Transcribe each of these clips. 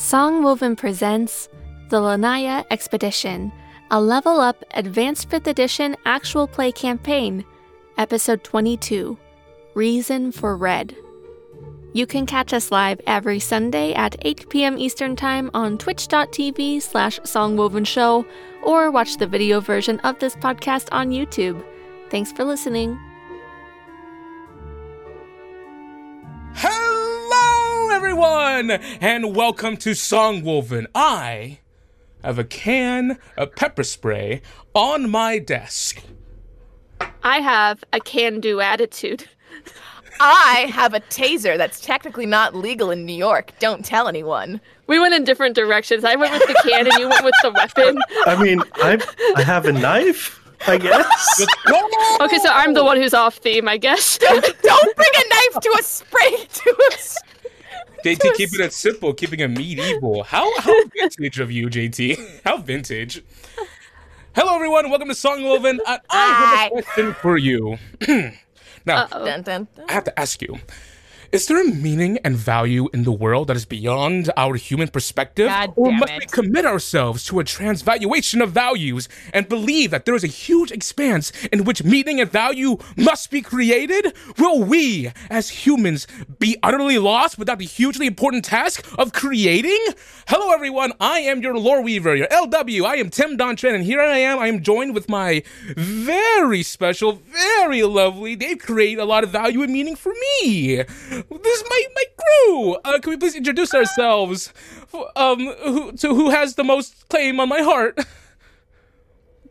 Songwoven presents The Lanaya Expedition, a level up Advanced 5th Edition actual play campaign, Episode 22 Reason for Red. You can catch us live every Sunday at 8 p.m. Eastern Time on twitch.tv slash songwovenshow or watch the video version of this podcast on YouTube. Thanks for listening. Everyone, and welcome to Songwoven. I have a can of pepper spray on my desk. I have a can do attitude. I have a taser that's technically not legal in New York. Don't tell anyone. We went in different directions. I went with the can and you went with the weapon. I mean, I I have a knife, I guess. Okay, so I'm the one who's off theme, I guess. Don't bring a knife to a spray to us. JT, keeping it simple, keeping it medieval. How how vintage of you, JT? How vintage? Hello, everyone. Welcome to Songwoven. I Hi. have a question for you. now, Uh-oh. I have to ask you. Is there a meaning and value in the world that is beyond our human perspective? God or must it. we commit ourselves to a transvaluation of values and believe that there is a huge expanse in which meaning and value must be created? Will we, as humans, be utterly lost without the hugely important task of creating? Hello, everyone. I am your lore weaver, your LW. I am Tim Dontren, and here I am. I am joined with my very special, very lovely. they create a lot of value and meaning for me. This is my my crew. Uh, can we please introduce ourselves? Um, who, to who has the most claim on my heart?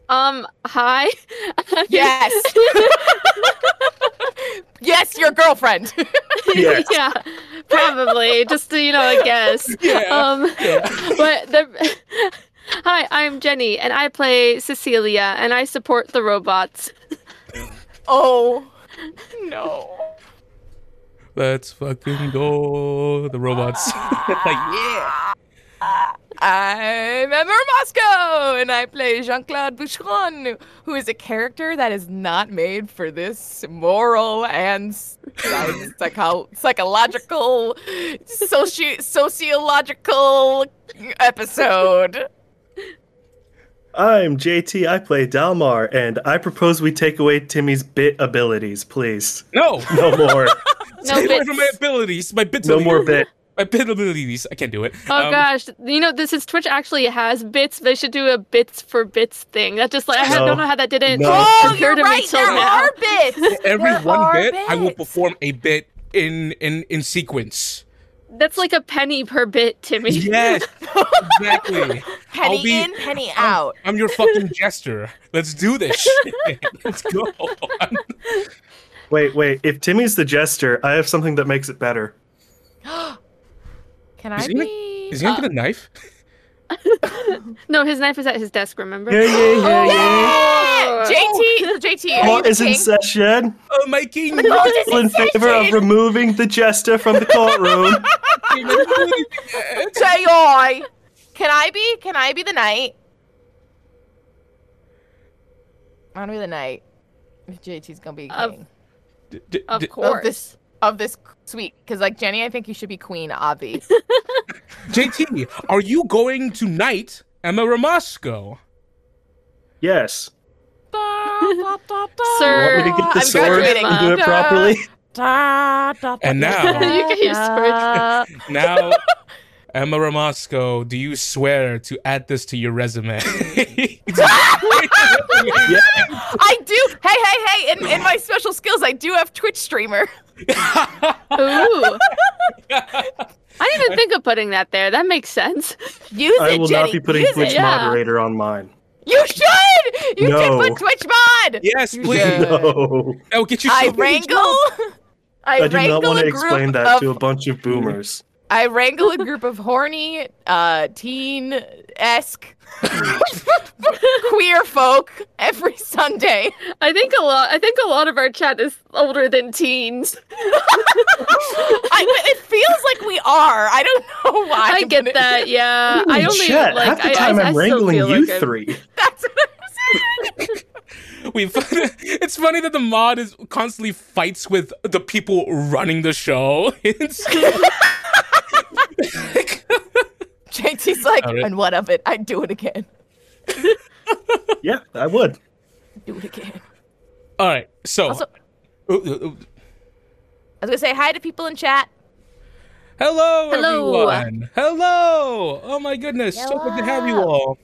Um, hi. Yes. yes, your girlfriend. Yes. yeah, probably. Just to, you know, I guess. Yeah, Um, but the. Hi, I'm Jenny, and I play Cecilia, and I support the robots. oh. No. Let's fucking go. The robots. yeah. I'm Emma Moscow, and I play Jean Claude Boucheron, who is a character that is not made for this moral and psycho- psychological, soci- sociological episode. I'm JT. I play Dalmar, and I propose we take away Timmy's bit abilities, please. No. No more. No Stay away bits. from my abilities. My bits. No more bit. My bit abilities. I can't do it. Oh Um, gosh, you know, this is Twitch actually has bits. They should do a bits for bits thing. That just like I No. don't know how that didn't No. Oh, occur you're to right. me till There now. are bits. Every There one are bit, I will perform a bit in in in sequence. That's like a penny per bit, Timmy. Yes, exactly. Penny be- in, penny out. I'm your fucking jester. Let's do this shit. Let's go. Wait, wait. If Timmy's the jester, I have something that makes it better. Can I Is he uh, gonna- Is he gonna get a knife? No, his knife is at his desk. Remember? Yeah, yeah, yeah, oh, yeah. Oh. JT, JT, are Court is in session. Oh, my king. Court is All in favor of removing the jester from the courtroom. Say oi. Can I be? Can I be the knight? I want to be the knight. If JT's gonna be Of- king D- d- Of course. of this of this suite, because like Jenny, I think you should be queen, Avi. JT, are you going to knight Emma Ramasco? Yes. Sir. Want me to get the I'm sword graduating. and do it properly? And now- You can use sword. Now, Emma Ramasco, do you swear to add this to your resume? Yeah. I do. Hey, hey, hey! In, in my special skills, I do have Twitch streamer. Ooh. I didn't even think of putting that there. That makes sense. Use I it, will Jenny. not be putting Use Twitch it. yeah. moderator on mine. You should. You No. should put Twitch mod. yes, please. Yeah. No. That will get you I so many wrangle. I, I do not want to explain that of, to a bunch of boomers. I wrangle a group of horny, uh, teen esque queer folk every Sunday. I think a lot. I think a lot of our chat is older than teens. I, it feels like we are. I don't know why. I get but it- that. Yeah. I only Chat, like. half the time I, I am still wrangling you like three. That's what I'm saying. We. It's funny that the mod is constantly fights with the people running the show. It's like, All right. and what of it? I'd do it again. Yeah, I would. Do it again. All right. So, Also, Uh, uh, uh, I was gonna say hi to people in chat. hello, Hello. everyone. Hello. Oh my goodness, so good to have you all.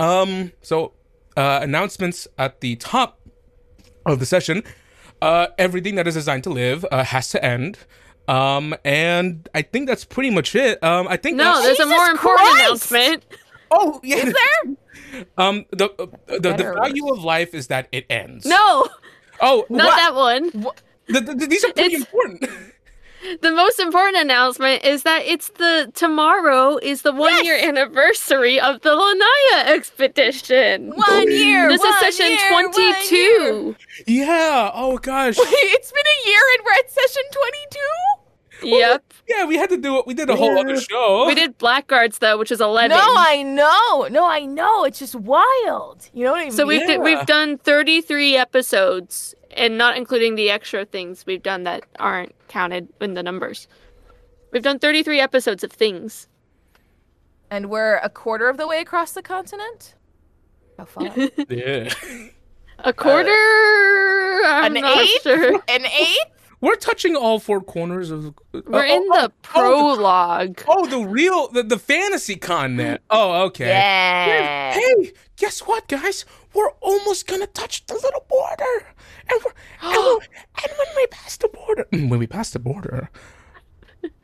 Um. So, uh, announcements at the top of the session. Uh, everything that is designed to live uh, has to end. Um, and I think that's pretty much it. Um, I think No, that's- there's a more important Christ! announcement. Oh, yeah. Is there? Um, the uh, the, the value of life is that it ends. No, Oh, not what? that one. The- the- these are pretty It's- important. The most important announcement is that it's the tomorrow is the one year anniversary of the Lanaya expedition. One year. This one is session year, 22. yeah. Oh gosh. it's been a year and we're at session 22? Yep. Yeah, we had to do it. We did a whole other show. We did Blackguards though, which is 11. No, I know. No, I know. It's just wild. You know what I mean? so we've Yeah. we've done 33 episodes and not including the extra things we've done that aren't counted in the numbers. We've done 33 episodes of things. and we're a quarter of the way across the continent? How fun. yeah. A quarter? Uh, I'm An not eighth? sure. An eighth? We're touching all four corners of. Uh, we're oh, in oh, oh, the prologue. Oh, the real, the, the fantasy content. Oh, okay. Yeah. Hey, guess what, guys? We're almost gonna touch the little border, and we're and, we're, and when we pass the border, when we pass the border,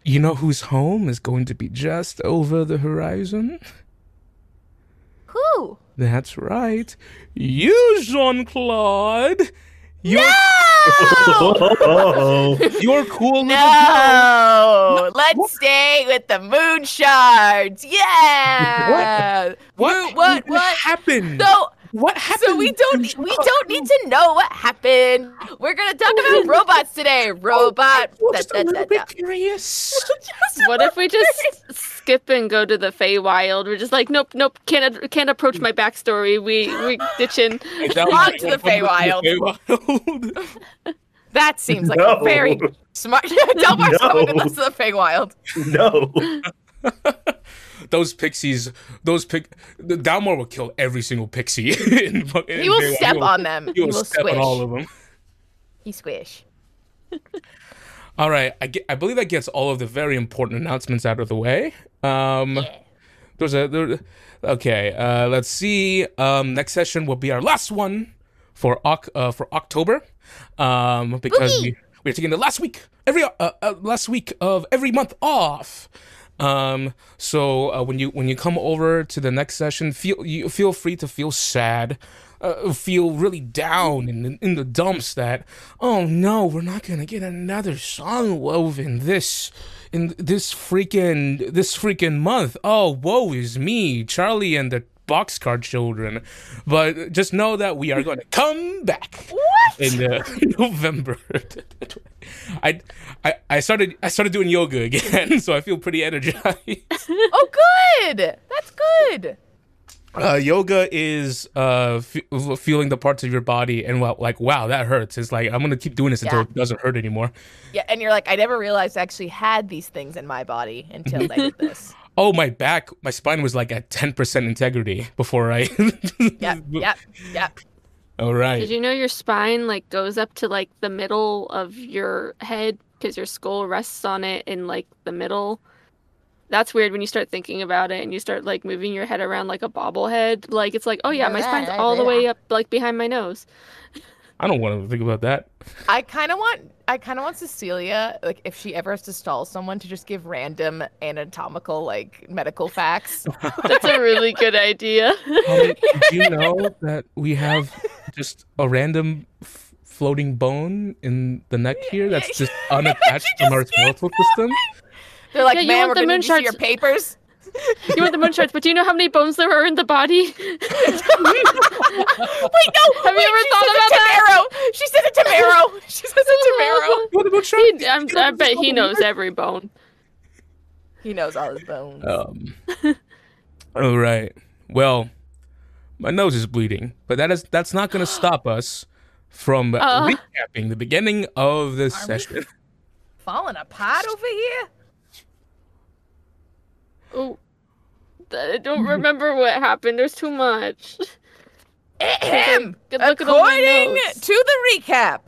you know whose home is going to be just over the horizon? Who? That's right, you, Jean Claude. You're Oh, you're cool. little No. Let's stay with the moon shards. Yeah. What? Moon- what? What What? happened? So What happened? So we don't we don't need to know what happened. We're gonna talk oh, about robots today. Oh, Robot. I'm da, just da, a little da. bit curious. What if we just skip and go to the Feywild? We're just like, nope, nope, can't can't approach my backstory. We we ditching. On to the Feywild. Feywild. that seems like No. a very smart. Dalmar's No. going with us to the Feywild. no. Those pixies, those pick, the Dalmar will kill every single pixie. in, fucking- He will in step He will- on them. He will, step squish. on all of them. He squish. All right, I, get, I believe that gets all of the very important announcements out of the way. Um, There's a there, okay. Uh, let's see. Um, next session will be our last one for uh, for October, um, because we, we're taking the last week every uh, uh, last week of every month off. Um, so uh, when you when you come over to the next session, feel you feel free to feel sad, uh, feel really down in in the dumps that oh no, we're not gonna get another Songwoven this in this freaking this freaking month. Oh, woe is me, Charlie and the boxcar children. But just know that we are going to come back What? in uh, November. I, I I started I started doing yoga again, so I feel pretty energized. Oh, good. That's good. Uh, yoga is uh f- feeling the parts of your body and well, like wow that hurts. It's like I'm gonna keep doing this until Yeah. it doesn't hurt anymore. Yeah, and you're like, I never realized I actually had these things in my body until I did this. Oh, my back, my spine was like at 10% integrity before I. Yep, yep, yep. All right. Did you know your spine like goes up to like the middle of your head because your skull rests on it in like the middle? That's weird when you start thinking about it and you start like moving your head around like a bobblehead. Like it's like, oh yeah, my spine's all the way up like behind my nose. I don't want to think about that. I kind of want, I kind of want Cecilia, like, if she ever has to stall someone, to just give random anatomical, like, medical facts. That's a really good idea. Um, do you know that we have just a random f- floating bone in the neck here that's just unattached from our skeletal system? They're like, Yeah, you man, we're gonna moon need your papers. You want the moon shards, but do you know how many bones there are in the body? Wait, no. Have you ever she thought says about it to Marrow. She says a to Marrow. She says it to Marrow. What about shark? He- I'm, I bet he knows every bone. He knows all his bones. Um. all right. Well, my nose is bleeding, but that is that's not going to stop us from Uh. recapping the beginning of this session. Falling apart over here. Oh, I don't remember what happened. There's too much. Ahem. Good look According to the recap,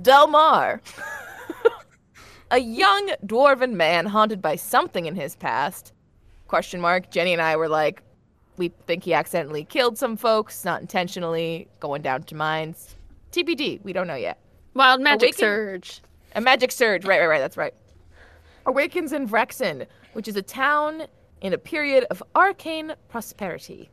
Dalmar, a young dwarven man haunted by something in his past. Question mark. Jenny and I were like, we think he accidentally killed some folks, not intentionally, going down to mines. TBD. We don't know yet. Wild magic Awaken- surge. A magic surge. Right, right, right. That's right. Awakens in Vrexen, which is a town in a period of arcane prosperity.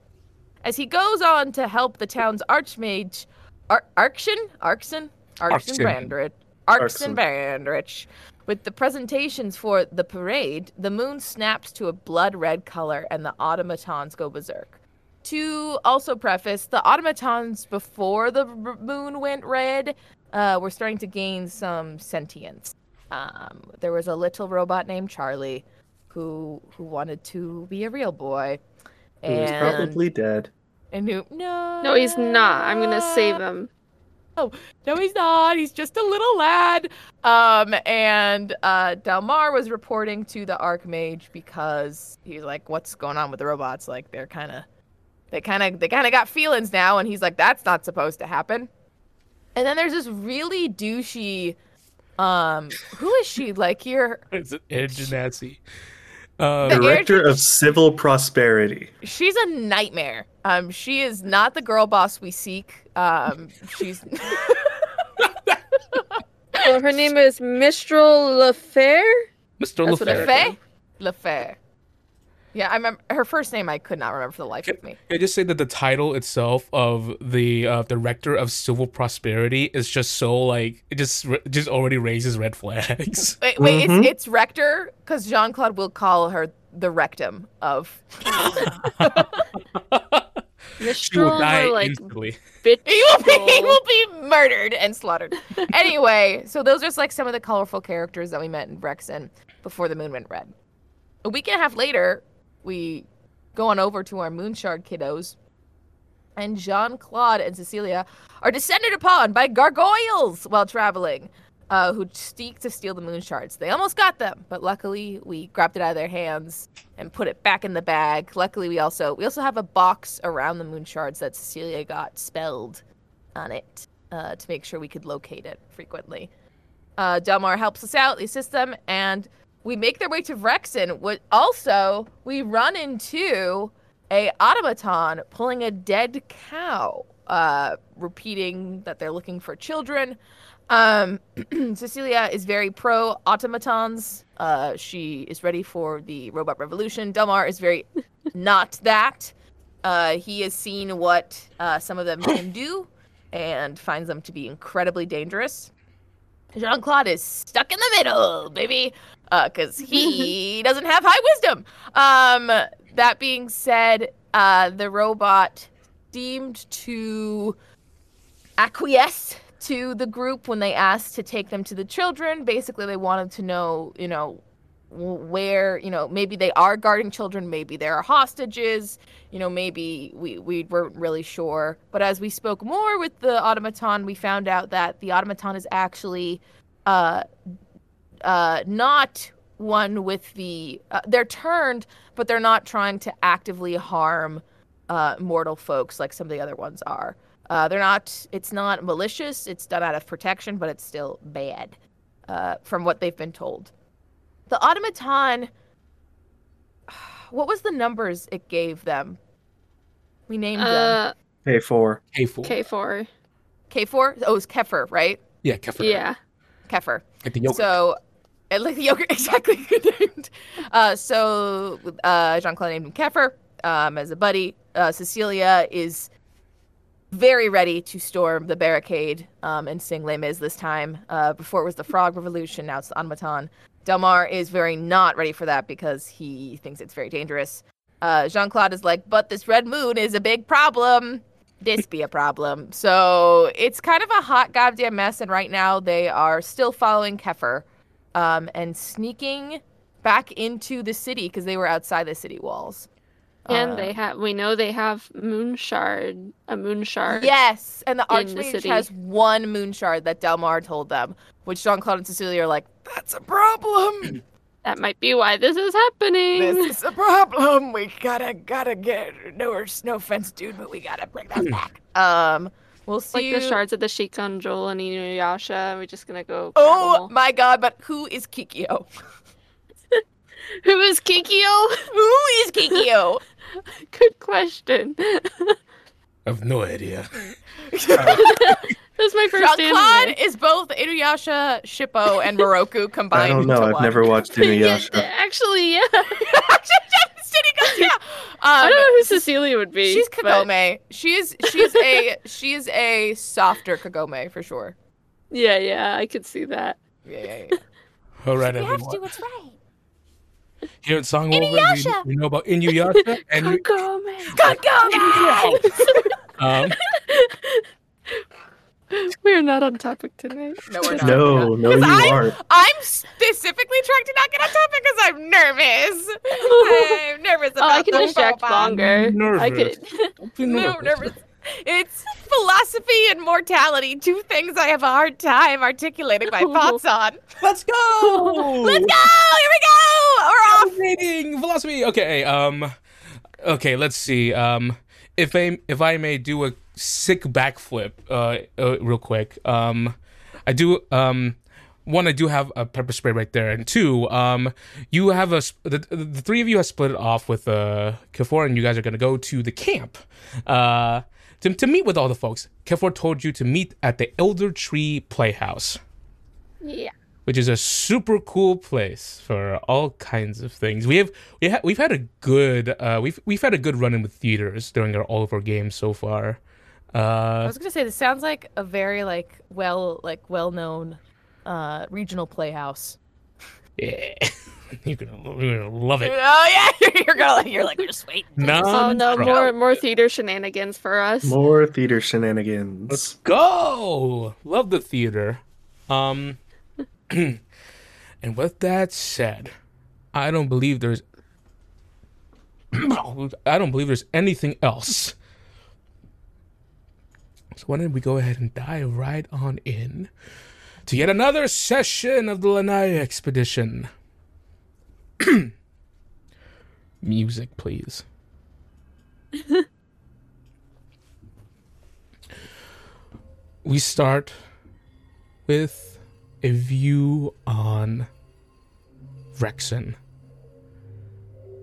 As he goes on to help the town's archmage, Ar-? Arkson? Arkson Arkson. Brandrich. Arkson. Brandrich. With the presentations for the parade, the moon snaps to a blood red color and the automatons go berserk. To also preface, the automatons before the r- moon went red uh, were starting to gain some sentience. Um, there was a little robot named Charlie who who wanted to be a real boy. He was And, probably dead. and who no No, he's not. I'm gonna save him. Oh, no, he's not. He's just a little lad. Um, and uh, Dalmar was reporting to the Archmage because he's like, "What's going on with the robots? Like, they're kind of, they kind of, they kind of got feelings now." And he's like, "That's not supposed to happen." And then there's this really douchey, um, who is she? Like, you're, It's an Air Genasi. Uh, Director of Civil Prosperity. she's a nightmare. Um, she is not the girl boss we seek. Um, she's. Well, her name is Mistral Lafair. Mr. That's what LaFair. Read. Lefair? Lefair. Yeah, I remember her first name. I could not remember for the life of me. Can I just say that the title itself of the uh, director of civil prosperity is just so like it just it just already raises red flags. Wait, wait, Mhm. it's it's rector because Jean Claude will call her the rectum of. she Mistral will die or like instantly. bitch. He will be he will be murdered and slaughtered. anyway, so those are just like some of the colorful characters that we met in Vrexen before the moon went red. A week and a half later, we go on over to our Moonshard kiddos, and Jean Claude and Cecilia are descended upon by gargoyles while traveling, uh, who seek to steal the Moonshards. They almost got them, but luckily we grabbed it out of their hands and put it back in the bag. Luckily, we also we also have a box around the Moonshards that Cecilia got spelled on it uh, to make sure we could locate it frequently. Uh, Dalmar helps us out, assists them, and we make their way to Vrexen. What also we run into a automaton pulling a dead cow, uh, repeating that they're looking for children. Um, Cecilia is very pro automatons. Uh, she is ready for the robot revolution. Dalmar is very not that. Uh, he has seen what uh, some of them can do and finds them to be incredibly dangerous. Jean Claude is stuck in the middle, baby, because he doesn't have high wisdom. Um, that being said, uh, the robot seemed to acquiesce to the group when they asked to take them to the children. Basically, they wanted to know, you know, where, you know, maybe they are guarding children, maybe there are hostages, you know, maybe we, we weren't really sure. But as we spoke more with the automaton, we found out that the automaton is actually uh, uh, not one with the. Uh, they're turned, but they're not trying to actively harm uh, mortal folks like some of the other ones are. Uh, they're not. It's not malicious. It's done out of protection, but it's still bad, uh, from what they've been told. The automaton. What was the numbers it gave them? We named them Uh, K4. K4. K4. K4. Oh, it was Kefir, right? Yeah, Kefir. Yeah. Kefir. Like the. So, uh, like the yogurt, exactly. Uh, so, uh, Jean Claude named him Kefir um, as a buddy. Uh, Cecilia is very ready to storm the barricade um, and sing Les Mis this time. Uh, before it was the Frog Revolution, now it's the Automaton. Dalmar is very not ready for that because he thinks it's very dangerous. Uh, Jean Claude is like, but this red moon is a big problem. This be a problem. So it's kind of a hot goddamn mess. And right now they are still following Kefir um, and sneaking back into the city because they were outside the city walls. And Uh, they have we know they have moon shard a moon shard. Yes, and the in the Archmage city. has one moon shard that Dalmar told them, which Jean Claude and Cecilia are like, that's a problem. That might be why this is happening. This is a problem. We gotta gotta get no no offense, dude, but we gotta bring that back. Um, we'll see. like the shards of the Shikon, Jewel, and Inuyasha. We're just gonna go. Oh 'em my god! But who is Kikyo? Who is Kikyo? Who is Kikyo? Good question. I have no idea. That's my first Jean Claude anime. is both Inuyasha, Shippo, and Miroku combined. I don't know. into I've one. never watched Yeah, Inuyasha. actually, yeah. City goes, yeah. I Um, don't know who Cecilia would be. She's but- Kagome. She is. She's a. she is a softer Kagome for sure. Yeah, yeah, I could see that. Yeah, yeah, yeah. All right, We have to do what's right. Here at Songwoven, we, Inuyasha! we know about Inuyasha and Kagome. Kagome. um, We're not on topic tonight. No, we're not. No, no, you I'm- aren't. I'm specifically trying to not get on topic because I'm nervous. I'm nervous Oh, I about can the distract Boba. longer. I Nervous. could. don't be No, nervous. nervous. It's philosophy and mortality, two things I have a hard time articulating my thoughts on. Let's go. Let's go! Here we go! We're off! Reading philosophy. Okay. Um. Okay. Let's see. Um. If I if I may do a sick backflip, uh, uh real quick. Um, I do. Um. One, I do have a pepper spray right there, and two, um, you have a the, the three of you have split it off with uh Kefir, and you guys are gonna go to the camp, uh, to to meet with all the folks. Kefir told you to meet at the Elder Tree Playhouse Yeah. Which is a super cool place for all kinds of things. We have we ha- we've had a good uh, we've we've had a good run in with theaters during our all of our games so far. I Uh, was gonna say this sounds like a very like well like well known uh regional playhouse. yeah, you're gonna, you're gonna love it. Oh yeah, you're, you're gonna you're like we're just waiting. No, Oh no, more more theater shenanigans for us. More theater shenanigans. Let's go. Love the theater. Um, and with that said, I don't believe there's. I don't believe there's anything else. So why don't we go ahead and dive right on in to yet another session of the Lanaya expedition? Music, please. we start with a view on Vrexen.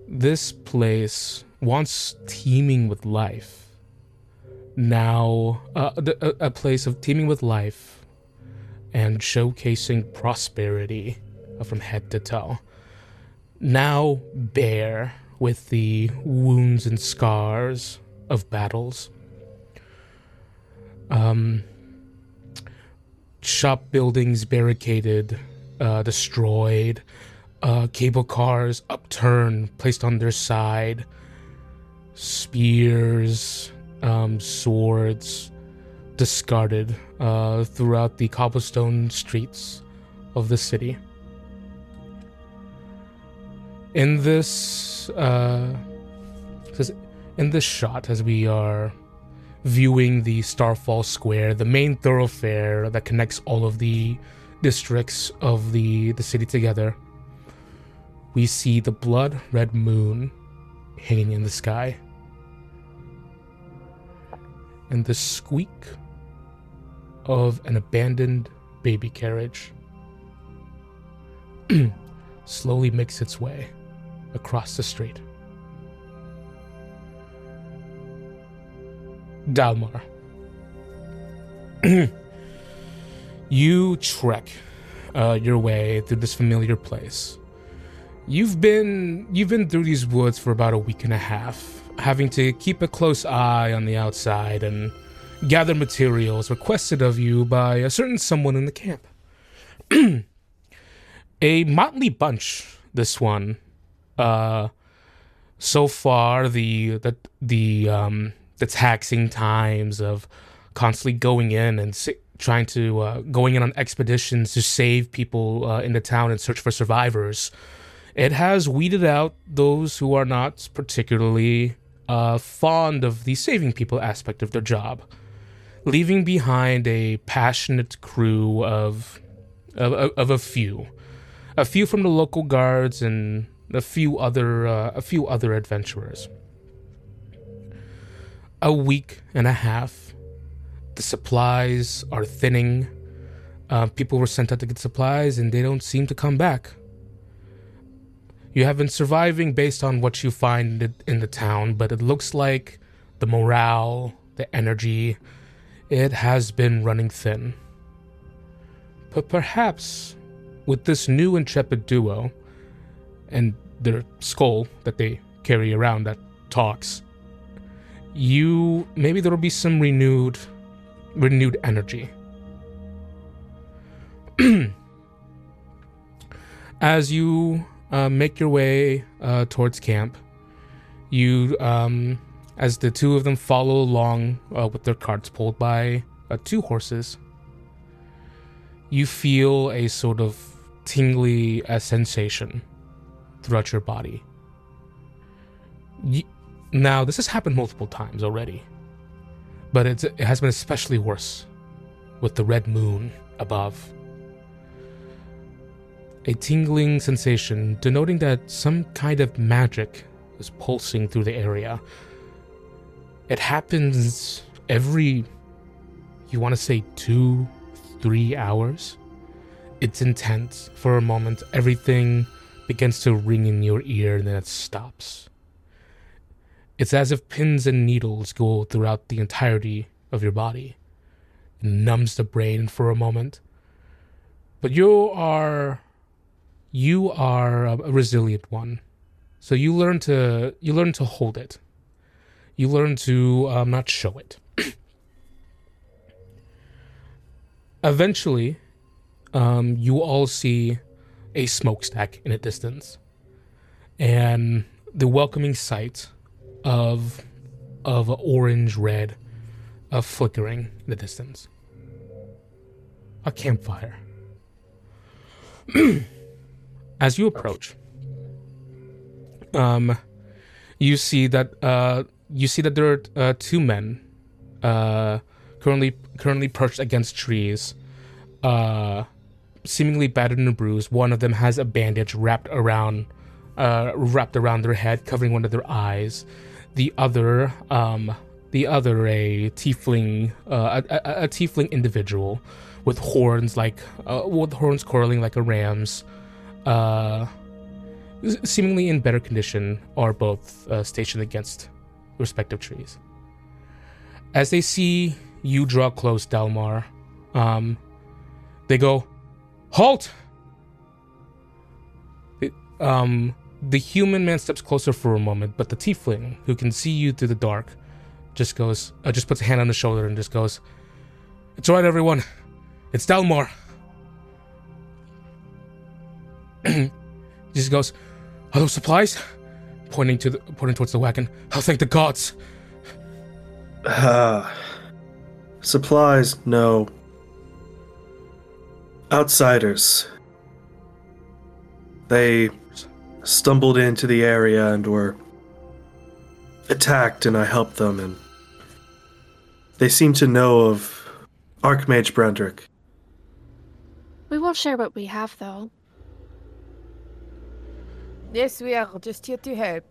This place, once teeming with life, now uh, a, a place of teeming with life and showcasing prosperity uh, from head to toe, now bare with the wounds and scars of battles. Um, shop buildings barricaded, uh, destroyed, uh, cable cars upturned, placed on their side, spears, um, swords discarded uh, throughout the cobblestone streets of the city. In this, uh, in this shot, as we are viewing the Starfall Square, the main thoroughfare that connects all of the districts of the, the city together, we see the blood red moon hanging in the sky. And the squeak of an abandoned baby carriage slowly makes its way across the street. Dalmar. you trek uh, your way through this familiar place. You've been you've been through these woods for about a week and a half, having to keep a close eye on the outside and gather materials requested of you by a certain someone in the camp. a motley bunch, this one. Uh, so far, the the the um the taxing times of constantly going in and trying to uh, going in on expeditions to save people uh, in the town and search for survivors. It has weeded out those who are not particularly uh, fond of the saving people aspect of their job, leaving behind a passionate crew of of, of a few. a few from the local guards and a few other uh, a few other adventurers. A week and a half. The supplies are thinning. Uh, people were sent out to get supplies, and they don't seem to come back. You have been surviving based on what you find in the town, but it looks like the morale, the energy, it has been running thin. But perhaps with this new intrepid duo and their skull that they carry around that talks, you maybe there'll be some renewed renewed energy. As you uh, make your way uh, towards camp, you um, as the two of them follow along uh, with their carts pulled by uh, two horses, you feel a sort of tingly uh, sensation throughout your body. Now, this has happened multiple times already, but it has been especially worse with the red moon above. A tingling sensation denoting that some kind of magic is pulsing through the area it happens every, you want to say two, three hours. It's intense. For a moment, everything begins to ring in your ear and then it stops. It's as if pins and needles go throughout the entirety of your body. It numbs the brain for a moment. But you are you are a resilient one. So you learn to you learn to hold it you learn to um, not show it. Eventually, um, you all see a smokestack in a distance, and the welcoming sight of of orange red, of flickering in the distance. A campfire. As you approach, um, you see that uh, you see that there are uh, two men uh, currently currently perched against trees, uh, seemingly battered and bruised. One of them has a bandage wrapped around uh, wrapped around their head, covering one of their eyes. The other, um, the other, a tiefling, uh, a, a, a, tiefling individual with horns like uh, with horns curling like a ram's. seemingly in better condition, are both stationed against respective trees. As they see you draw close, Dalmar, um, they go, "Halt!" It, um, the human man steps closer for a moment, but the tiefling, who can see you through the dark, just goes, uh, just puts a hand on his shoulder and just goes, "It's all right, everyone. It's Dalmar." just goes, "Are those supplies?" pointing to the, pointing towards the wagon. I'll thank the gods. Ah, supplies, no. Outsiders. They stumbled into the area and were attacked, and I helped them, and they seem to know of Archmage Brendrick. We won't share what we have, though. Yes, we are just here to help.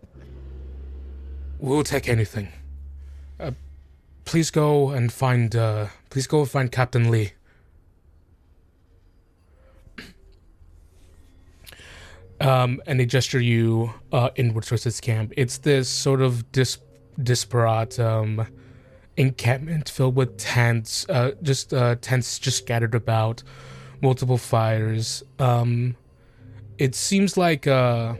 We'll take anything. Uh, please go and find. Uh, please go and find Captain Lee. Um, and they gesture you uh, inward towards this camp. It's this sort of dis- disparate um, encampment filled with tents, uh, just uh, tents just scattered about, multiple fires. Um, it seems like uh,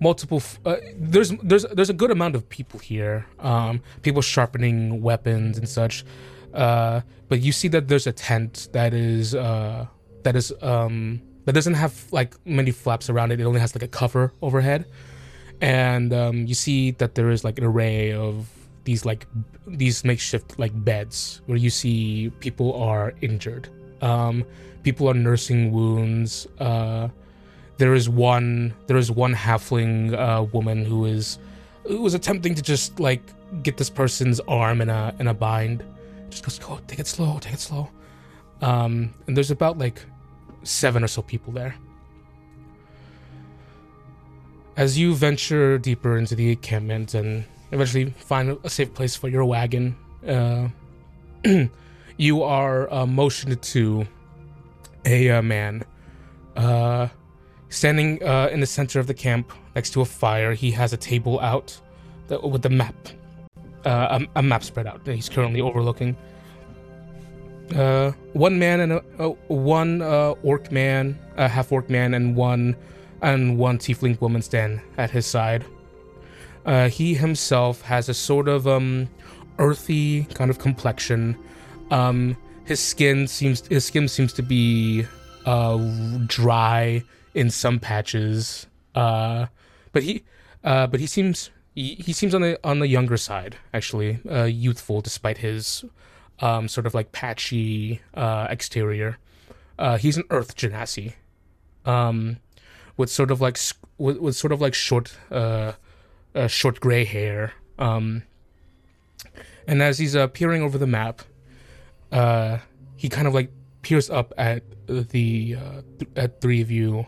multiple. Uh, there's there's there's a good amount of people here. Um, people sharpening weapons and such. Uh, but you see that there's a tent that is that is um, that doesn't have like many flaps around it. It only has like a cover overhead, and um, you see that there is like an array of these like these makeshift like beds where you see people are injured. Um, people are nursing wounds. Uh, there is one there is one halfling uh, woman who is who was attempting to just like get this person's arm in a in a bind. Just goes, go, take it slow, take it slow. Um, and there's about like seven or so people there. as you venture deeper into the encampment and eventually find a safe place for your wagon, uh, you are uh, motioned to a uh, man uh, standing uh, in the center of the camp next to a fire. He has a table out that, with the map, uh, a, a map spread out that he's currently overlooking. Uh, one man and a, uh, one uh, orc man, a half orc man, and one and one tiefling woman stand at his side. Uh, he himself has a sort of um, earthy kind of complexion. Um, his skin seems his skin seems to be uh, dry in some patches, uh, but he uh, but he seems he, he seems on the on the younger side actually, uh, youthful despite his um, sort of like patchy uh, exterior. Uh, he's an Earth Genasi, um, with sort of like with, with sort of like short, uh, uh, short gray hair. Um, and as he's uh, peering over the map, uh, he kind of like peers up at the th- at three of you,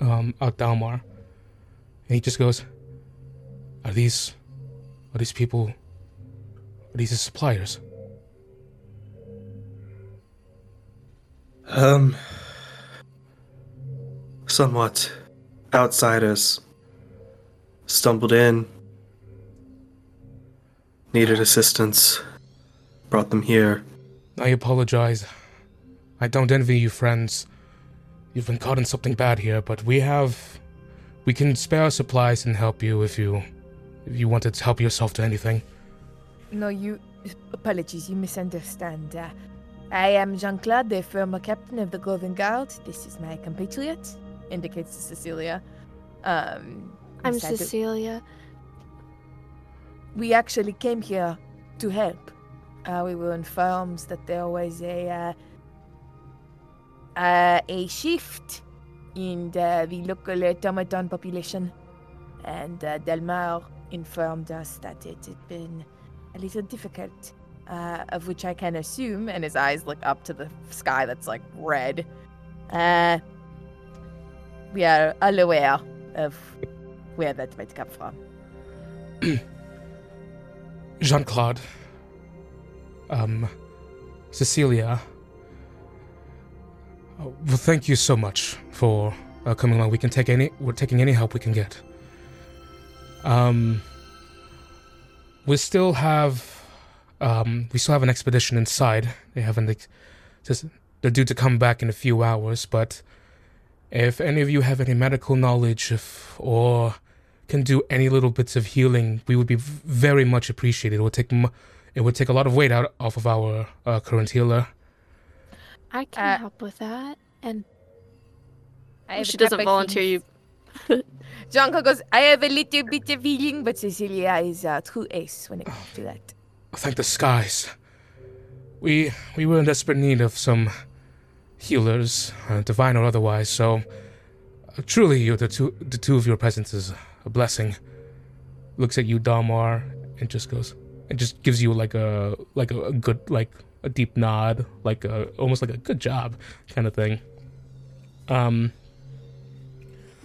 um, out Dalmar, and he just goes, "Are these, are these people? Are these his suppliers?" Um, somewhat outsiders stumbled in, needed assistance, brought them here. I apologize. I don't envy you, friends. You've been caught in something bad here, but we have. We can spare our supplies and help you if you. if you wanted to help yourself to anything. No, you. Apologies, you misunderstand. Uh, I am Jean Claude, the former captain of the Golden Guard. This is my compatriot, indicates to Cecilia. Um, I'm Cecilia. We actually came here to help. Uh, we were informed that there was a uh, uh, a shift in the, the local automaton population, and uh, Dalmar informed us that it had been a little difficult. Uh, of which I can assume, and his eyes look up to the sky that's like red. Uh, we are all aware of where that might come from. Jean Claude. Um. Cecilia. Uh, well, thank you so much for uh, coming along. We can take any. We're taking any help we can get. Um. We still have. Um. We still have an expedition inside. They haven't. ex- Just, they're due to come back in a few hours, but if any of you have any medical knowledge, if or can do any little bits of healing, we would be v- very much appreciated. It would take m- it would take a lot of weight out off of our uh, current healer. I can Uh, help with that. And I she doesn't volunteer you. Janko goes, I have a little bit of healing, but Cecilia is a true ace when it comes to that. Thank the skies. We we were in desperate need of some healers, uh, divine or otherwise. So, uh, truly, you the two the two of your presence is a blessing. Looks at you, Dalmar, and just goes and just gives you like a like a, a good like a deep nod, like a almost like a good job kind of thing. Um.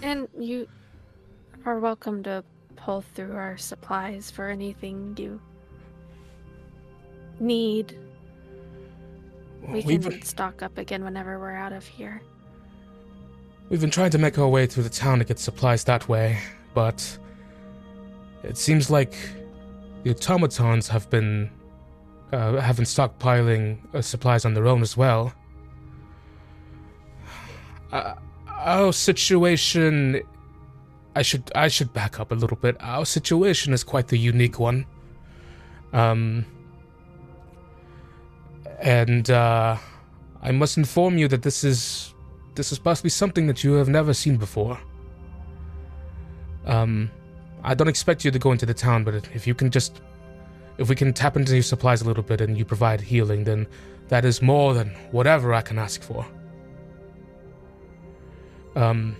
And you are welcome to pull through our supplies for anything you need. We can been, stock up again whenever we're out of here. we've been trying to make our way through the town to get supplies that way, but it seems like the automatons have been uh, have been stockpiling uh, supplies on their own as well. Uh, our situation, I should I should back up a little bit. Our situation is quite the unique one. Um, and uh, I must inform you that this is this is possibly something that you have never seen before. Um, I don't expect you to go into the town, but if you can just, if we can tap into your supplies a little bit and you provide healing, then that is more than whatever I can ask for. Um,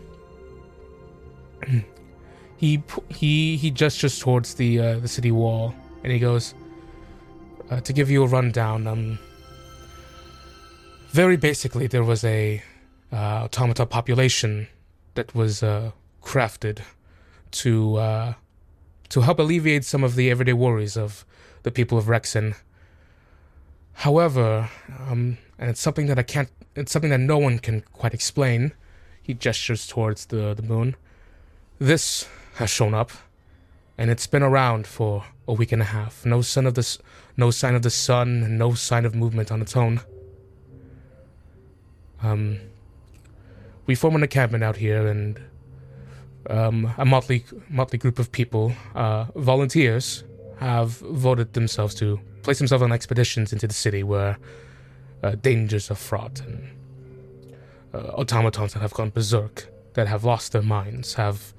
he he he gestures towards the uh, the city wall, and he goes, uh, "To give you a rundown, um, very basically, there was a uh, automata population that was uh, crafted to uh, to help alleviate some of the everyday worries of the people of Vrexen. However, um, and it's something that I can't. It's something that no one can quite explain. He gestures towards the the moon. This has shown up, and it's been around for a week and a half. No sign of this. No sign of the sun. No sign of movement on its own. Um, we form an encampment out here, and um, a motley motley group of people, uh, volunteers, have voted themselves to place themselves on expeditions into the city where uh, dangers are fraught and uh, automatons that have gone berserk, that have lost their minds, have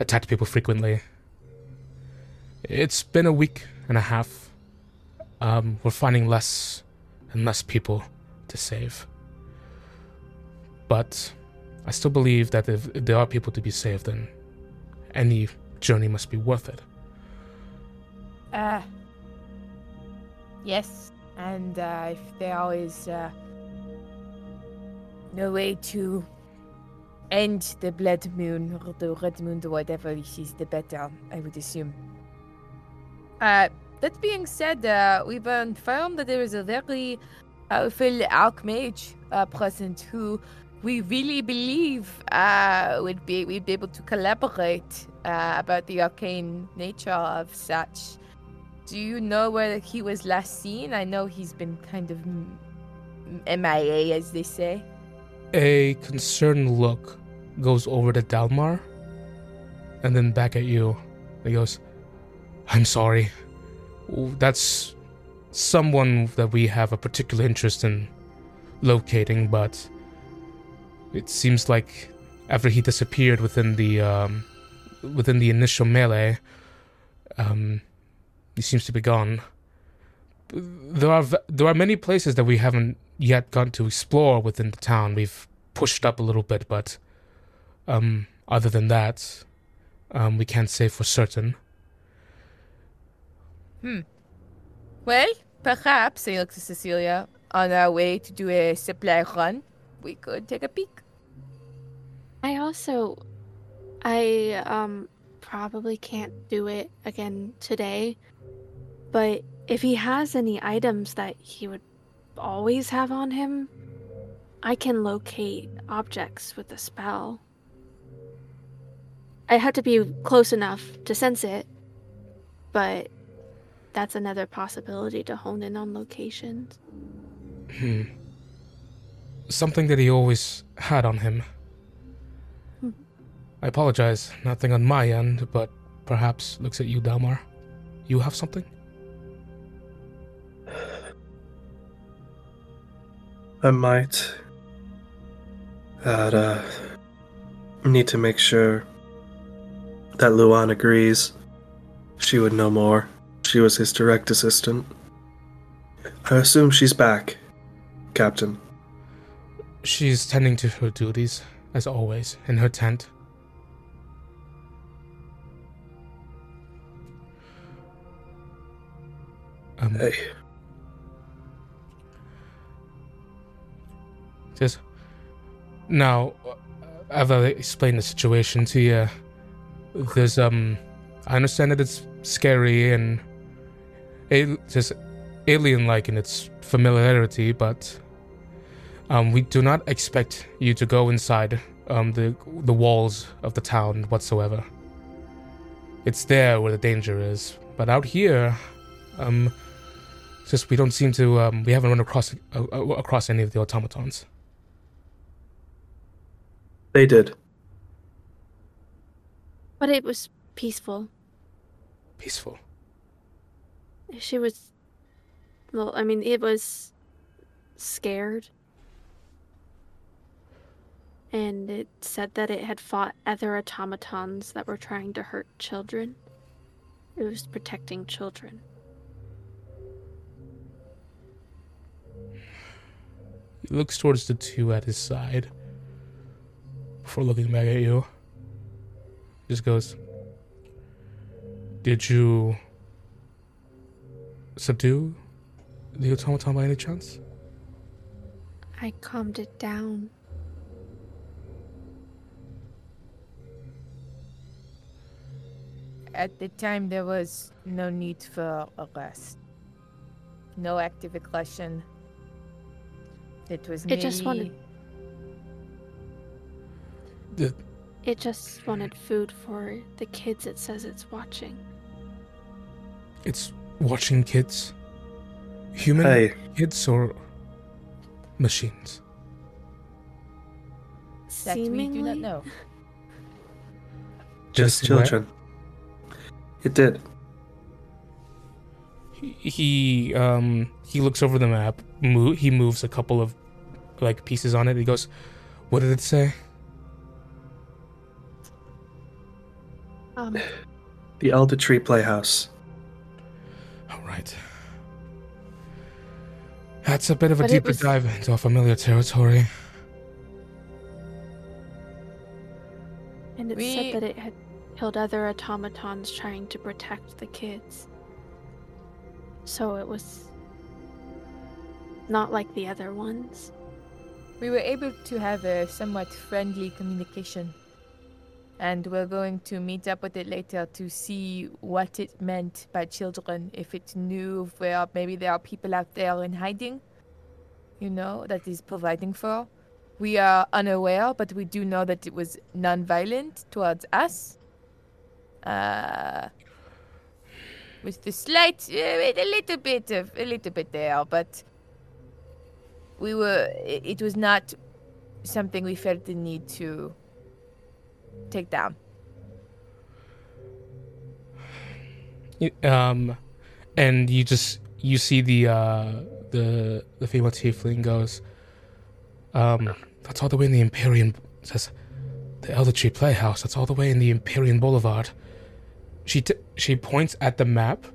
attacked people frequently. It's been a week and a half. Um, we're finding less and less people to save. But I still believe that if, there are people to be saved, then any journey must be worth it. Uh, yes, and uh, if there is uh, no way to end the blood moon or the red moon or whatever this is, the better, I would assume. Uh, that being said, uh, we've informed that there is a very powerful archmage uh, present who we really believe uh, would be we'd be able to collaborate uh, about the arcane nature of such. Do you know where he was last seen? I know he's been kind of MIA, as they say. A concerned look goes over to Dalmar and then back at you. He goes, I'm sorry. That's someone that we have a particular interest in locating, but it seems like after he disappeared within the um, within the initial melee, um, he seems to be gone. There are there are many places that we haven't yet gone to explore within the town. We've pushed up a little bit, but um, other than that, um, we can't say for certain. Hmm. Well, perhaps, I look to Cecilia, on our way to do a supply run, we could take a peek. I also, I um probably can't do it again today, but if he has any items that he would always have on him, I can locate objects with the spell. I had to be close enough to sense it, but that's another possibility to hone in on locations. Hmm. Something that he always had on him. I apologize, nothing on my end, but perhaps looks at you, Dalmar. You have something? I might. That, uh. Need to make sure that Luan agrees. She would know more. She was his direct assistant. I assume she's back, Captain. She's tending to her duties, as always, in her tent. Um, Hey. Just now, I've uh, explained the situation to you. There's um, I understand that it's scary and it just alien-like in its familiarity, but um, we do not expect you to go inside um the the walls of the town whatsoever. It's there where the danger is, but out here, um, it's just we don't seem to um we haven't run across uh, uh, across any of the automatons. They did. But it was peaceful. Peaceful. She was. Well, I mean, it was scared. And it said that it had fought other automatons that were trying to hurt children. It was protecting children. He looks towards the two at his side before looking back at you. Just goes, Did you subdue the automaton by any chance? I calmed it down. at the time there was no need for arrest. No active aggression. It was It just wanted- The, It just wanted food for the kids it says it's watching. it's watching kids. Human Hey, kids or machines? that we do not know. just where- children. It did. He, he um he looks over the map. Mo- he moves a couple of like pieces on it. He goes, "What did it say?" Um, The Elder Tree Playhouse. All right. That's a bit of a But deeper was- dive into a familiar territory. and it We- said that it had killed other automatons trying to protect the kids. So it was not like the other ones. We were able to have a somewhat friendly communication. And we're going to meet up with it later to see what it meant by children. If it knew where maybe there are people out there in hiding, you know, that is providing for. We are unaware, but we do know that it was non-violent towards us. Uh, with the slight, uh, a little bit of, a little bit there, but we were it, was not something we felt the need to take down Um, and you just you see the uh the the female tiefling goes, um, that's all the way in the Empyrean. Says, the Elder Tree Playhouse. That's all the way in the Empyrean Boulevard. She t- she points at the map,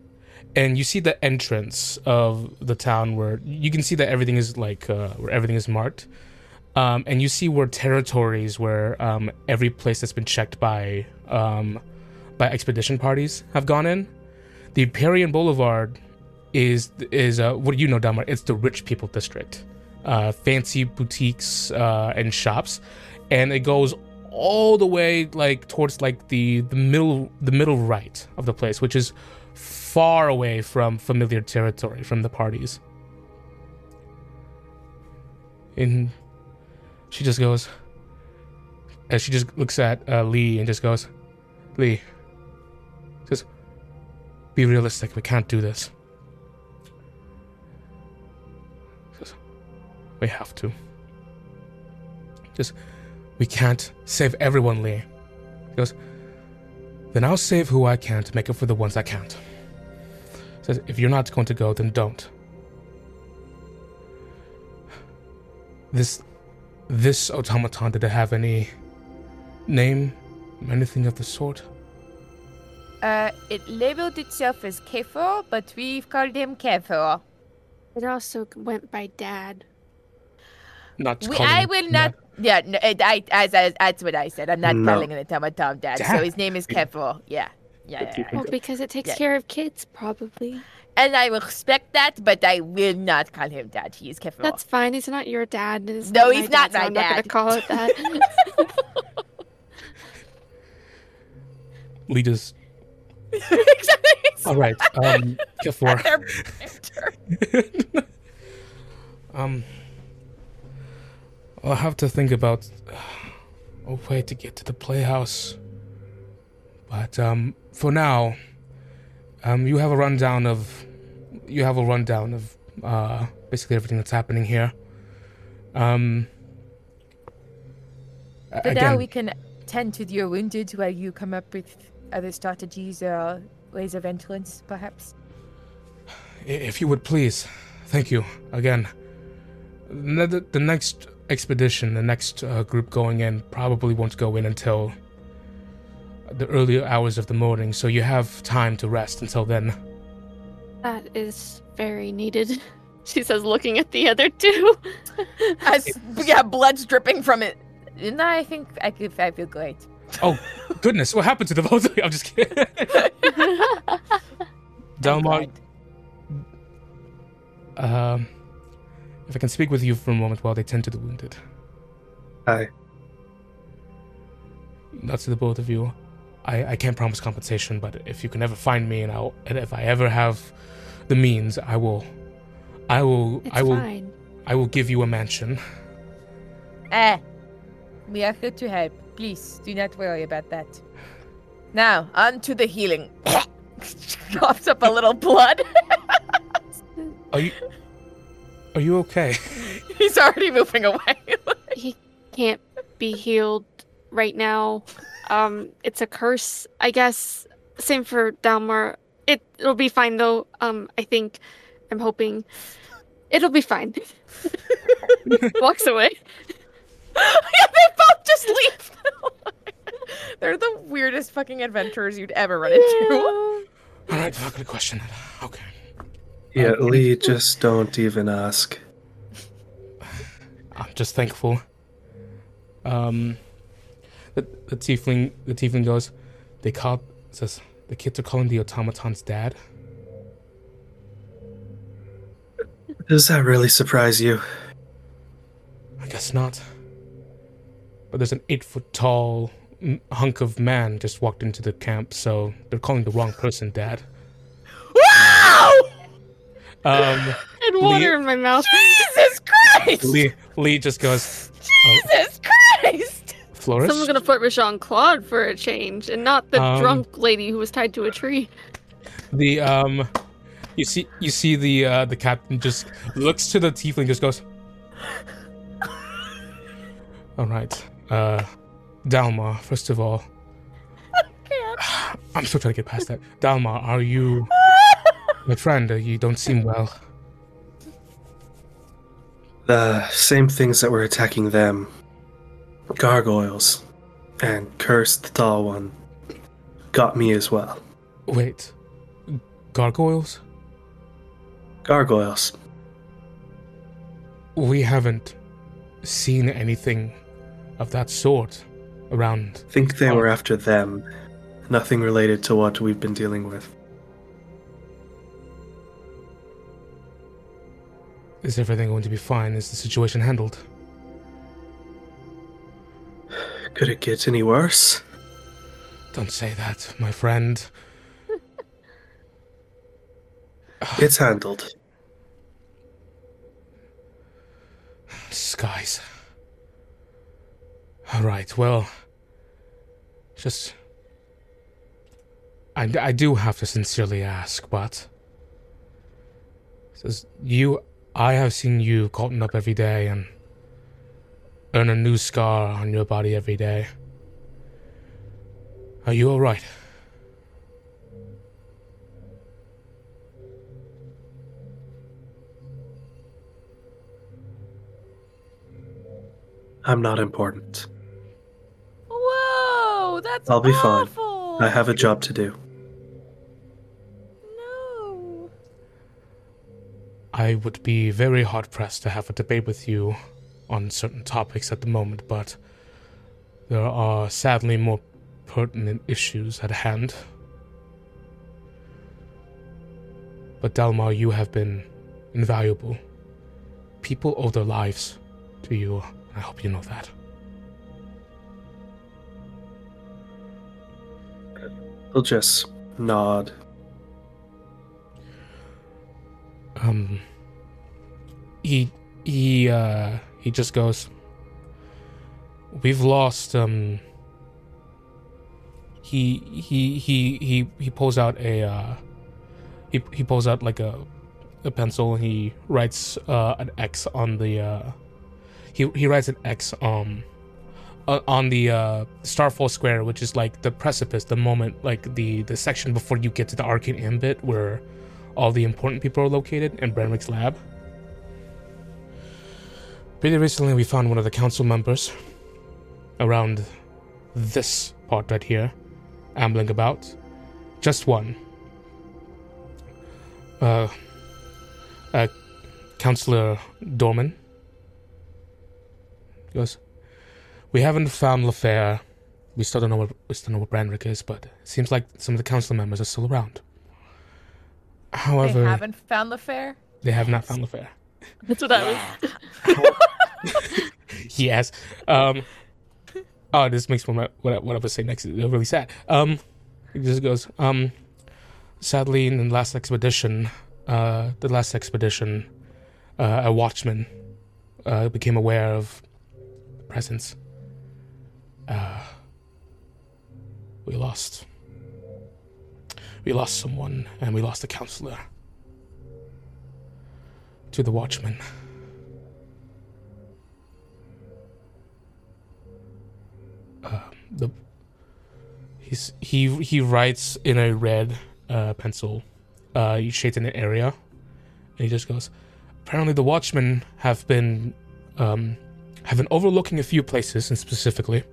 and you see the entrance of the town where you can see that everything is like uh, where everything is marked. Um, and you see where territories where um, every place that's been checked by um, by expedition parties have gone in. The Empyrean Boulevard is is uh, what do you know, Dalmar? It's the rich people district, uh, fancy boutiques uh, and shops, and it goes all the way like towards like the the middle the middle right of the place, which is far away from familiar territory from the parties. And she just goes, as she just looks at uh, Lee and just goes, Lee, just be realistic. We can't do this. Just, we have to. Just, we can't save everyone, Lee. He goes, then I'll save who I can to make up for the ones I can't. Says, if you're not going to go, then don't. This, this automaton, did it have any name, anything of the sort? uh it labeled itself as Kefor, but we've called him Kefir. It also went by Dad. Not We, calling I will that. not yeah no, it, I, as, as that's what i said i'm not No. calling an automaton dad, so his name is Kefir. yeah yeah, yeah, yeah. Well, because it takes Yeah. care of kids, probably. and i respect that but i will not call him dad he is Kefir. That's fine. He's not your dad. and it's No, my he's not dad, so my I'm not gonna call it that. Lee just. All right. Um, Kefir. Um, I'll have to think about a way to get to the playhouse. But um, for now, um, you have a rundown of you have a rundown of uh, basically everything that's happening here. Um, But now we can tend to your wounded while you come up with other strategies or ways of entrance, perhaps. if you would please, thank you again. The, the, the next expedition, the next uh, group going in, probably won't go in until the earlier hours of the morning, so you have time to rest until then. that is very needed. She says, looking at the other two. As yeah, blood's dripping from it. No, I think I could. I feel great. Oh, goodness, what happened to the both of you? I'm just kidding. I'm Dalmar, um, if I can speak with you for a moment while they tend to the wounded. Hi. Not to the both of you. I, I can't promise compensation, but if you can ever find me and I and if I ever have the means, I will, I will, It's I will, fine. I will give you a mansion. Eh. We are here to help. Please, do not worry about that. Now, on to the healing. Coughs up a little blood. Are you, are you okay? He's already moving away. He can't be healed right now. Um, it's a curse, I guess. Same for Dalmar. It it'll be fine though. Um, I think. I'm hoping. It'll be fine. Walks away. yeah, they both just leave. They're the weirdest fucking adventurers you'd ever run into. All right, I'm not gonna question it. Okay. Yeah, Lee, just don't even ask. I'm just thankful. Um, the, the tiefling, the tiefling goes. They call says the kids are calling the automaton's dad. Does that really surprise you? I guess not. But there's an eight foot tall m- hunk of man just walked into the camp, so they're calling the wrong person dad. Wow! Um, And water in my mouth. Jesus Christ! Lee Lee just goes, Jesus Christ! Flourish. Someone's gonna flirt with Jean Claude for a change, and not the Um, drunk lady who was tied to a tree. The um, you see you see the uh the captain just looks to the tiefling, just goes. All right, uh, Dalmar. First of all, I'm still trying to get past that. Dalmar, are you my friend? Uh, You don't seem well. The same things that were attacking them gargoyles and Cursed the Tall One got me as well. Wait, gargoyles? Gargoyles. We haven't seen anything of that sort around. think they Oh. were after them. Nothing related to what we've been dealing with. Is everything going to be fine? Is the situation handled? Could it get any worse? Don't say that, my friend. It's handled. Skies. Alright, well. Just. I, I do have to sincerely ask, but. Says, you. I have seen you caught up every day and. Earn a new scar on your body every day. Are you alright? I'm not important. Whoa, that's I'll be fine. I have a job to do. No. I would be very hard pressed to have a debate with you on certain topics at the moment, but there are sadly more pertinent issues at hand. But Dalmar, you have been invaluable. People owe their lives to you. I hope you know that. He'll just nod. um he he uh he just goes we've lost um he he he he he pulls out a uh he he pulls out like a a pencil and he writes uh an x on the uh he he writes an x um uh, on the uh starfall square which is like the precipice the moment like the the section before you get to the arcane ambit where all the important people are located in Brandrick's lab. Pretty recently, we found one of the council members around this part right here, ambling about. Just one. Uh, uh, Councillor Dorman goes, We haven't found LaFair. We still don't know what we still know what Brandrick is, but it seems like some of the council members are still around. However, they haven't found the fair. they have not found LaFair. That's what I was. yes. Um, oh, this makes me what what I was saying next really sad. Um, he just goes, um, sadly, in the last expedition, uh, the last expedition, uh, a watchman uh, became aware of the presence. Uh, we lost. We lost someone, and we lost a counselor to the watchman. The he's he he writes in a red uh, pencil. Uh, he shades in an area, and he just goes. Apparently, the watchmen have been um, have been overlooking a few places, and specifically,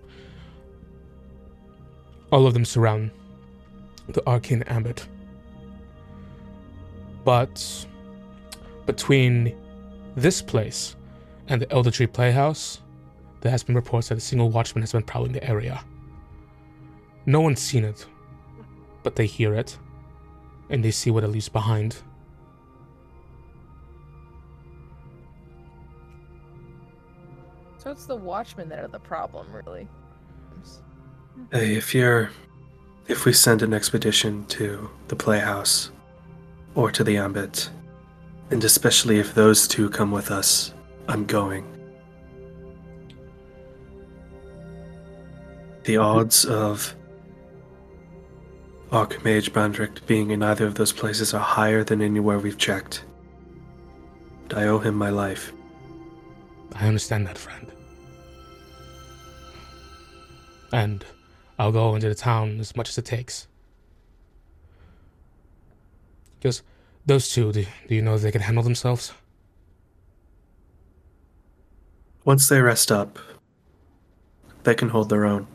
all of them surround the arcane ambit. But between this place and the Elder Tree Playhouse, there has been reports that a single watchman has been prowling the area. No one's seen it, but they hear it, and they see what it leaves behind. So it's the Watchmen that are the problem, really. Hey, if you're. If we send an expedition to the Playhouse or to the Ambit, and especially if those two come with us, I'm going. The odds of Archmage Brandrick being in either of those places are higher than anywhere we've checked. But I owe him my life. I understand that, friend. And I'll go into the town as much as it takes. Because those two, do, do you know they can handle themselves? Once they rest up, they can hold their own.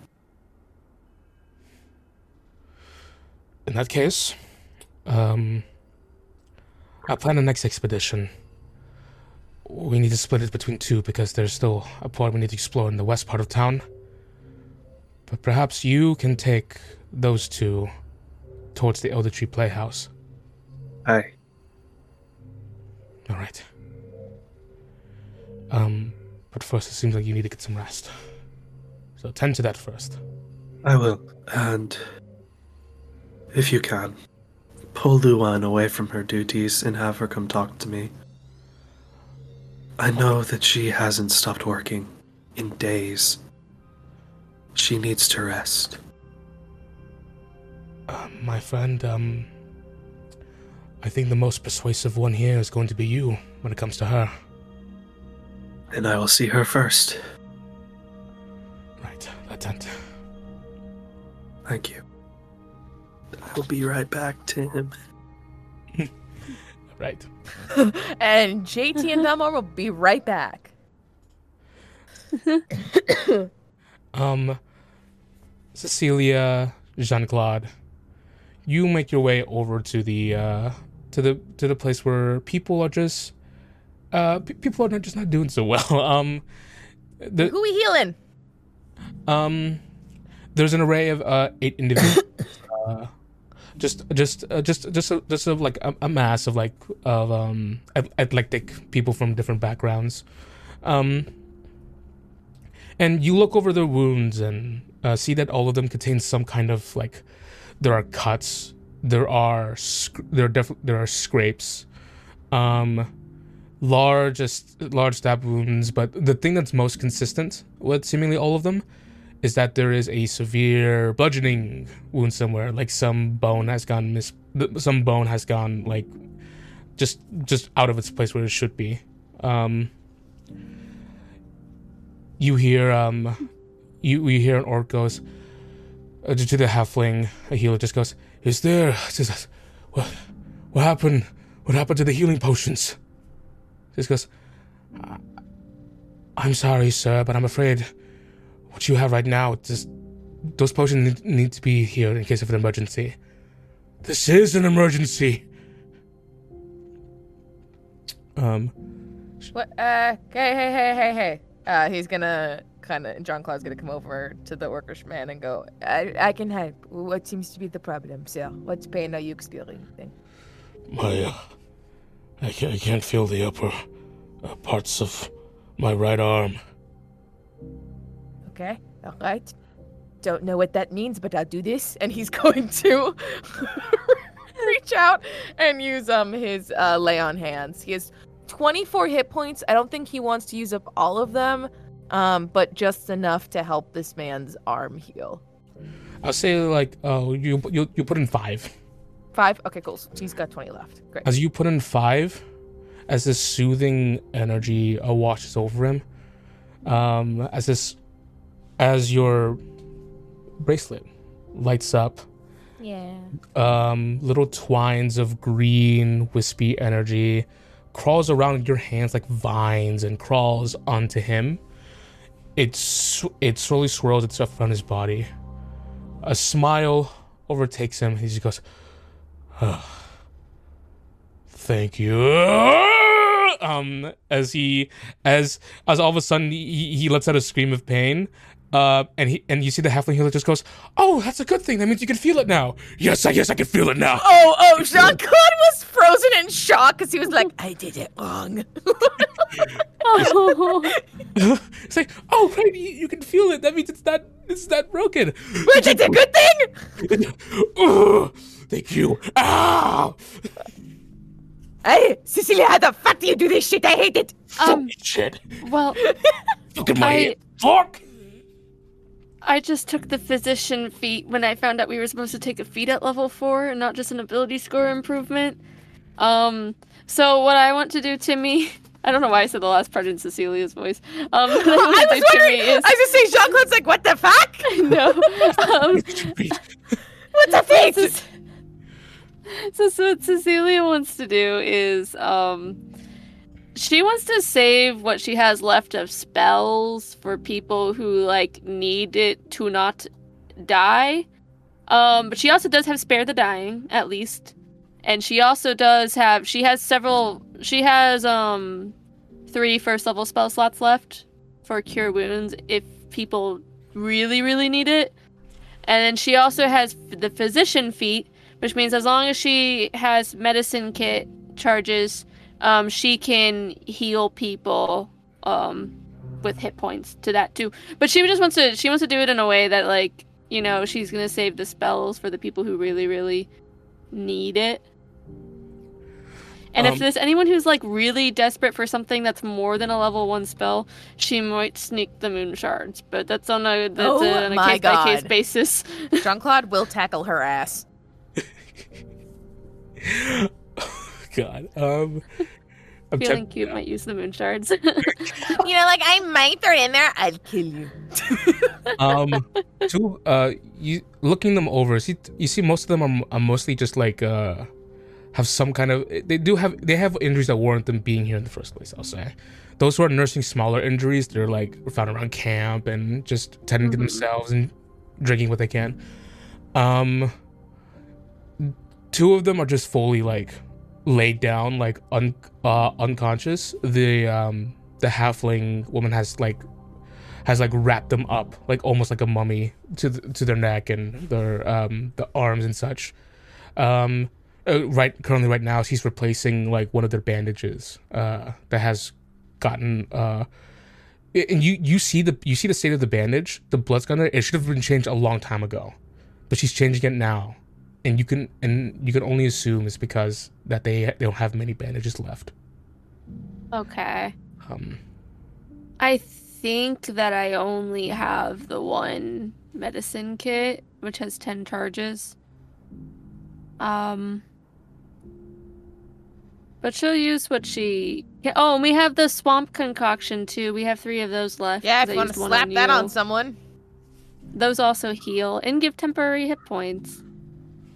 In that case, um, I'll plan the next expedition. We need to split it between two because there's still a part we need to explore in the west part of town. But perhaps you can take those two towards the Elder Tree Playhouse. Aye. All right. Um, but first, it seems like you need to get some rest. So tend to that first. I will. And if you can, pull Luan away from her duties and have her come talk to me. I know that she hasn't stopped working in days. She needs to rest. Uh, my friend, um, I think the most persuasive one here is going to be you when it comes to her. And I will see her first. Right, Lieutenant. Thank you. I will be right back, Tim. Right. and JT and Belmore will be right back. Um, Cecilia, Jean Claude, you make your way over to the uh, to the to the place where people are just uh, p- people are not just not doing so well. Um, the Who we healing? um, there's an array of uh, eight individuals. uh, just, just, uh, just, just, a, just a, like a, a mass of like of um eclectic people from different backgrounds. Um, and you look over their wounds and uh, see that all of them contain some kind of like there are cuts, there are sc- there are def- there are scrapes, um, large stab wounds. But the thing that's most consistent with seemingly all of them is that there is a severe bludgeoning wound somewhere, like some bone has gone mis, some bone has gone like just just out of its place where it should be. Um, you hear um, you hear an orc goes uh, to the halfling. A healer just goes, "Is there just, what what happened? What happened to the healing potions?" Just goes, "I'm sorry, sir, but I'm afraid." What you have right now, just those potions need, need to be here in case of an emergency. This is an emergency. Um, What? Uh, hey, hey, hey, hey, hey. Uh, he's gonna kind of. Jean Claude's gonna come over to the workers' man and go. I, I can help. What seems to be the problem, sir? What pain are you experiencing? my, uh, I can't, I can't feel the upper uh, parts of my right arm. Okay. All right. Don't know what that means, but I'll do this. And he's going to reach out and use um his uh, lay on hands. He has 24 hit points. I don't think he wants to use up all of them, um, but just enough to help this man's arm heal. I'll say like, oh, you you you put in five. Five. Okay, cool. So he's got 20 left. Great. As you put in five, as this soothing energy uh, washes over him, um, as this, as your bracelet lights up, Yeah. um, little twines of green wispy energy crawls around your hands like vines and crawls onto him. It it slowly swirls itself around his body. A smile overtakes him. He just goes, "Ah, "Thank you." Um, as he as as all of a sudden he, he lets out a scream of pain. Uh, and he and you see the halfling healer just goes, "Oh, that's a good thing. That means you can feel it now." Yes, I yes I can feel it now. Oh, oh, Jean Claude was frozen in shock because he was like, I did it wrong. Oh, it's like, oh, right, you, you can feel it. That means it's not it's not broken. Which is a good thing. Ugh, thank you. Ah, Hey, Cecilia, how the fuck do you do this shit? I hate it. um, shit. well, Look at my I- head. Fuck. I just took the physician feat when I found out we were supposed to take a feat at level four and not just an ability score improvement. Um, so what I want to do, Timmy, I don't know why I said the last part in Cecilia's voice. Um, I I was wondering. Is I was just saying, Jean Claude's like, what the fuck? no. Um, What's the fate? so, so, so what Cecilia wants to do is um she wants to save what she has left of spells for people who like need it to not die. Um but she also does have spare the dying at least. And she also does have she has several she has um three first level spell slots left for cure wounds if people really really need it. And then she also has the physician feat, which means as long as she has medicine kit charges, um, she can heal people um, with hit points to that too. But she just wants to she wants to do it in a way that like you know she's gonna save the spells for the people who really really need it. And Um, if there's anyone who's like really desperate for something that's more than a level one spell, she might sneak the moon shards. But that's on a that's Oh on a my case by case basis. Jean Claude will tackle her ass. God. Um. I'm Feeling cute might use the moon shards. You know, like I might throw it in there. I'd kill you. um two uh you looking them over see you see most of them are, are mostly just like uh have some kind of they do have they have injuries that warrant them being here in the first place i'll say those who are nursing smaller injuries they're like found around camp and just tending to Mhm. themselves and drinking what they can um two of them are just fully like laid down like un uh unconscious the um the halfling woman has like has like wrapped them up like almost like a mummy to to their neck and their um the arms and such. Um uh, right currently right now she's replacing like one of their bandages uh that has gotten uh and you you see the you see the state of the bandage the blood's gonna it should have been changed a long time ago but she's changing it now and you can and you can only assume it's because that they they don't have many bandages left okay. um I think that I only have the one medicine kit, which has 10 charges. Um. But she'll use what she. Oh, and we have the swamp concoction too. We have three of those left. Yeah, if you want to used one slap that you. on someone. Those also heal and give temporary hit points.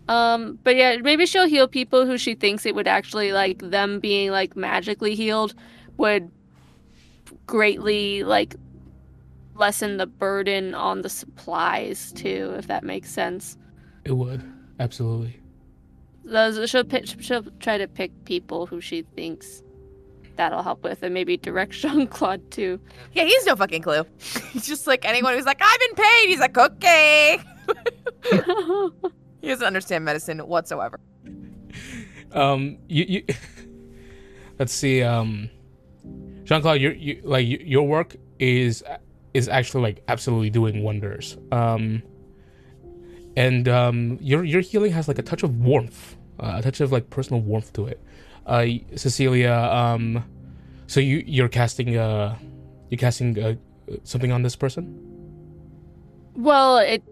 Um, but yeah, maybe she'll heal people who she thinks it would actually like them being like magically healed would greatly like lessen the burden on the supplies too, if that makes sense. it would absolutely Those she'll pick, she'll try to pick people who she thinks that'll help with, and maybe direct Jean Claude too. Yeah, he's no fucking clue. He's just like anyone who's like, I've been paid. He's like, okay. He doesn't understand medicine whatsoever. um you, you let's see um jean-claude your you, like your work is is actually like absolutely doing wonders. Um, and um, your your healing has like a touch of warmth, uh, a touch of like personal warmth to it. Uh, Cecilia, um, so you you're casting uh, you're casting uh, something on this person. Well, it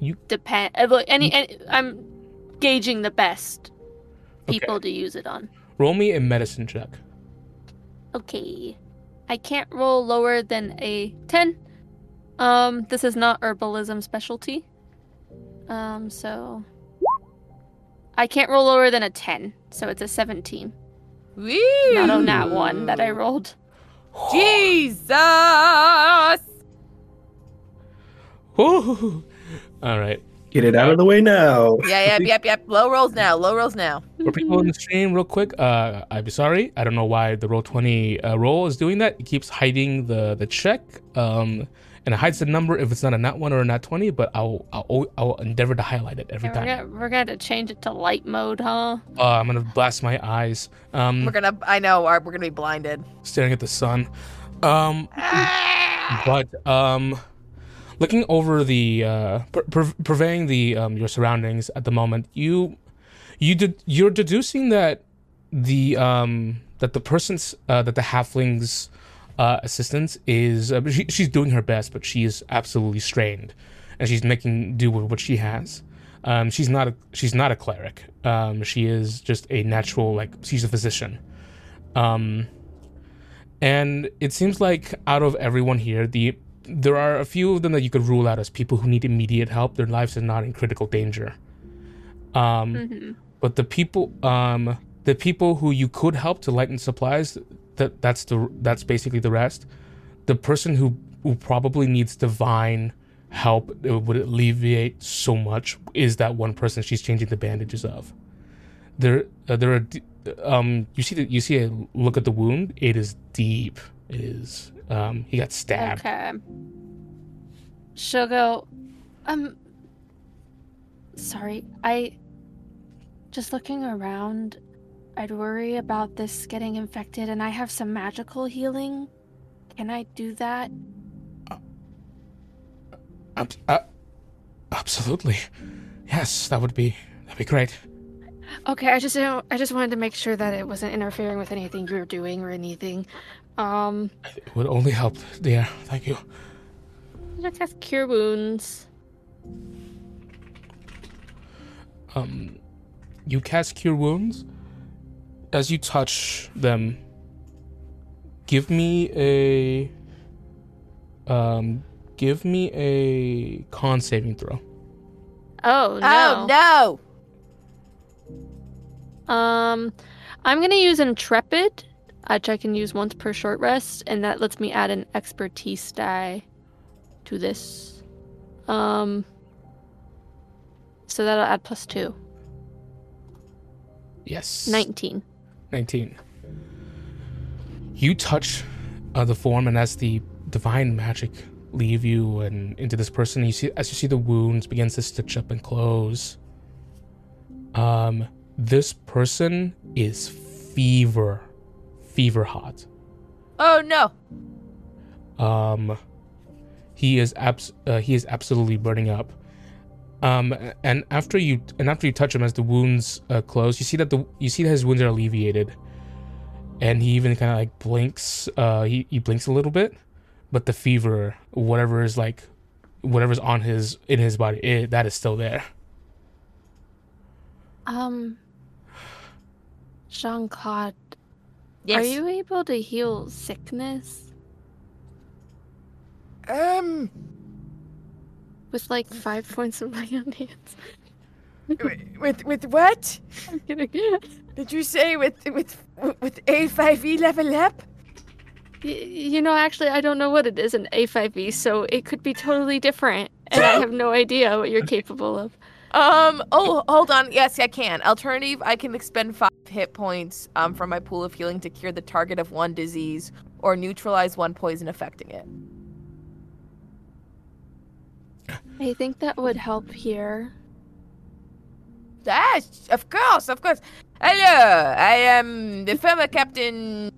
You- depend. uh, look, Any, any, I'm gauging the best people to use it on. Roll me a medicine check. Okay. I can't roll lower than a 10. Um, this is not herbalism specialty. Um, so I can't roll lower than a 10, so it's a 17. Woo! Not on that one that I rolled. Jesus! Ooh. All right. Get it out of the way now. Yeah, yep, yep, yep. Low rolls now. Low rolls now. For people in the stream, real quick, uh, I'd be sorry. I don't know why the Roll20 uh, roll is doing that. It keeps hiding the the check, um, and it hides the number if it's not a nat one or a nat twenty. But I'll I'll, I'll endeavor to highlight it every Yeah, we're, time. gonna, we're gonna change it to light mode, huh? Uh, I'm gonna blast my eyes, um, We're gonna. I know. We're we're gonna be blinded. staring at the sun. Um, but um, looking over the uh, purveying the um, your surroundings at the moment, you you did you're deducing that the um that the person's uh, that the halfling's uh, assistance is uh, she, she's doing her best, but she is absolutely strained, and she's making do with what she has. Um, she's not a she's not a cleric. Um, she is just a natural like she's a physician. Um, and it seems like out of everyone here, the there are a few of them that you could rule out as people who need immediate help. Their lives are not in critical danger. Um, Mm-hmm. but the people, um, the people who you could help to lighten supplies, that that's the that's basically the rest. The person who who probably needs divine help it would alleviate so much is that one person she's changing the bandages of. There, uh, there are, um, you see that you see a look at the wound. It is deep. It is. Um, he got stabbed. Okay. She'll go, um, sorry, I, just looking around, I'd worry about this getting infected, and I have some magical healing. Can I do that? Ab- uh, absolutely. Yes, that would be that'd be great. Okay, I just I just wanted to make sure that it wasn't interfering with anything you were doing or anything. Um, It would only help, dear. Thank you. just cast cure wounds. Um, you cast Cure Wounds. As you touch them, give me a. Um, give me a con saving throw. Oh Oh no. no! Um, I'm gonna use intrepid, which I can use once per short rest, and that lets me add an expertise die to this. Um, so that'll add plus two. Yes. 19. 19. You touch uh, the form, and as the divine magic leave you and into this person, you see as you see the wounds begins to stitch up and close. Um, this person is fever, fever hot. Oh no! Um, he is abs- uh, he is absolutely burning up. Um, and after you and after you touch him, as the wounds uh, close, you see that the you see that his wounds are alleviated, and he even kind of like blinks. Uh, he he blinks a little bit, but the fever, whatever is like, whatever's on his in his body, it, that is still there. Um, Jean Claude, Yes. are you able to heal sickness Um. with like five points of my own hands? With with what? I'm kidding. Did you say with with with A five E level up? Y- you know, actually, I don't know what it is in A5e, so it could be totally different, and I have no idea what you're capable of. Um. Oh, hold on. Yes, I can. Alternative: I can expend five hit points um from my pool of healing to cure the target of one disease or neutralize one poison affecting it. I think that would help here. Yes, of course, of course. Hello, I am the former captain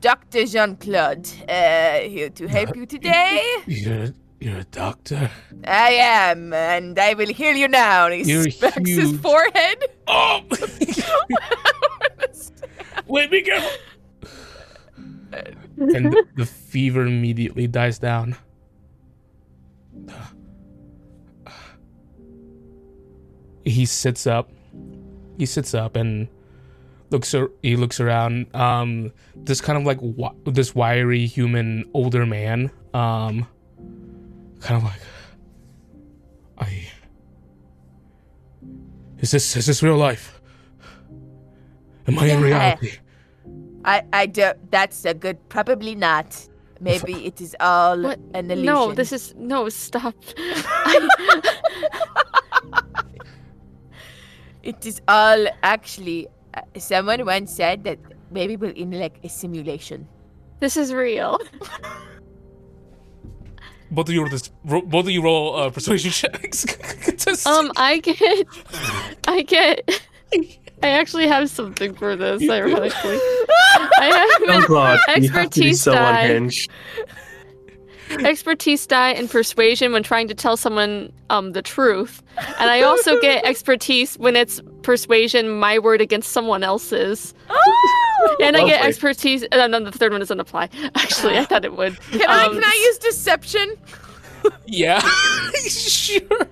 Dr. Jean Claude, uh, here to help you today. You're a doctor. I am, and I will heal you now. And he You're smacks his forehead. Oh! Wait, be careful. and the, the fever immediately dies down. He sits up. He sits up and looks. He looks around. Um, this kind of like wi- this wiry human older man. Um, kind of like, I. Is this is this real life? Am I in Yeah. reality? I, I don't. That's a good. Probably not. Maybe it is all What? an illusion. No, this is no stop. I, It is all actually. Uh, someone once said that maybe we're in like a simulation. this is real. Both of you roll this. Both of you roll uh, persuasion checks. To see- Um, I get, I get. I actually have something for this. Ironically, I Oh have God, you have to be expertise so die. unhinged. expertise die in persuasion when trying to tell someone um the truth, and I also get expertise when it's persuasion my word against someone else's. And I get Lovely. expertise. Uh, no, the third one doesn't apply. Actually, I thought it would. Can I Um, can I use deception? yeah, sure.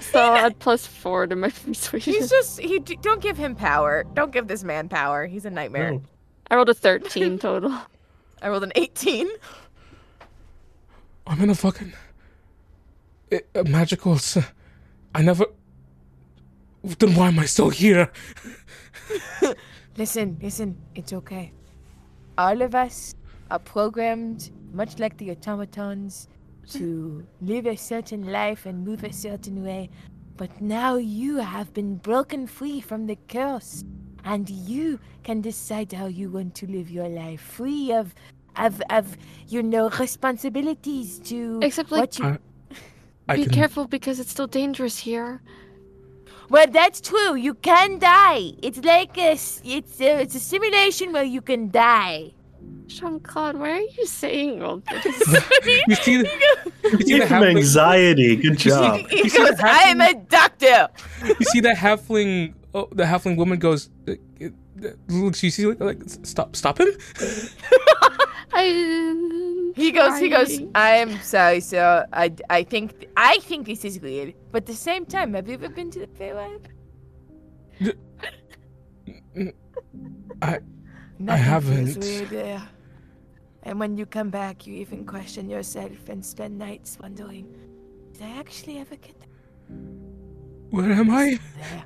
So I'll add plus four to my persuasion. He's just he. Don't give him power. Don't give this man power. He's a nightmare. No. I rolled a thirteen total. I rolled an 18. I'm in a fucking a, a magical. I never. Then why am I still here? Listen, listen. It's okay. All of us are programmed, much like the automatons, to live a certain life and move a certain way. But now you have been broken free from the curse, and you can decide how you want to live your life, free of, of, of, you know, responsibilities to Except, like, what you. I- I Be can. careful because it's still dangerous here. Well, that's true. You can die. It's like a, it's a, it's a simulation where you can die. Jean Claude, why are you saying all this? You see, the, you see the halfling. anxiety. Good job. He You see goes, the I am a doctor. You see that halfling. Oh, the halfling woman goes. You see, like, like, stop, stop him. I. He goes, he goes, I'm sorry, sir. I, I think, I think this is weird. But at the same time, have you ever been to the Feywild? I. Nothing haven't. weird there. And when you come back, you even question yourself and spend nights wondering, did I actually ever get There? Where am I? there?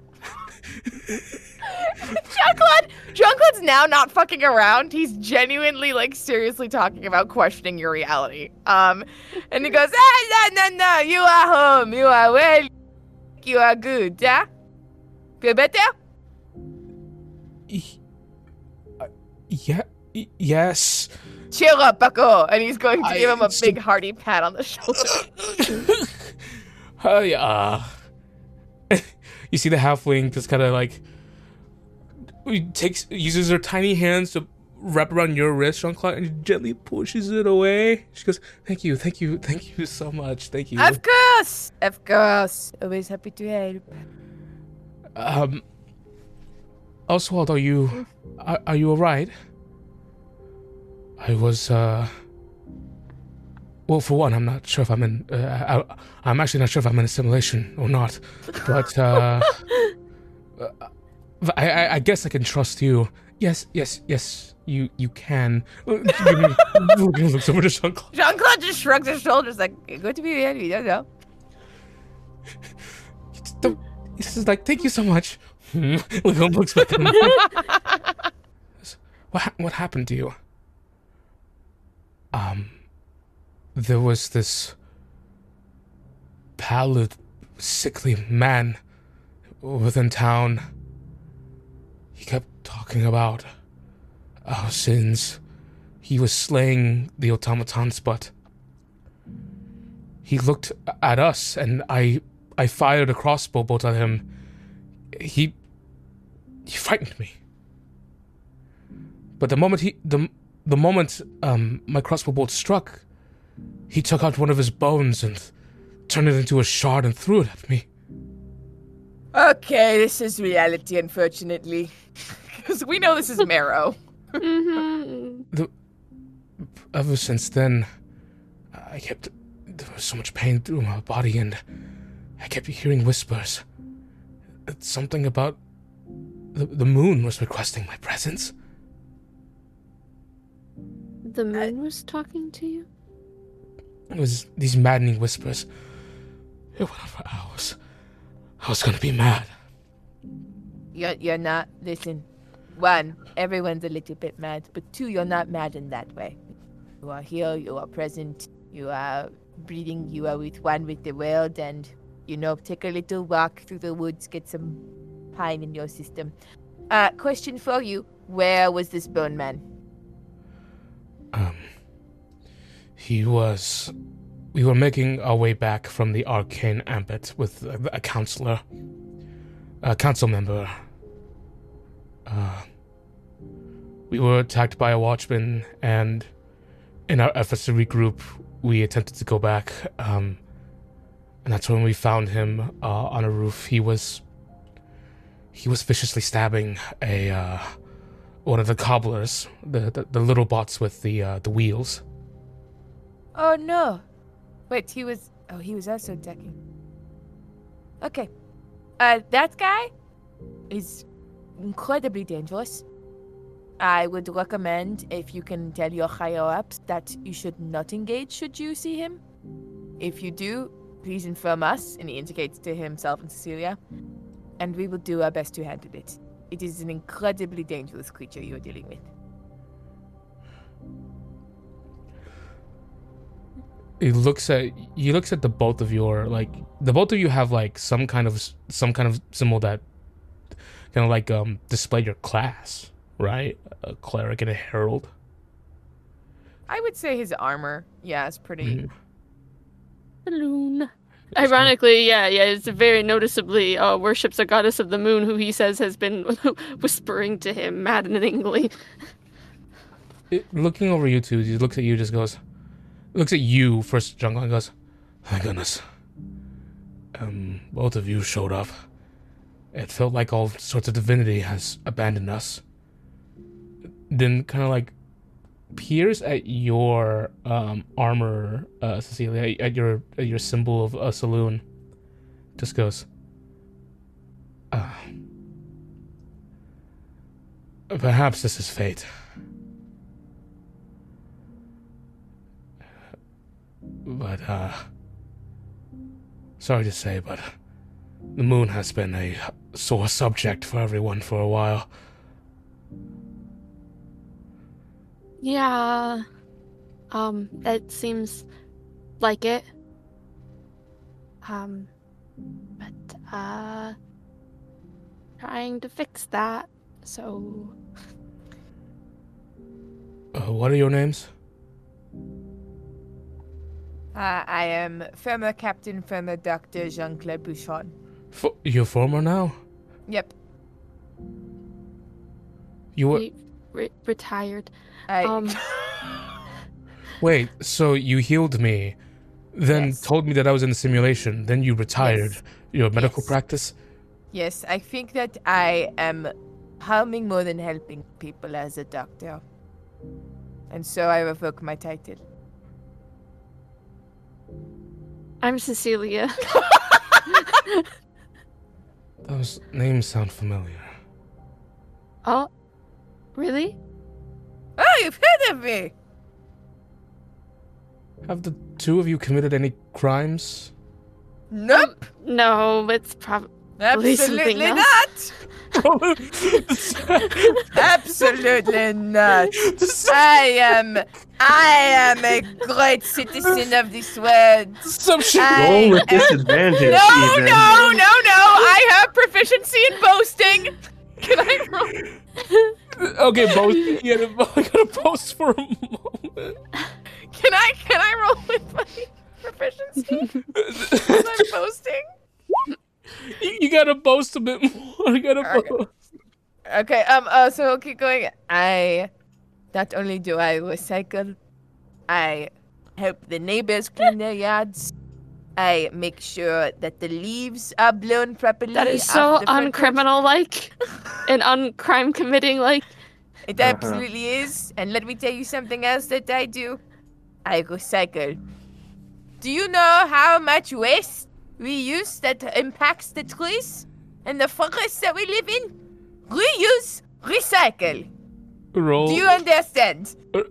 Jean-Claude, Jean-Claude's now not fucking around. He's genuinely, like, seriously talking about questioning your reality. Um, and he goes, ah, no, no, no, you are home. You are well. You are good, yeah? Feel better? Uh, Yeah. Yes. Cheer up, Bucko. And he's going to I- give him a big hearty pat on the shoulder. Hi. You see the halfling just kind of like takes uses her tiny hands to wrap around your wrist, Jean Claude, and gently pushes it away. She goes, "Thank you, thank you, thank you so much, thank you." of course. Of course. Always happy to help. Um. Oswald, are you are, are you alright? I was uh. Well, for one, I'm not sure if I'm in. Uh, I, I'm actually not sure if I'm in a simulation or not, but uh, I, I, I guess I can trust you. Yes, yes, yes. You you can. Give me- looks over to Jean-Claude. Jean-Claude just shrugs his shoulders like, good to be here. You don't know. Don't- This is like, thank you so much. Look, looks back what what happened to you? Um, there was this pallid, sickly man within town. He kept talking about our sins. He was slaying the automatons, but he looked at us, and I I fired a crossbow bolt at him. He he frightened me. But the moment he the the moment um, my crossbow bolt struck, he took out one of his bones and turned it into a shard and threw it at me. Okay, this is reality, unfortunately. Because we know this is Marrow. Mm-hmm. Ever since then, I kept. There was so much pain through my body, and I kept hearing whispers. It's something about. The, the moon was requesting my presence. The moon was talking to you? It was these maddening whispers. It went on for hours. I was gonna be mad. You're, you're not. Listen. One, everyone's a little bit mad. But two, you're not mad in that way. You are here, you are present, you are breathing, you are with one with the world, and, you know, take a little walk through the woods, get some pine in your system. Uh, question for you Where was this bone man? Um, he was. We were making our way back from the arcane ambit with a, a counselor, a council member. Uh, we were attacked by a watchman, and in our efforts to regroup, we attempted to go back. Um, and that's when we found him uh, on a roof. He was. He was viciously stabbing a uh, one of the cobblers, the, the the little bots with the uh, the wheels. Oh no. Wait, he was. Oh, he was also decking. Okay. Uh, that guy is incredibly dangerous. I would recommend if you can tell your higher ups that you should not engage should you see him. If you do, please inform us, and he indicates to himself and Cecilia, and we will do our best to handle it. It is an incredibly dangerous creature you are dealing with. He looks at he looks at the both of your like the both of you have like some kind of some kind of symbol that kind of like um display your class right a cleric and a herald I would say his armor, yeah, is pretty. Mhm. Balloon. Ironically, yeah, yeah, it's very noticeably uh, worships a goddess of the moon who he says has been whispering to him maddeningly. It- looking over you two he looks at you just goes looks at you first jungle and goes thank goodness. Um both of you showed up. It felt like all sorts of divinity has abandoned us. Then kind of like peers at your um armor uh cecilia at your at your symbol of a Selûne. Just goes uh, perhaps this is fate but uh sorry to say but the moon has been a sore subject for everyone for a while Yeah. Um, that seems like it. Um, but, uh, trying to fix that, so. uh, what are your names Uh, I am former Captain, former Doctor Jean Claude Bouchon. F- you're former now Yep. you were Re- re- retired. I, Um, wait so you healed me then Yes. told me that i was in a simulation then you retired Yes. your medical Yes. practice yes, I think that I am harming more than helping people as a doctor. And so I revoke my title. I'm Cecilia. those names sound familiar oh, really? Oh, you've heard of me! have the two of you committed any crimes Nope! Um, no, it's probably Probably something Absolutely not! Absolutely not! I am. I am a great citizen of this world. some shit I Roll with am- disadvantage, No, even. no, no, no! I have proficiency in boasting! Can I roll? okay both you gotta, I gotta post for a moment Can I can I roll with my proficiency? Am I boasting? you, you gotta boast a bit more you gotta Okay. boast Okay, um uh so we'll keep going. I Not only do I recycle, I help the neighbors clean their yards. I make sure that the leaves are blown properly. That is so the front porch. uncriminal like and uncrime committing like. It Uh-huh. absolutely is. And let me tell you something else that I do. I recycle. Do you know how much waste we use that impacts the trees and the forests that we live in? Reuse, recycle. Roll. Do you understand? Uh,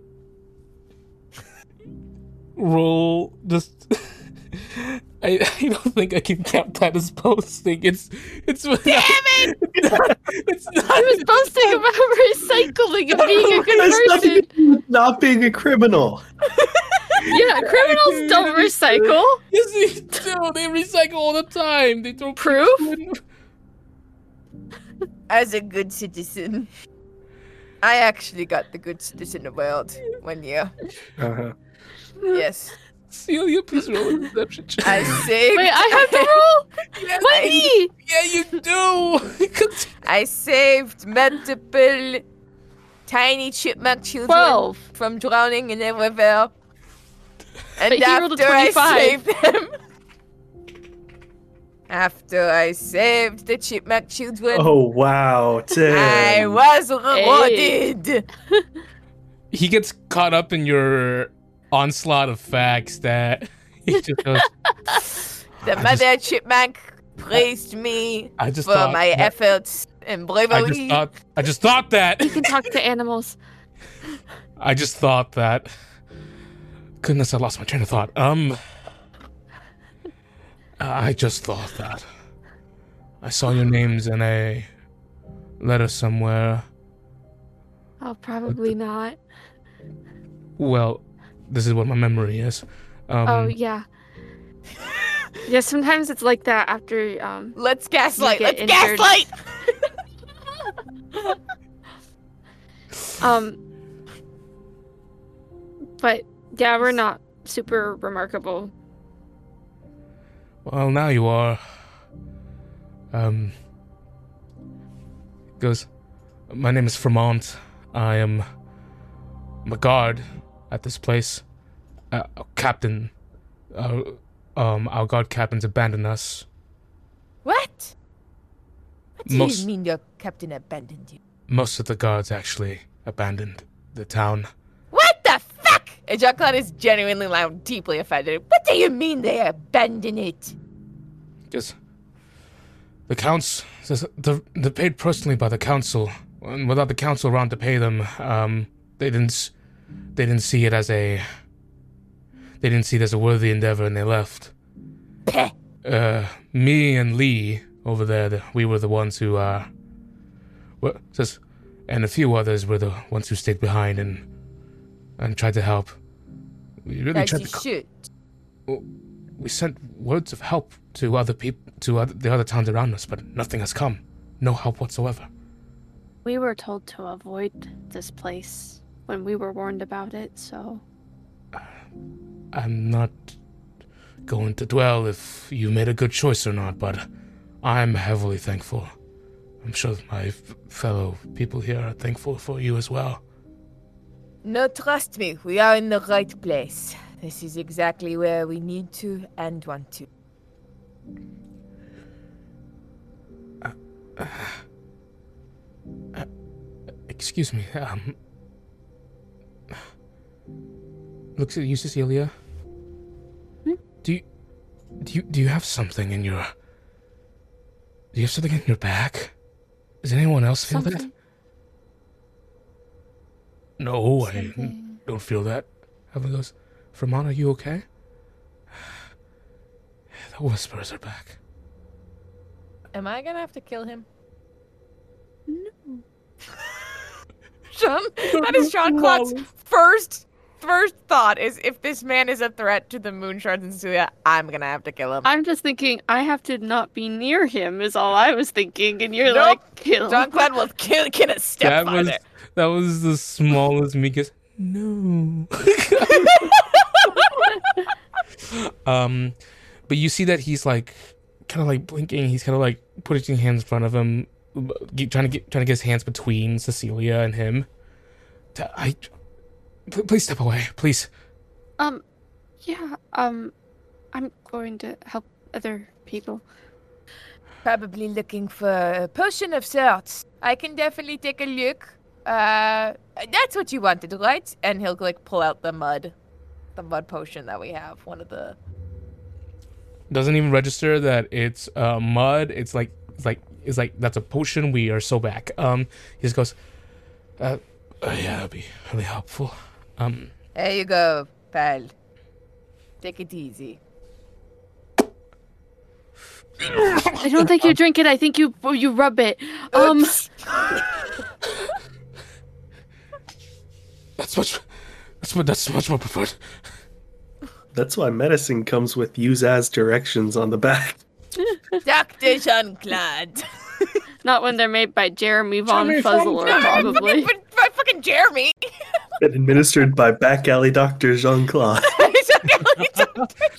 roll just I, I don't think I can count that as posting. It's it's Damn it! it's not I was boasting about recycling and being a good person. to do with not being a criminal. Yeah, criminals don't recycle. Yes, they do. They recycle all the time. They throw Proof? As a good citizen, I actually got the good citizen award one year. Uh-huh. Yes. Celia, please roll a deception check. I saved. Wait, I have to roll? Yes, Why I- Yeah, you do. I saved multiple tiny chipmunk children Twelve. from drowning in a river. And But he rolled a after I saved them, after I saved the chipmunk children, Oh wow, I was rewarded. he gets caught up in your onslaught of facts that he just goes. The I mother chipmunk praised me I just for my that- efforts and bravery. I bravery. just thought. I just thought that. You can talk to animals. I just thought that. Goodness, I lost my train of thought. Um, I just thought that. I saw your names in a letter somewhere. Oh, probably not. Well, this is what my memory is. Um, oh, yeah. Yeah, sometimes it's like that after um Let's gaslight. Let's injured. gaslight. um but yeah, we're not super remarkable. Well, now you are. Um. Goes. My name is Fremont. I am. I'm a guard at this place. Uh, a captain. Uh, um, our guard captains abandoned us. What? What do Most- you mean your captain abandoned you? Most of the guards actually abandoned the town. What? And Jean Claude is genuinely loud, deeply offended. What do you mean they abandoned it? Because the counts. They're, they're paid personally by the council, and without the council around to pay them, um, they didn't. They didn't see it as a. They didn't see it as a worthy endeavor, and they left. Peh. Uh, me and Lee over there, the, we were the ones who, uh, says, and a few others were the ones who stayed behind and and tried to help. We really As tried to. should. we sent words of help to other people, to other, the other towns around us, but nothing has come. No help whatsoever. We were told to avoid this place when we were warned about it, so I'm not going to dwell if you made a good choice or not, but I'm heavily thankful. I'm sure my fellow people here are thankful for you as well. No, trust me, we are in the right place. This is exactly where we need to and want to. Excuse me. Um. Looks at you, Cecilia. Hmm? Do you, do you do you have something in your? Do you have something in your back? Does anyone else feel that? Something. No, I something. don't feel that. Evelyn goes, Vermont, are you okay? The whispers are back. Am I gonna have to kill him? No. Jean, that is Jean Claude's first first thought is if this man is a threat to the Moonshards and Celia, I'm gonna have to kill him. I'm just thinking I have to not be near him is all I was thinking, and you're Nope. like kill. Jean Claude will kill get a step that was farther. That was the smallest meekest. No. um, but you see that he's like kind of like blinking. He's kind of like putting his hands in front of him, trying to get trying to get his hands between Cecilia and him. I. p- Please step away, please. Um, yeah, um, I'm going to help other people. Probably looking for a potion of sorts. I can definitely take a look. Uh, that's what you wanted, right? And he'll like pull out the mud, the mud potion that we have. One of the. Doesn't even register that it's uh, mud. It's like it's like it's like that's a potion. We are so back. Um, he just goes, uh, uh, yeah, that'd be really helpful. Um, There you go, pal. Take it easy. I don't think you drink it. I think you you rub it. Um, that's much. That's mu- that's much more preferred. That's why medicine comes with use as directions on the back. Dr. Jean Claude. not when they're made by Jeremy von Jeremy von Fuzzler, probably. But, but fucking Jeremy. And administered by back alley Doctor Jean Claude.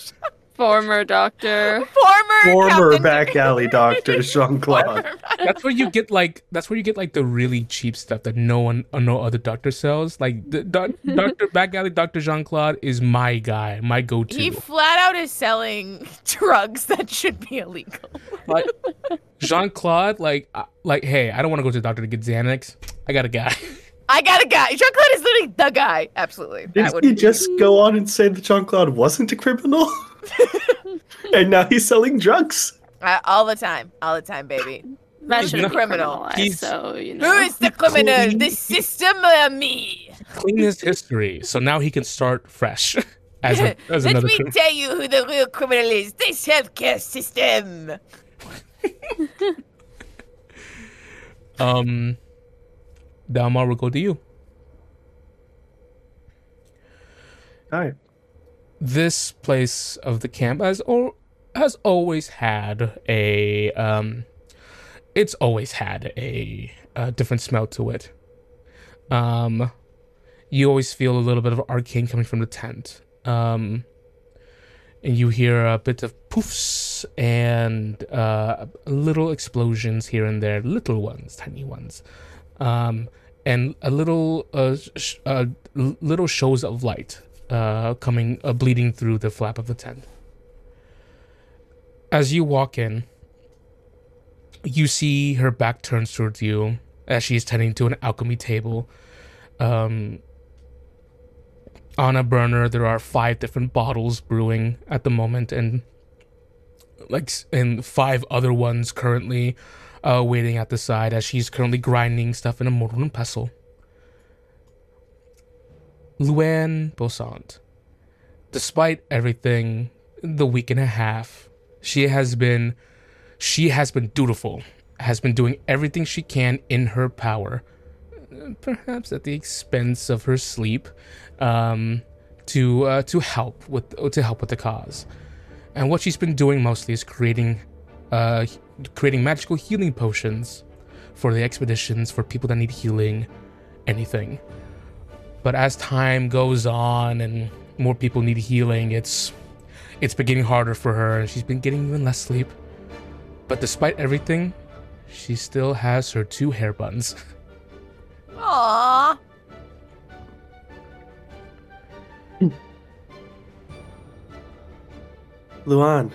Former doctor. Former. Former Captain- back alley Doctor Jean Claude. That's where you get like that's where you get like the really cheap stuff that no one uh, no other doctor sells. Like the doc, Doctor Back Alley Doctor Jean Claude is my guy, my go to. He flat out is selling drugs that should be illegal. like Jean Claude, like uh, like hey, I don't want to go to the doctor to get Xanax. I got a guy. I got a guy. Jean Claude is literally the guy. Absolutely. That Didn't would he be- just go on and say that Jean Claude wasn't a criminal? and now he's selling drugs. Uh, all the time. All the time, baby. That He's should not be criminal. criminalized, He's- so you know. is the criminal? Clean. The system or me? Clean his history, so now he can start fresh as a, as Let another. me criminal. tell you who the real criminal is. This healthcare system. Um, Dalmar will go to you. Hi. this place of the camp has or has always had a um it's always had a, a different smell to it um you always feel a little bit of arcane coming from the tent um and you hear a bit of poofs and uh little explosions here and there little ones tiny ones um and a little uh, sh- uh little shows of light uh, coming, uh, bleeding through the flap of the tent. As you walk in, you see her back turns towards you as she is tending to an alchemy table. Um, on a burner, there are five different bottles brewing at the moment, and like, and five other ones currently uh, waiting at the side as she's currently grinding stuff in a mortar and pestle. Luann Bosant. Despite everything, the week and a half, she has been she has been dutiful, has been doing everything she can in her power, perhaps at the expense of her sleep, um, to uh, to help with to help with the cause. And what she's been doing mostly is creating uh, creating magical healing potions for the expeditions for people that need healing, anything but as time goes on and more people need healing it's it's been getting harder for her and she's been getting even less sleep but despite everything she still has her two hair buns Aww. Luan,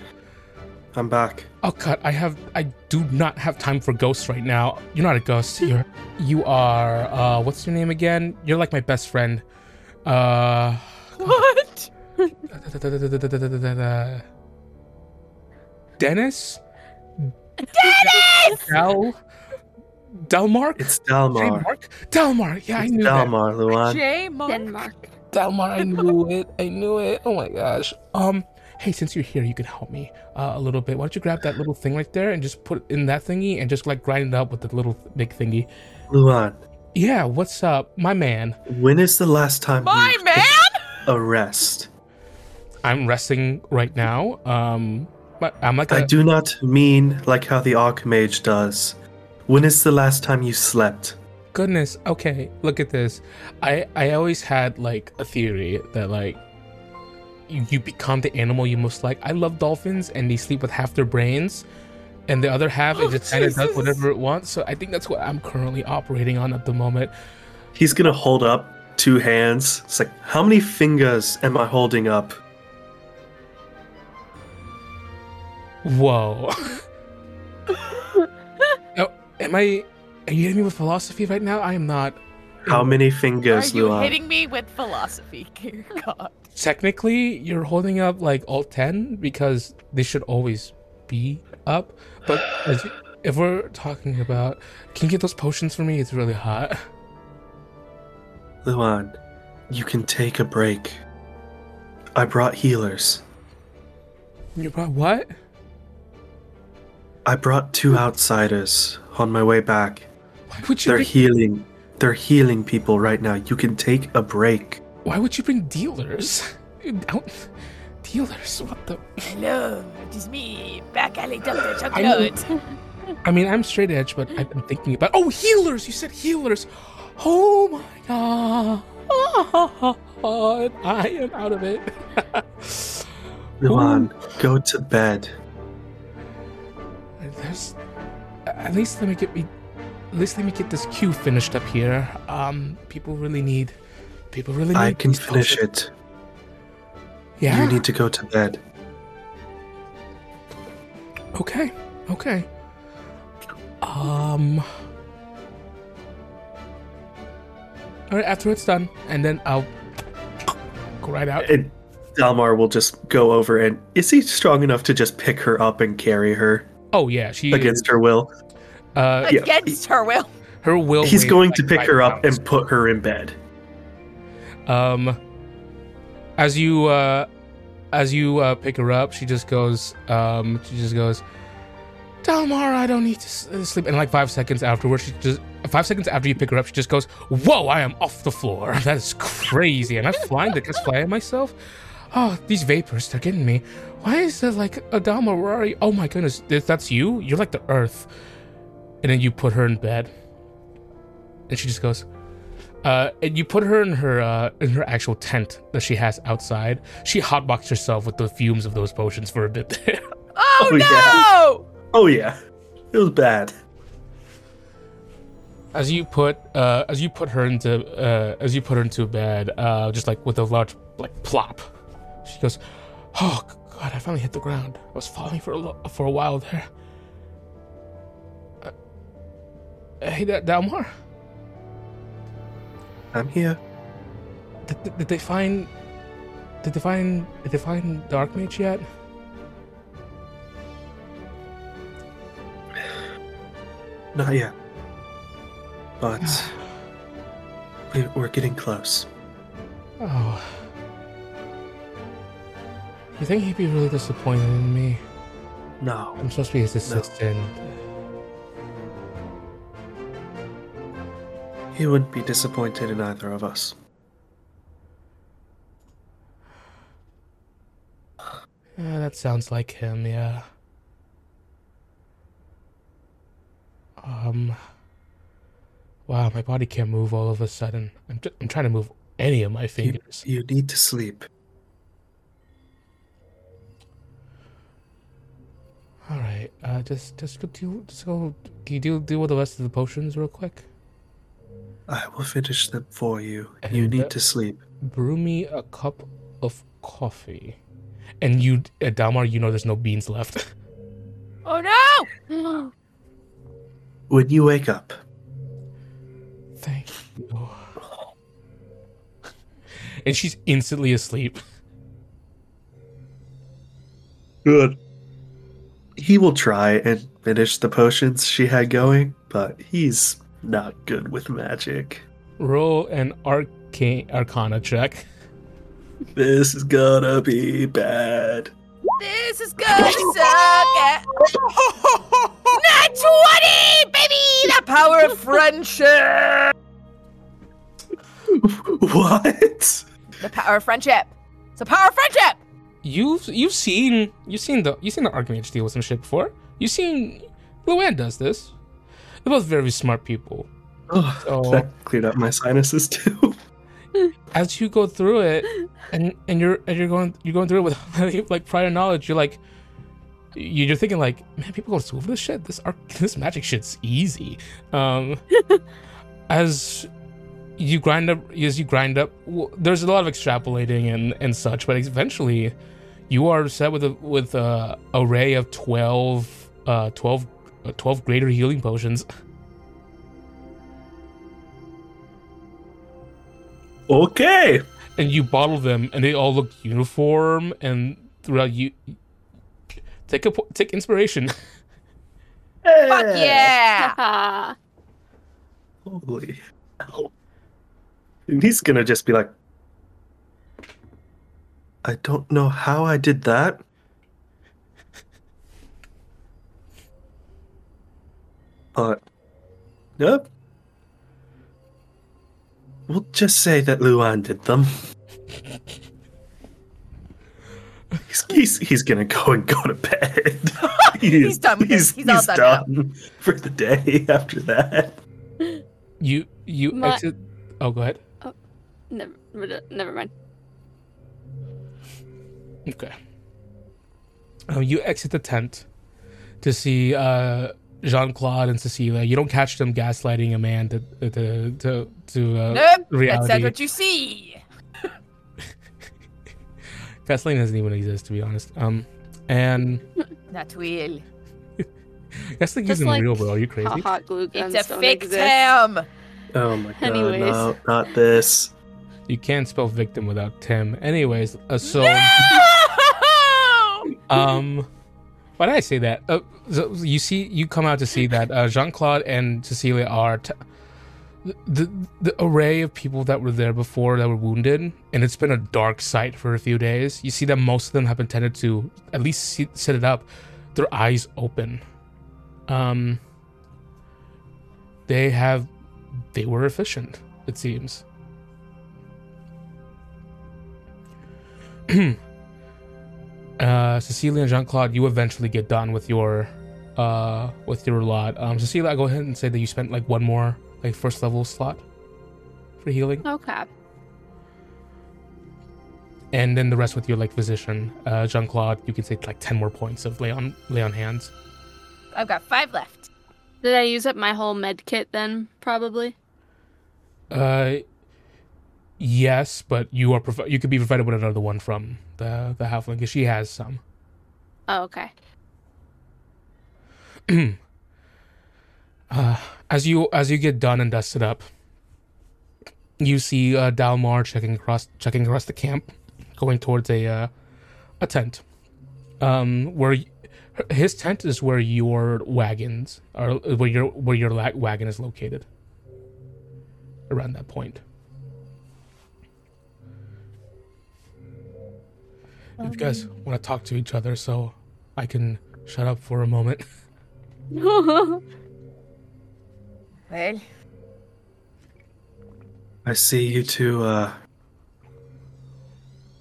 I'm back. Oh cut i have i do not have time for ghosts right now you're not a ghost you're you are uh what's your name again you're like my best friend uh What? dennis dennis del delmark It's Dalmar. Delmark? Delmar, yeah, I It's knew that. Dalmar, Luan. J Mark. Denmark. Delmar, I knew it. I knew it. Oh my gosh. Um, hey, since you're here, you can help me uh, a little bit. Why don't you grab that little thing right there and just put it in that thingy and just like grind it up with the little big thingy. Luan, Yeah, what's up, my man? when is the last time My man. took a rest? I'm resting right now. Um, but I'm like I a, do not mean like how the Archmage does. When is the last time you slept? goodness. Okay, look at this. I I always had like a theory that like you, you become the animal you most like. I love dolphins, and they sleep with half their brains, and the other half it Oh, just kind of does whatever it wants. So I think that's what I'm currently operating on at the moment. He's gonna hold up two hands. It's like, how many fingers am I holding up? Whoa. oh, am I? Are you hitting me with philosophy right now? I am not. How many fingers, Are fingers, you Luan? hitting me with philosophy? Dear God. Technically, you're holding up like all ten because they should always be up. But as, if we're talking about, can you get those potions for me? It's really hot. Luan, you can take a break. I brought healers. You brought what? I brought two outsiders on my way back. Why would you? They're Bring, healing. They're healing people right now. You can take a break. Why would you bring dealers? Out, dealers? What the? Hello, it is me, back alley Dr. I know- Chocolate. I mean, I'm straight edge, but I've been thinking about. Oh, healers! You said healers. Oh my god! I am out of it. Luan, go to bed. There's, at least let me get me, at least let me get this queue finished up here. Um, people really need, people really need. I can finish potions. it. Yeah. You need to go to bed. Okay. Okay. Um. All right. After it's done, and then I'll go right out. And Dalmar will just go over and is he strong enough to just pick her up and carry her Oh yeah, she against her will? Uh, Yeah. Against her will. her will. He's going like to pick her up pounds. and put her in bed. Um, as you uh, as you uh, pick her up, she just goes. Um, she just goes. Dalmar, I don't need to uh, sleep. And like five seconds afterwards, she just five seconds after you pick her up, she just goes, "Whoa, I am off the floor. That is crazy." And I'm flying. I just fly myself? Oh, these vapors, they're getting me. Why is there like a Dalmar? Where are you? Oh my goodness, if that's you? You're like the Earth. And then you put her in bed, and she just goes. Uh, and you put her in her uh, in her actual tent that she has outside. She hotboxed herself with the fumes of those potions for a bit there. Oh, Oh, no! yeah. Oh yeah, it was bad. as you put uh, as you put her into uh, as you put her into bed, uh, just like with a large like plop, she goes, "Oh God, I finally hit the ground. I was falling for a lo- for a while there." Uh, hey, Da- Dalmar, I'm here. did, did- they find? Did they find? Did they find the Archmage yet? Not yet. But we- we're getting close. Oh. You think he'd be really disappointed in me? No, I'm supposed to be his assistant. He wouldn't be disappointed in either of us. Yeah, that sounds like him, yeah. Um. Wow, my body can't move all of a sudden. I'm, just, I'm trying to move any of my fingers. you need to sleep. All right, uh, just just go do just go. Can you deal deal with the rest of the potions real quick? I will finish them for you. You And, uh, need to sleep. Brew me a cup of coffee, and you, uh, Dalmar, you know there's no beans left. Oh, no! When you wake up, Thank you. And she's instantly asleep. good. He will try and finish the potions she had going, but he's not good with magic. Roll an arcane arcana check. This is gonna be bad. This is gonna suck. At... Not 20, baby! The power of friendship! what? The power of friendship. It's the power of friendship! You've you've seen you've seen the you've seen the Archmage deal with some shit before. You've seen Luann does this. They're both very smart people. Oh, So that cleared up my sinuses too. as you go through it, and and you're and you're going you're going through it with like prior knowledge, you're like you're thinking like, man, people go to school for this shit. This arc, this magic shit's easy. Um, as you grind up as you grind up. Well, there's a lot of extrapolating and and such, but eventually, you are set with a with a array of 12, uh, 12, uh, 12 greater healing potions. Okay. and you bottle them and they all look uniform and throughout you take a po- take inspiration Fuck yeah! Holy hell. And he's gonna just be like, I don't know how I did that. But, yep. We'll just say that Luan did them. He's, he's, he's gonna go and go to bed. He He's done with it. He's all done now. for the day after that. you you My- exit oh go ahead Never, never mind. okay um, you exit the tent to see uh jean-claude and cecilia you don't catch them gaslighting a man to to to, to uh, Nope, that's reality not what you see. gaslighting doesn't even exist to be honest um and that real. gaslighting Just isn't like real bro are you crazy Hot, hot glue guns It's a don't fake exist. Tim. Oh my god, Anyways. no, not this. you can't spell victim without tim anyways uh, so No! Um, why did I say that? Uh, so you see, you come out to see that uh, Jean Claude and Cecilia are t- the the array of people that were there before that were wounded, and it's been a dark sight for a few days. You see that most of them have been tended to at least see, set it up, their eyes open. Um, they have, they were efficient. It seems. uh, Cecilia and Jean Claude, you eventually get done with your uh with your lot. Um, Cecilia, I go ahead and say that you spent like one more like first level slot for healing, Okay. and then the rest with your like physician. Uh, Jean Claude, you can take like ten more points of lay on lay on hands. I've got five left. Did I use up my whole med kit then? Probably. Uh, yes, but you are you could be provided with another one from the the halfling because she has some. Oh, okay. uh, as you as you get done and dusted up, you see uh, Dalmar checking across checking across the camp, going towards a uh, a tent. Um, where his tent is where your wagons are, where your where your la- wagon is located. Around that point. You guys want to talk to each other, so I can shut up for a moment. Well, I see you two uh,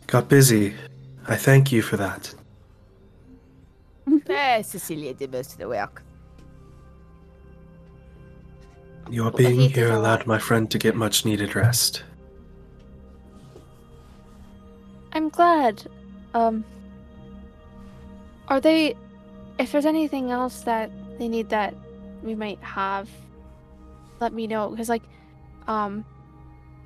got busy. I thank you for that. eh, Cecilia did most of the work. Your being here allowed my friend to get much needed rest. I'm glad. Um, are they? If there's anything else that they need that we might have, let me know. Because like, um,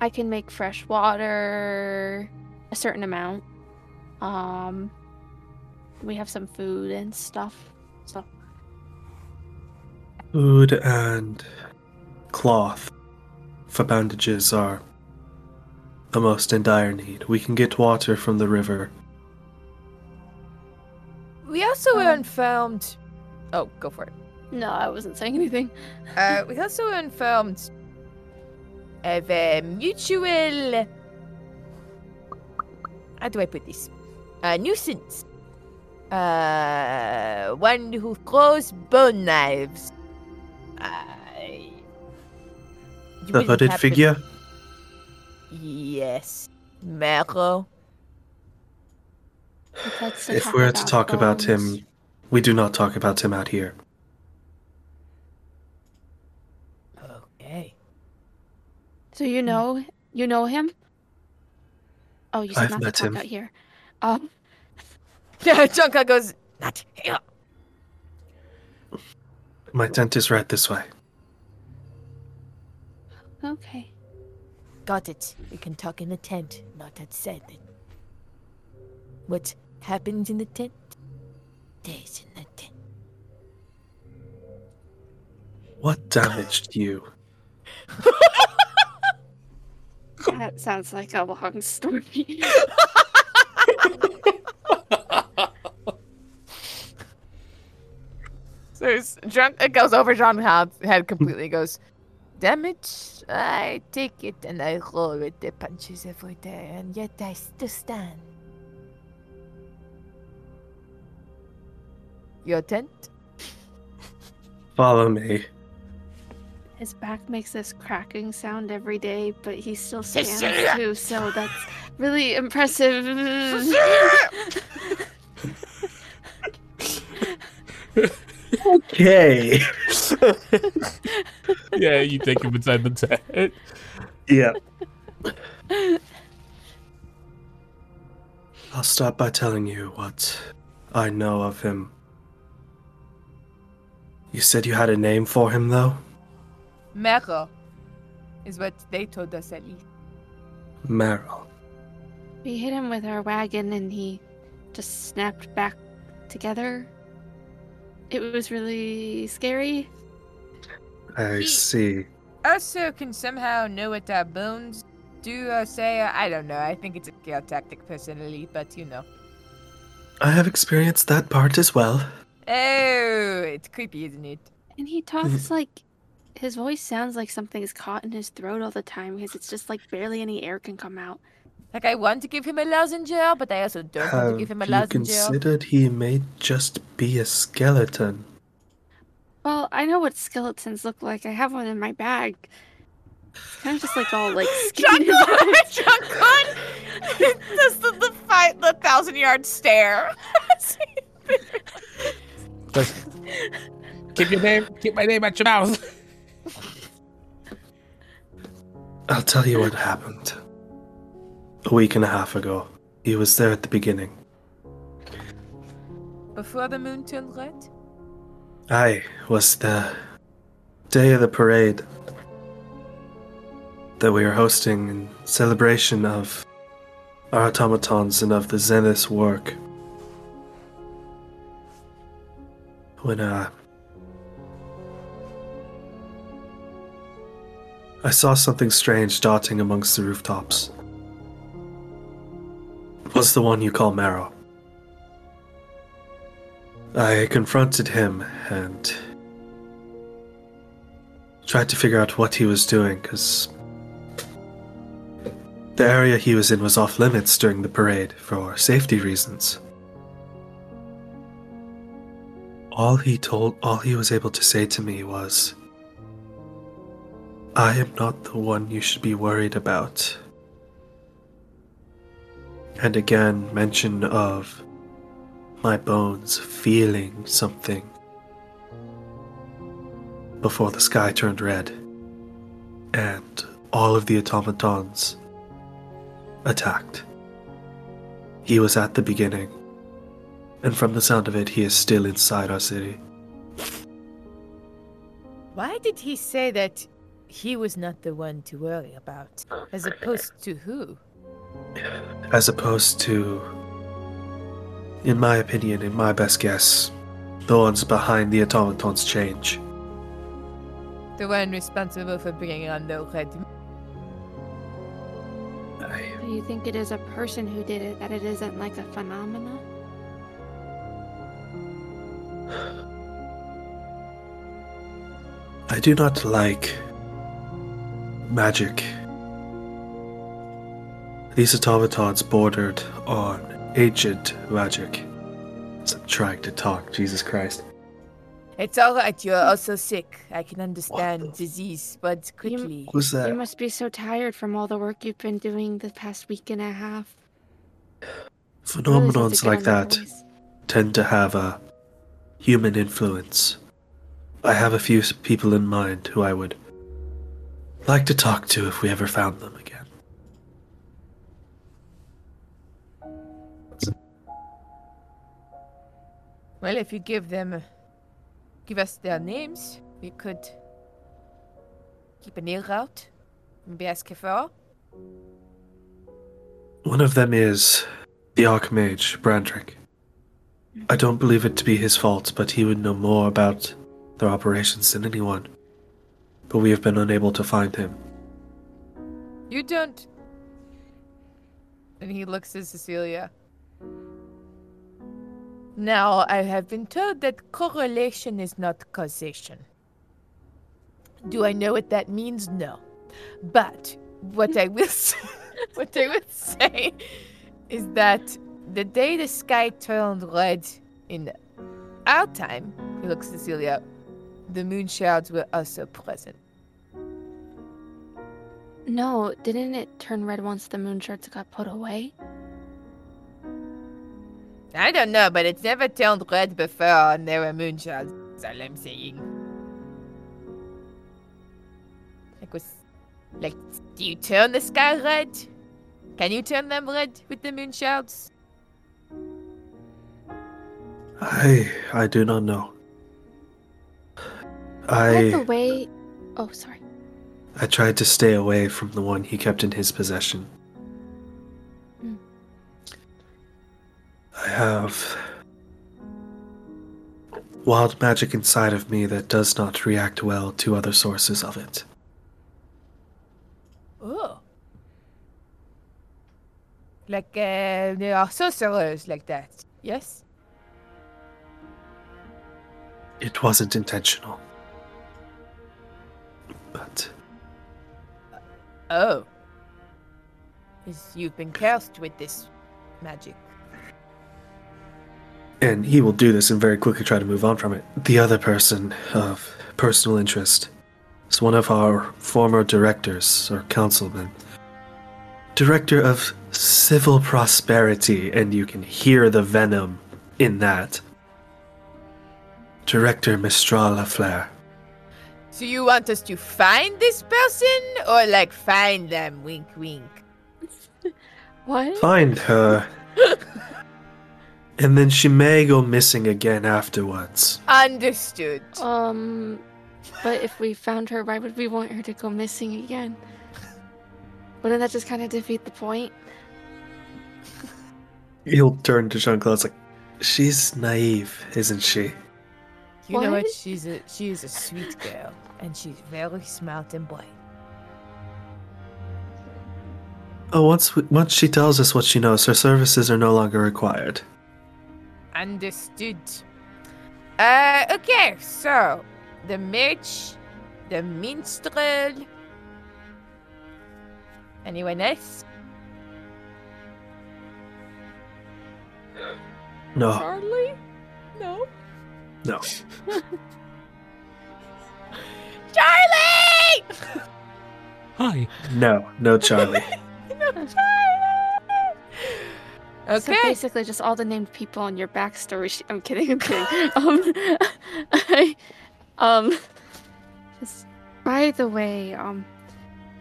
I can make fresh water, a certain amount. Um, we have some food and stuff. So Food and cloth for bandages are the most in dire need. We can get water from the river. We also were Um. informed. Oh, go for it. no, I wasn't saying anything. Uh, we also were informed of a mutual. How do I put this? A nuisance. Uh, one who throws bone knives. I. The hooded happen- figure? Yes, Mero. Let's If we're to talk about him, we do not talk about him out here. Okay. So you know you know him? Oh, you said I've not met to talk him. out here. Um, Yeah, Junka goes not here. My tent is right this way. okay. Got it. We can talk in the tent, not outside it. What happens in the tent stays in the tent. What damaged you? That sounds like a long story. So it's drunk. It goes over John's head completely. Goes, damage. I take it and I roll with the punches every day, and yet I still stand. Your tent? Follow me. His back makes this cracking sound every day, but he still stands too, so that's really impressive. Okay. yeah, you take him inside the tent. yeah. I'll start by telling you what I know of him. You said you had a name for him, though? Mero is what they told us at least. Meryl. we hit him with our wagon and he just snapped back together. It was really scary. I He- see. Also, can somehow know what our bones do or say. I don't know. I think it's a scale tactic personally, but you know. I have experienced that part as well. Oh, it's creepy, isn't it? And he talks like his voice sounds like something's caught in his throat all the time because it's just like barely any air can come out. Like I want to give him a lozenge, but I also don't want to give him a you lozenge. considered he may just be a skeleton? Well, I know what skeletons look like. I have one in my bag. It's kind of just like all like skinny. John Does the, the fight the thousand yard stare? Just keep your name, keep my name at your mouth. I'll tell you what happened. A week and a half ago. He was there at the beginning. Before the moon turned red? I was the day of the parade that we were hosting in celebration of our automatons and of the Zenith's work. When uh I saw something strange darting amongst the rooftops. It was the one you call Marrow. I confronted him and tried to figure out what he was doing because the area he was in was off limits during the parade for safety reasons. All he told, all he was able to say to me was, I am not the one you should be worried about. And again, mention of my bones feeling something before the sky turned red and all of the automatons attacked. He was at the beginning, and from the sound of it, he is still inside our city. Why did he say that he was not the one to worry about, as opposed to who? As opposed to, in my opinion, in my best guess, the ones behind the automatons change. The one responsible for bringing on the red. I, Do you think it is a person who did it, that it isn't like a phenomena? I do not like magic. These automatons bordered on ancient magic. As I'm trying to talk, Jesus Christ. It's alright, you're also sick. I can understand disease, but quickly. What was that? You must be so tired from all the work you've been doing the past week and a half. Phenomenons to like that tend to have a human influence. I have a few people in mind who I would like to talk to if we ever found them again. Well, if you give them, uh, give us their names, we could keep an ear out. Maybe ask Kefir. One of them is the Archmage, Brandrick. I don't believe it to be his fault, but he would know more about their operations than anyone. But we have been unable to find him. You don't. And he looks at Cecilia. Now, I have been told that correlation is not causation. Do I know what that means? No. But what I will say, what I will say is that the day the sky turned red in our time, he looks at Cecilia, the moon were also present. No, didn't it turn red once the moon shards got put away? I don't know, but it's never turned red before and there were moon shards. That's all I'm saying. Like was like do you turn the sky red? Can you turn them red with the moon shards? I I do not know. By the I way, oh sorry. I tried to stay away from the one he kept in his possession. Hmm. I have wild magic inside of me that does not react well to other sources of it. Oh. Like uh, there are sorcerers like that. Yes? It wasn't intentional. But Oh. Is you've been cursed with this magic. and he will do this and very quickly try to move on from it. The other person of personal interest is one of our former directors or councilmen. Director of Civil Prosperity, and you can hear the venom in that. Director Mistral Lafleur. So you want us to find this person or like find them wink wink? What? Find her. and then she may go missing again afterwards. Understood. Um, but if we found her, why would we want her to go missing again? Wouldn't that just kind of defeat the point? He'll turn to Jean Claude like, She's naive, isn't she? You know what? What? She's a she is a sweet girl and she's very smart and bright. Oh, once we, once she tells us what she knows, her services are no longer required. Understood. Uh, okay, so the mage, the minstrel. Anyone else? No, Charlie? No. No. Charlie! Hi. No, no, Charlie. no, Charlie! So Okay. basically, just all the named people in your backstory. Sh- I'm kidding. I'm kidding. um, I, um, just, by the way, um,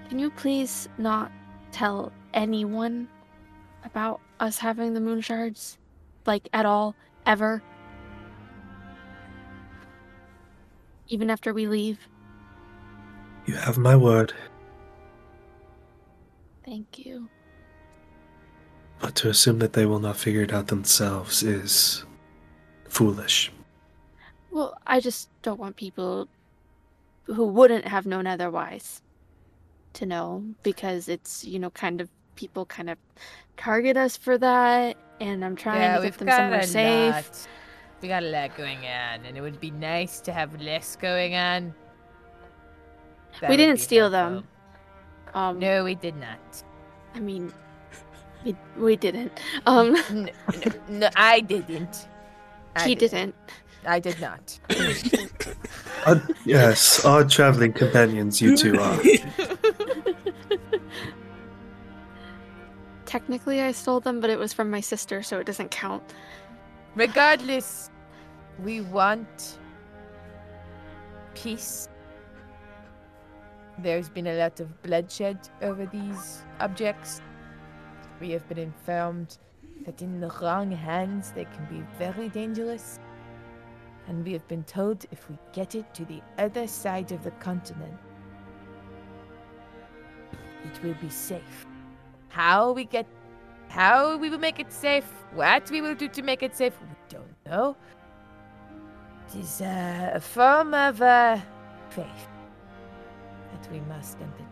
can you please not tell anyone about us having the moon shards, like at all, ever? Even after we leave. You have my word. Thank you. But to assume that they will not figure it out themselves is foolish. Well, I just don't want people who wouldn't have known otherwise to know because it's, you know, kind of people kind of target us for that and I'm trying yeah, to we've get them somewhere safe. lot. We got a lot going on, and it would be nice to have less going on. That We didn't steal helpful. them. Um No, we did not. I mean we, we didn't. Um No, no, no I didn't. I he did- didn't. I did not. Odd, yes, our traveling companions you two are. Technically I stole them, but it was from my sister, so it doesn't count. Regardless, we want peace. There's been a lot of bloodshed over these objects. We have been informed that in the wrong hands they can be very dangerous. And we have been told if we get it to the other side of the continent, it will be safe. How we get, how we will make it safe, what we will do to make it safe, we don't know. It is uh, a form of uh, faith that we must enter.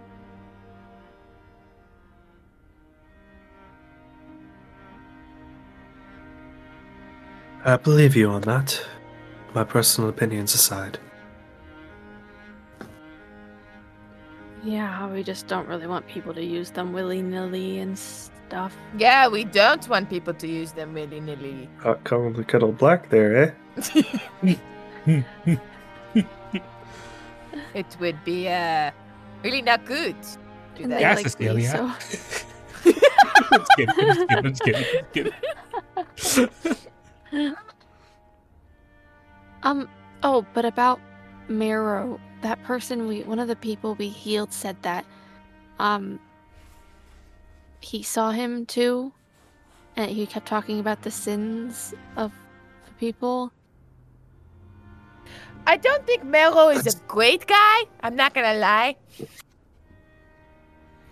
I believe you on that. My personal opinions aside. Yeah, we just don't really want people to use them willy nilly and stuff. Yeah, we don't want people to use them willy nilly. Hot calling the kettle black there, eh? It would be uh, really not good. Do And that. they Yes, like Cecilia. me, so Just kidding, just kidding, just kidding, just kidding. Um. Oh, but about Marrow, that person we, one of the people we healed said that, um, he saw him too, and he kept talking about the sins of the people. I don't think Mero is a great guy. I'm not gonna lie.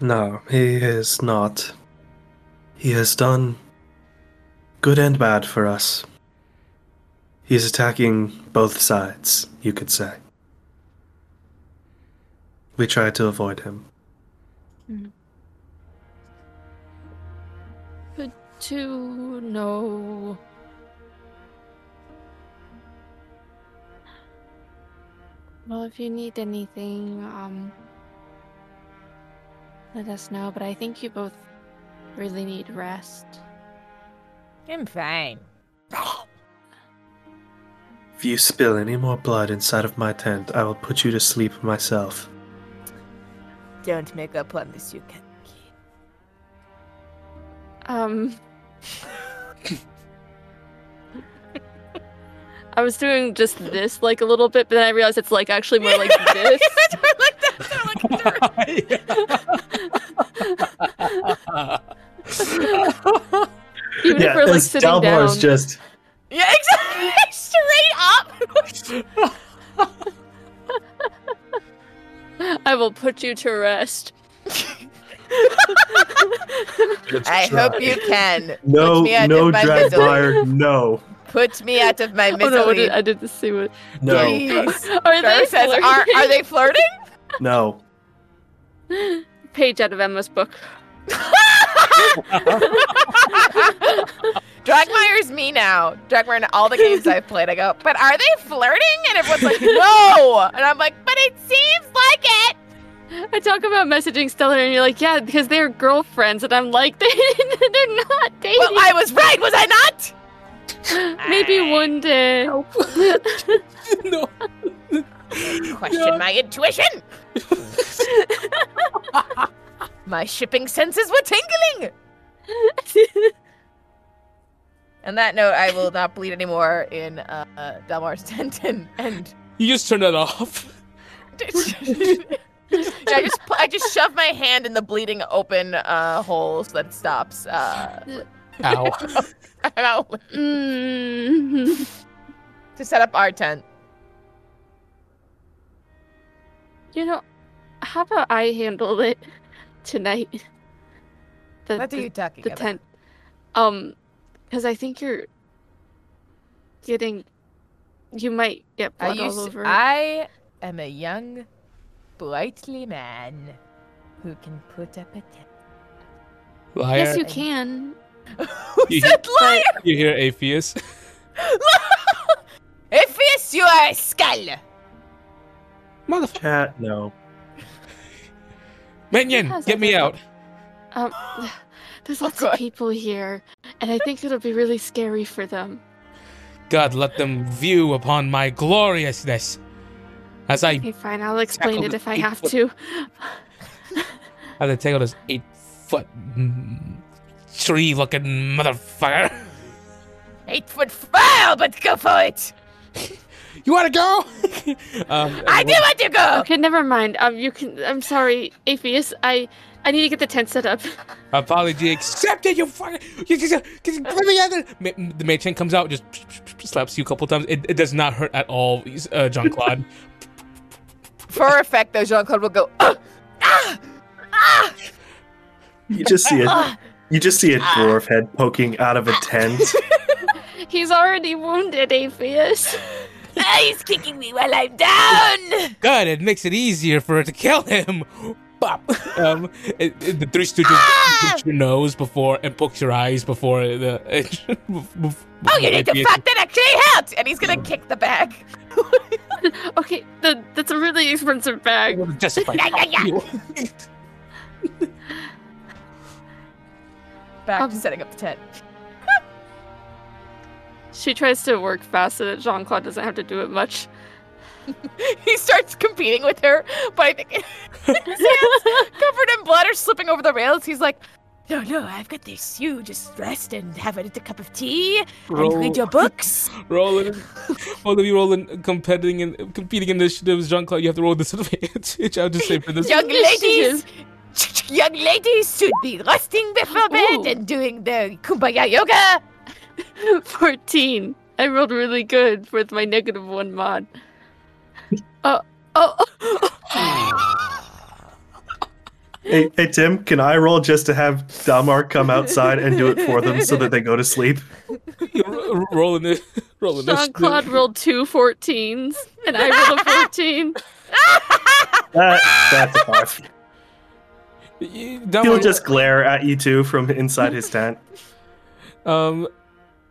No, he is not. He has done good and bad for us. He's attacking both sides, you could say. We try to avoid him. Hmm. Good to know. Well, if you need anything, um, let us know. But I think you both really need rest. I'm fine. If you spill any more blood inside of my tent, I will put you to sleep myself. Don't make a promise you can't keep. Um. I was doing just this like a little bit, but then I realized it's like actually more like this. like that, Even if we're like sitting Dalmar down. is just yeah, exactly. Straight up. I will put you to rest. I hope you can. no, Put me out no of my. Dragmire, no, Put me out of my Oh no, I misery. did, I did to see what. no, Are they Gar says, are, are flirting? they flirting? no. Page out of Emma's book. Dragmire's me now. Dragmire in all the games I've played, I go, but are they flirting? And everyone's like, no. And I'm like, but it seems like it. I talk about messaging Stellar, and you're like, yeah, because they're girlfriends, and I'm like, they, they're not dating. Well, I was right, was I not? Maybe one day. no. Question my intuition. my shipping senses were tingling. On that note, I will not bleed anymore in uh, uh, Dalmar's tent and, and You just turn that off. Yeah, I just pu- I just shove my hand in the bleeding open uh, hole so that it stops. Uh, Ow. ow, Mm. to set up our tent. You know, how about I handle it tonight? The, What are the, you talking the about? tent. Um, because I think you're getting. You might get I, blood all over. I am a young, brightly man who can put up a tent. Liar. Yes, you can. Who You- said liar? You hear Apheus? Iphias, you are a skull. Motherfucker. Cat, no. Minion, get me out. Um, there's Oh, lots God. of people here, and I think it'll be really scary for them. God, let them view upon my gloriousness. As I Okay, fine. I'll explain it if I have foot- to. as I take out this eight foot mm, tree looking motherfucker. Eight foot foul, but go for it. You wanna go? um, I do want to go. Okay, never mind. Um, you can. I'm sorry, Apheus. I I need to get the tent set up. Apology accepted, you fucking. You just, just, let me out there. Ma- The matron comes out, just slaps you a couple times. It, it does not hurt at all, uh, Jean Claude. For effect, though, Jean Claude will go. "Ah! Ah! Ah! You just see it. Ah, you just see a dwarf head poking out of a tent. He's already wounded, Apheus. ah, he's kicking me while I'm down. Good, it makes it easier for her to kill him. Bop. Um, it, it- the Three Stooges pinch your nose before and pokes your eyes before the. Oh, you need to fuck that actually helped. And he's gonna kick the bag. Okay, the, that's a really expensive bag. Justify. Yeah, yeah, yeah. Back Um, to setting up the tent. She tries to work fast so that Jean Claude doesn't have to do it much. he starts competing with her, but I think his hands covered in blood are slipping over the rails. He's like, No, no, I've got this. You just rest and have a little cup of tea and read your books. rolling. Both of you rolling competing in competing initiatives. Jean Claude, you have to roll disadvantage. I'll just say for this. Young ladies, young ladies should be resting before bed Ooh. and doing their kumbaya yoga. 14. I rolled really good with my negative one mod. Uh, oh, oh, oh, hey, hey Tim, can I roll just to have Dalmar come outside and do it for them so that they go to sleep? You're rolling it. Rolling Jean Claude rolled two 14s, and I rolled a 14. That, that's a five. He'll He'll just glare at you two from inside his tent. Um,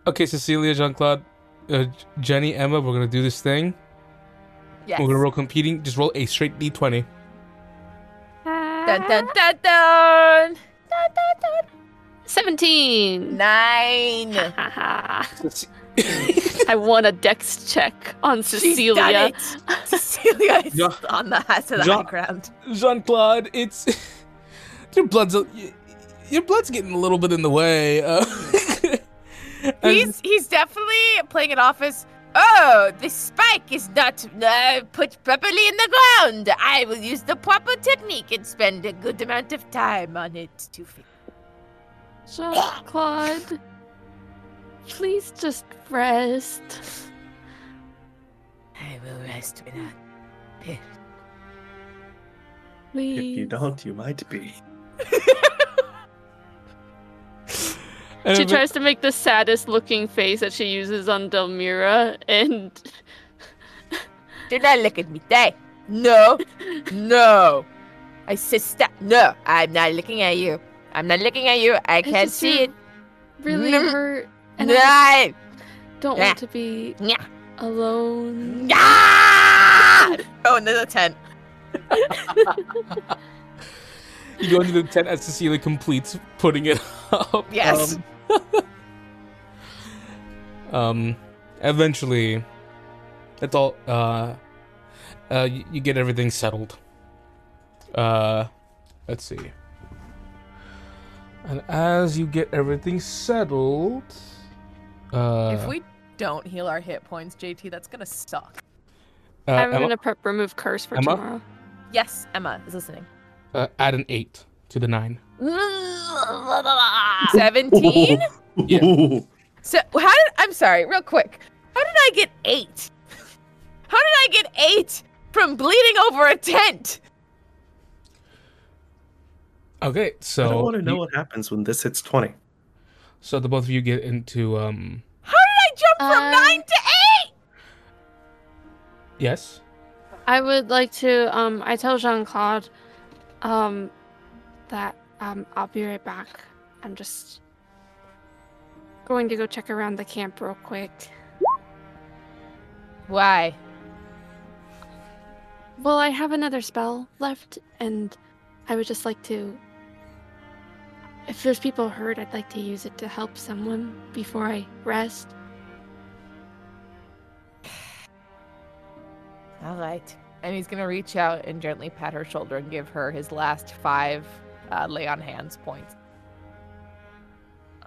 okay, Cecilia, Jean Claude, uh, Jenny, Emma, we're gonna do this thing. Yes. We're gonna roll competing. Just roll a straight d20. Dun, dun, dun, dun. 17. Nine. Haha. I won a dex check on She's done Cecilia. it. Cecilia is Ja- on the high to the Ja- high ground. Jean Claude, it's your blood's a, your blood's getting a little bit in the way. Uh, and- He's he's definitely playing it off as oh, this spike is not uh, put properly in the ground. I will use the proper technique and spend a good amount of time on it to fix. Jean Claude, please just rest. I will rest without fear. Please. If you don't, you might be. and She tries to make the saddest looking face that she uses on Delmira, and Do not look at me, there. No, no. I said stop. No, I'm not looking at you. I'm not looking at you. I can't just see it. really Mm. hurt. And I don't Yeah. want to be Yeah. alone. Ah! Oh, into the tent. you go into the tent as Cecilia completes putting it up. Yes. Um, um, eventually, it's all. Uh, uh, you, you get everything settled. Uh, let's see. And as you get everything settled, uh, if we don't heal our hit points, JT, that's gonna suck. uh, I'm Emma- gonna prep remove curse for Emma? tomorrow. Yes, Emma is listening. Uh, add an eight to the nine. Seventeen. Yeah. So how did I'm sorry, real quick. How did I get eight? How did I get eight from bleeding over a tent? Okay, so I don't want to know you- what happens when this hits 20. so the both of you get into um. How did I jump from Uh, nine to eight? Yes. I would like to um I tell Jean Claude um that um I'll be right back. I'm just going to go check around the camp real quick. Why? Well, I have another spell left and I would just like to if there's people hurt, I'd like to use it to help someone before I rest. All right. And he's gonna reach out and gently pat her shoulder and give her his last five uh, lay on hands points.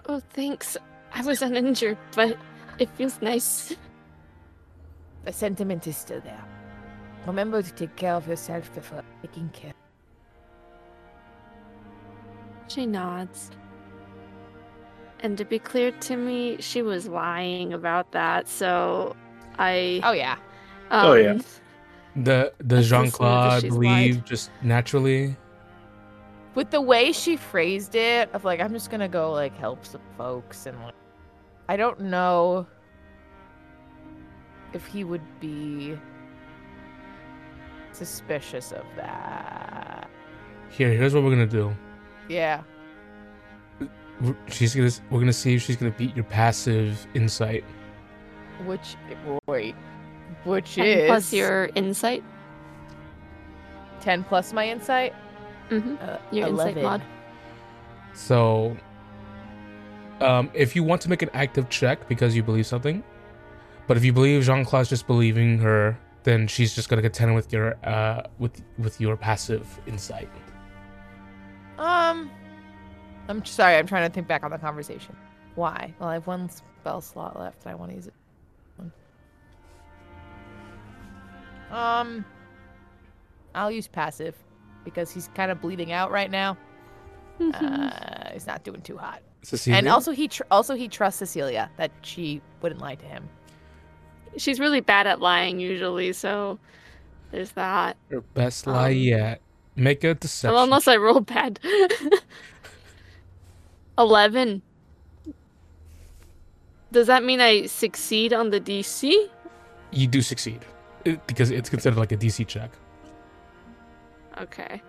Oh, thanks. I was uninjured, but it feels nice. The sentiment is still there. Remember to take care of yourself before taking care. She nods. And to be clear to me, she was lying about that, so I. Oh yeah. Um, Oh, yeah. The the Jean Claude believe lied. just naturally. with the way she phrased it, of like, I'm just gonna go like help some folks, and like, I don't know if he would be suspicious of that. Here, here's what we're gonna do. Yeah. We're- She's gonna. We're gonna see if she's gonna beat your passive insight. Which wait, which And is plus your insight. ten plus my insight. Mm-hmm. Uh, Your insight mod. So, um, if you want to make an active check because you believe something, but if you believe Jean Claude's just believing her, then she's just gonna contend with your uh with with your passive insight. Um, I'm sorry. I'm trying to think back on the conversation. Why? Well, I have one spell slot left. and I want to use it. Um, I'll use passive because he's kind of bleeding out right now. Uh, he's not doing too hot. Cecilia? And also, he tr- also he trusts Cecilia that she wouldn't lie to him. She's really bad at lying usually, so there's that. your best lie um, yet. Make a deception. Well, unless I roll bad. Eleven. Does that mean I succeed on the DC? you do succeed It- because it's considered like a DC check. Okay,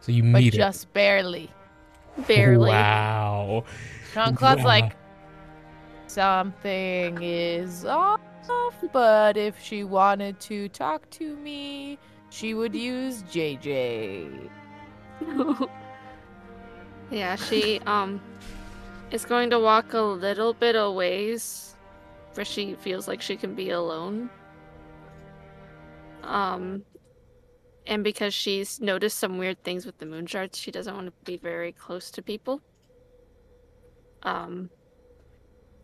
So you meet But meet just barely. it. barely. Wow. Jean Claude's Wow. like, something is off, but if she wanted to talk to me, she would use JJ. yeah, she um is going to walk a little bit a ways where she feels like she can be alone. Um and because she's noticed some weird things with the moon shards, she doesn't want to be very close to people. Um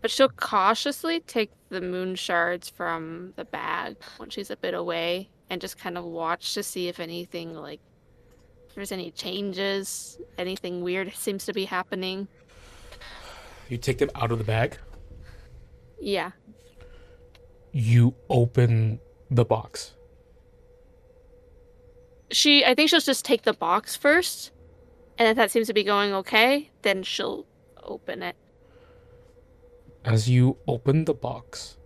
but she'll cautiously take the moon shards from the bag when she's a bit away and just kind of watch to see if anything like if there's any changes, anything weird seems to be happening. You take them out of the bag. Yeah. You open the box. She I think she'll just take the box first. And if that seems to be going okay, then she'll open it. As you open the box,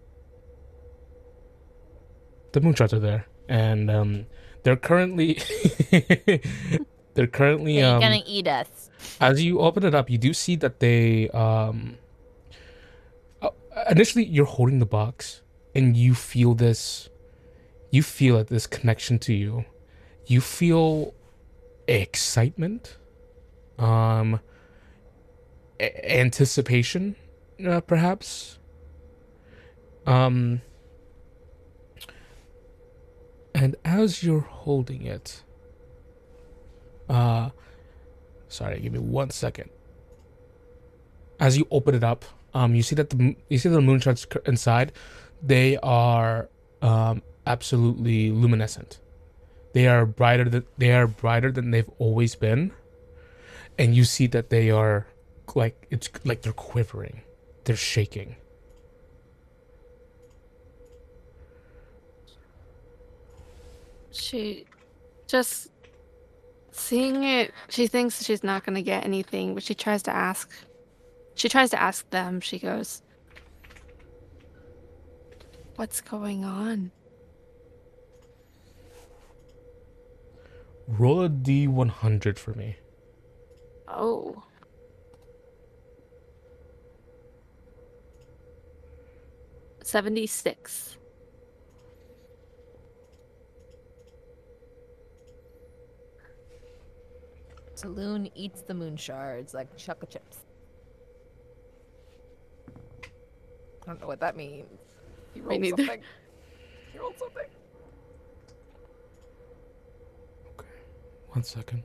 the moon shards are there, and um, they're currently they're currently um, gonna eat us. as you open it up, you do see that they um uh, initially you're holding the box and you feel this you feel it this connection to you. You feel excitement, um a- anticipation uh, perhaps. Um and as you're holding it uh Sorry, give me one second. As you open it up, um, you see that the you see the moon shards inside. They are um, absolutely luminescent. They are brighter than they are brighter than they've always been, and you see that they are like it's like they're quivering, they're shaking. She just seeing it, she thinks she's not going to get anything, but she tries to ask. She tries to ask them. She goes, What's going on? Roll a d one hundred for me. Oh. Seventy six. Selûne eats the moon shards like chocolate chips. I don't know what that means. You Me rolled neither. something. You rolled something. One second.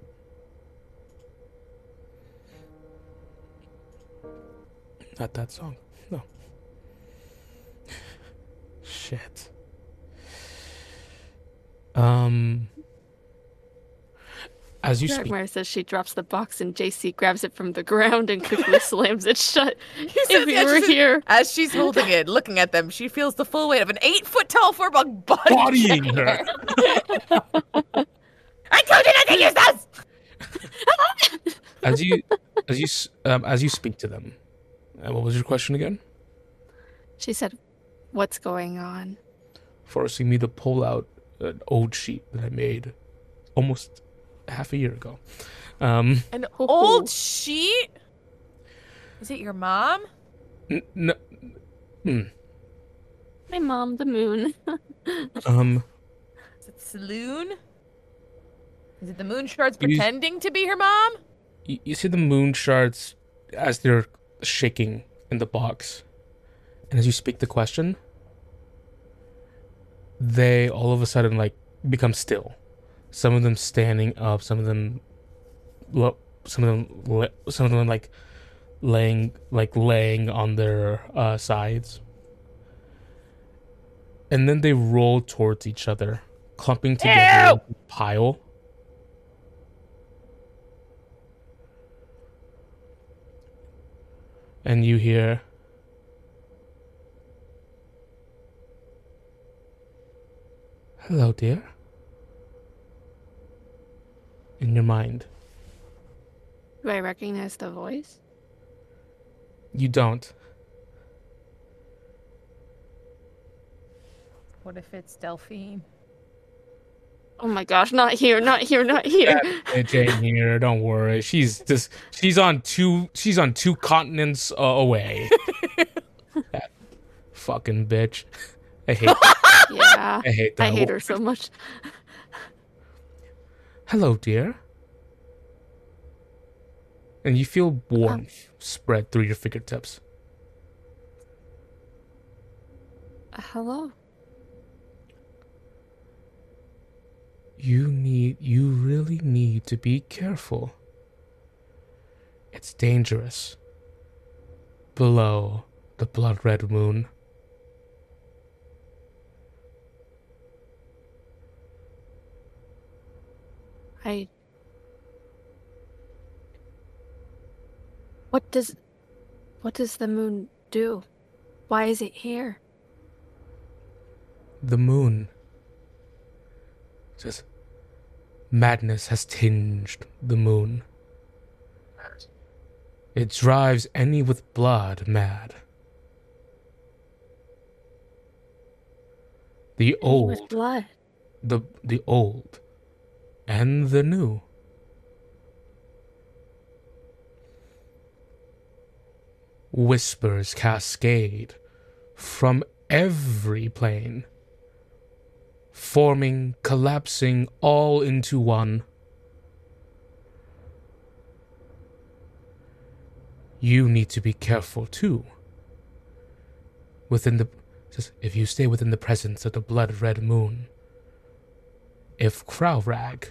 Not that song. No. Shit. Um. As you speak, Dragmar says she drops the box and JC grabs it from the ground and quickly slams it shut. says, if yeah, were she here, As she's holding it, looking at them, she feels the full weight of an eight foot tall firbolg body. bodying her. I told you use this! as you as you um, as you speak to them, uh, what was your question again? She said, What's going on? Forcing me to pull out an old sheet that I made almost half a year ago. Um, An old sheet? Is it your mom? n- n- hmm, My mom, the moon. um, Is it Selûne? Is it the moon shards You- pretending to be her mom? you, you see the moon shards as they're shaking in the box, and as you speak the question, they all of a sudden like become still. Some of them standing up, some of them, lo- some of them, some of them like laying like laying on their uh, sides, and then they roll towards each other, clumping together in a pile. And you hear hello dear in your mind Do I recognize the voice? you don't What if it's Delphine? Oh my gosh, not here, not here, not here. Hey, Jane here don't worry she's just she's on two she's on two continents uh, away that fucking bitch i hate Yeah. i hate that I hate her so much. hello dear and you feel warmth spread through your fingertips hello. You need, you really need to be careful. It's dangerous. Below the blood red moon. I. What does. What does the moon do? Why is it here? The moon. Says, madness has tinged the moon. It drives any with blood mad. The With old blood. the the old and the new. Whispers cascade from every plane, forming, collapsing all into one. You need to be careful too. Within the if you stay within the presence of the blood red moon, if Krauvrag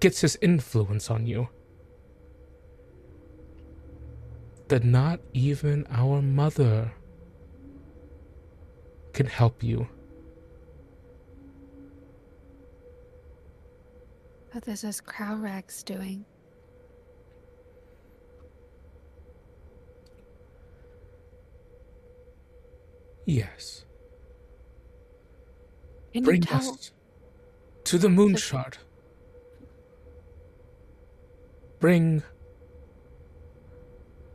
gets his influence on you, that not even our mother can help you. What this is Crowrags doing? Yes. Can Bring us to the moon shard. Bring.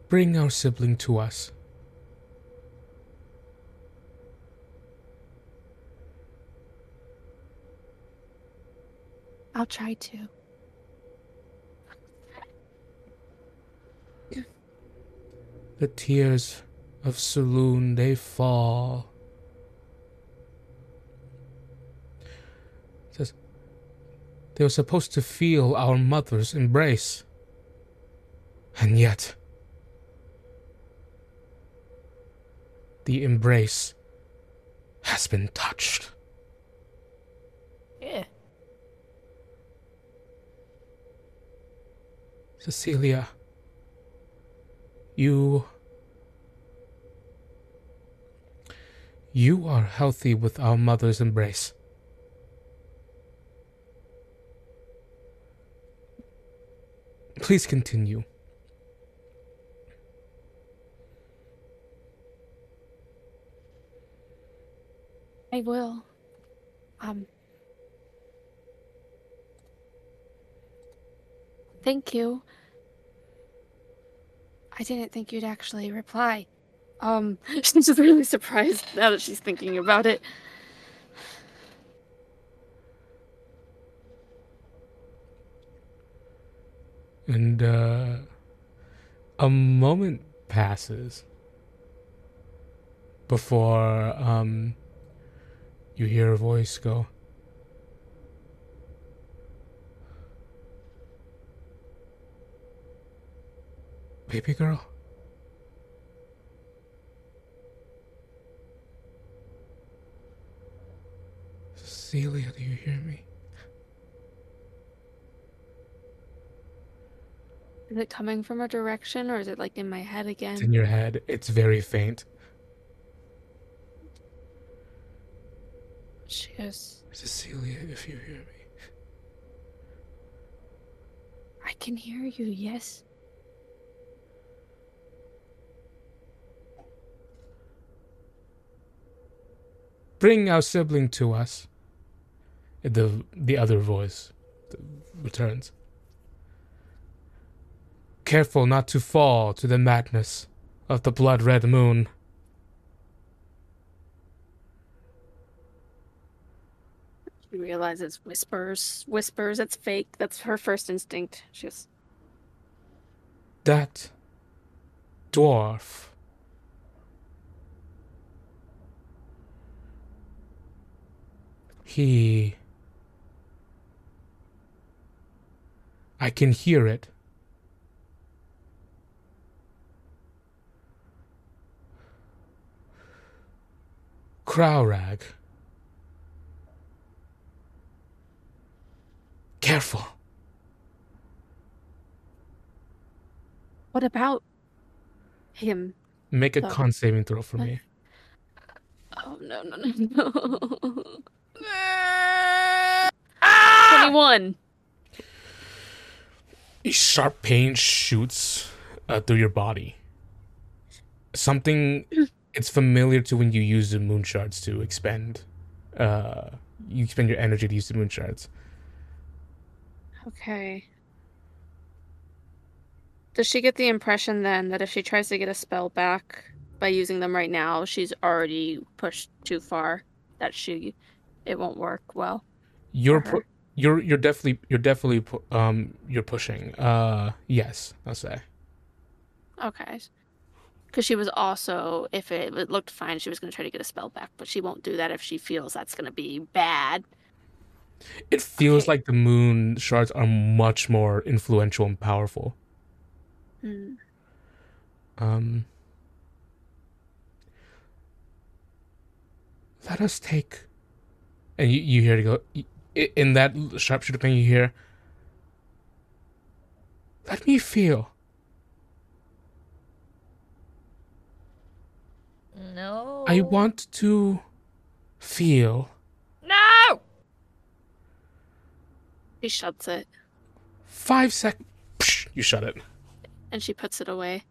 Bring our sibling to us. I'll try to. The tears of Selûne they fall. Says they were supposed to feel our mother's embrace. And yet the embrace has been touched. Yeah. Cecilia, you. You are healthy with our mother's embrace. Please continue. I will. Um. Thank you. I didn't think you'd actually reply. Um, she's just really surprised now that she's thinking about it. And uh, a moment passes before um, you hear a voice go, Baby girl? Celia, do you hear me? Is it coming from a direction or is it like in my head again? It's in your head. It's very faint. She goes, Cecilia, if you hear me. I can hear you, yes. Bring our sibling to us. The the other voice returns. Careful not to fall to the madness of the blood red moon. She realizes whispers, whispers, it's fake. That's her first instinct. She goes, That dwarf. He. I can hear it. Crowrag. Careful. What about him? Make a Oh. con saving throw for me. Oh, no, no, no, no. 21. a sharp pain shoots uh, through your body. Something it's familiar to when you use the moon shards to expend. Uh, you expend your energy to use the moon shards. Okay. Does she get the impression then that if she tries to get a spell back by using them right now, she's already pushed too far? That she, it won't work well. You're pu- you're you're definitely you're definitely pu- um you're pushing. Uh, yes, I'll say. Okay. Because she was also, if it, it looked fine, she was going to try to get a spell back, but she won't do that if she feels that's going to be bad. It feels Okay. like the moon shards are much more influential and powerful. Hmm. Um, let us take, and you, you hear it go in that sharpshooter thing. You hear, let me feel. No. I want to feel. No. She shuts it Five sec. You shut it. and she puts it away.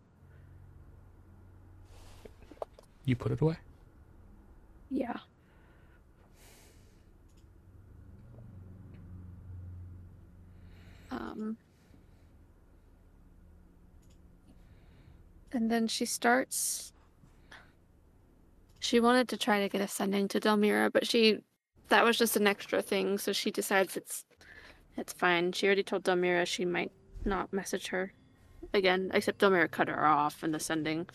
You put it away. Yeah. Um. And then she starts. She wanted to try to get ascending to Delmira, but she that was just an extra thing, so she decides it's it's fine. She already told Delmira she might not message her again, except Delmira cut her off in the sending.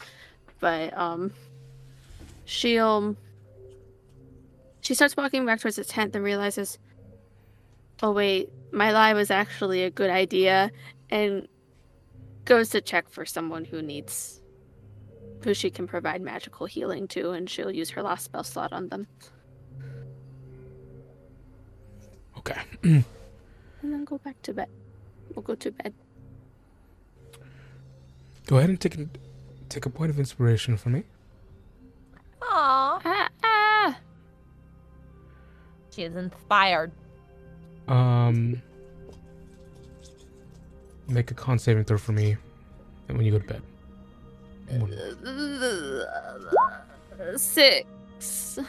But um she'll she starts walking back towards the tent and realizes, oh wait, my lie was actually a good idea, and goes to check for someone who needs, who she can provide magical healing to, and she'll use her last spell slot on them, Okay. and then go back to bed. We'll go to bed. Go ahead and take a, take a point of inspiration for me. Aw. Ah, ah! She is inspired. Um, make a con saving throw for me, and when you go to bed. One. Six.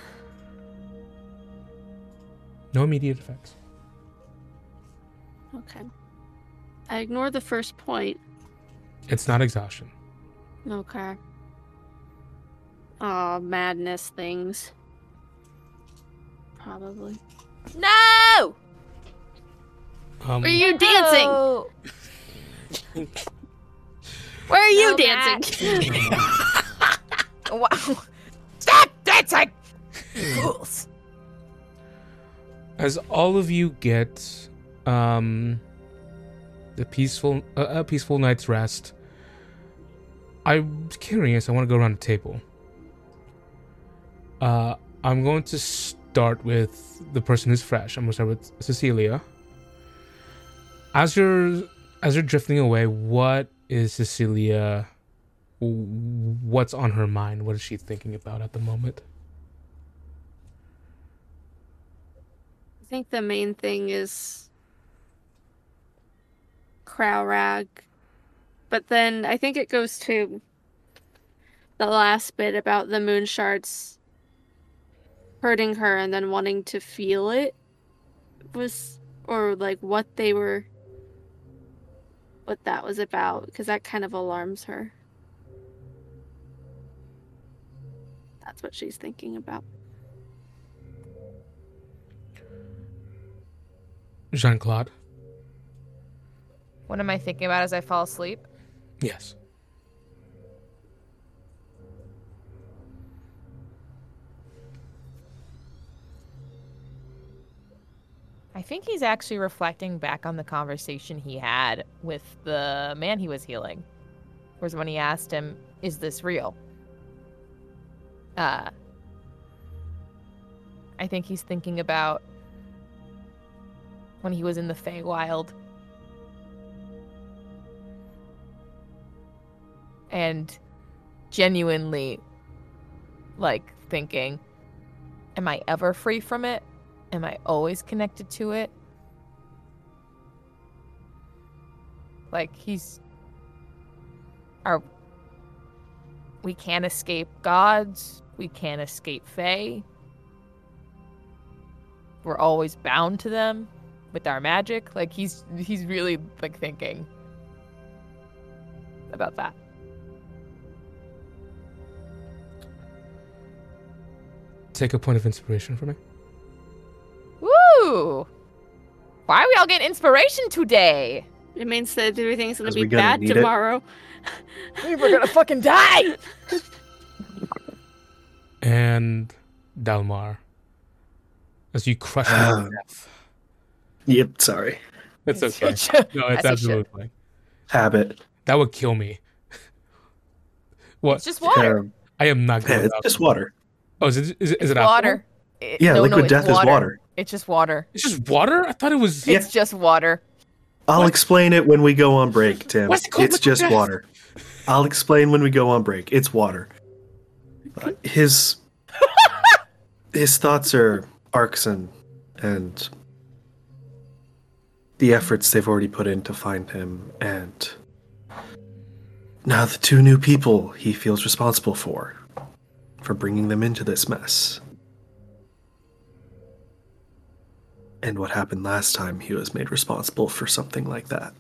No immediate effects. Okay. I ignore the first point. It's not exhaustion. Okay. Oh, madness things. Probably. No! Um, are you dancing? No! Where are you No, dancing? Wow. Stop dancing! Fools. as all of you get um the peaceful uh, a peaceful night's rest i'm curious i want to go around the table uh i'm going to start with the person who's fresh i'm going to start with cecilia as you're as you're drifting away what is cecilia what's on her mind what is she thinking about at the moment I think the main thing is Crowrag. But then I think it goes to the last bit about the moon shards hurting her and then wanting to feel it was or like what they were what that was about because that kind of alarms her. That's what she's thinking about. jean-claude What am I thinking about as I fall asleep? yes I think he's actually reflecting back on the conversation he had with the man he was healing. Was when he asked him, "Is this real?" Uh, I think he's thinking about when he was in the Feywild and genuinely like thinking, "Am I ever free from it?" Am I always connected to it? Like he's are we can't escape gods, we can't escape Fae. We're always bound to them with our magic. Like he's he's really like thinking about that. take a point of inspiration for me Woo! Why are we all getting inspiration today? It means that everything's gonna be gonna bad tomorrow. We're gonna fucking die! and Dalmar as you crush him to death. Yep, sorry. It's It's okay. such No, it's as absolutely fine. Habit. That would kill me. what? It's just water. Um, I am not yeah, it's just water. Oh, is it? Is it? Is It's it alcohol? water. It- Yeah, no, no, liquid it's death is water. It's just water. It's just water. I thought it was. Yeah. It's just water. I'll What? explain it when we go on break, Tim. What's it called, It's just death? water. I'll explain when we go on break. It's water. Uh, his his thoughts are Arkson and the efforts they've already put in to find him and now the two new people he feels responsible for for bringing them into this mess. And what happened last time he was made responsible for something like that.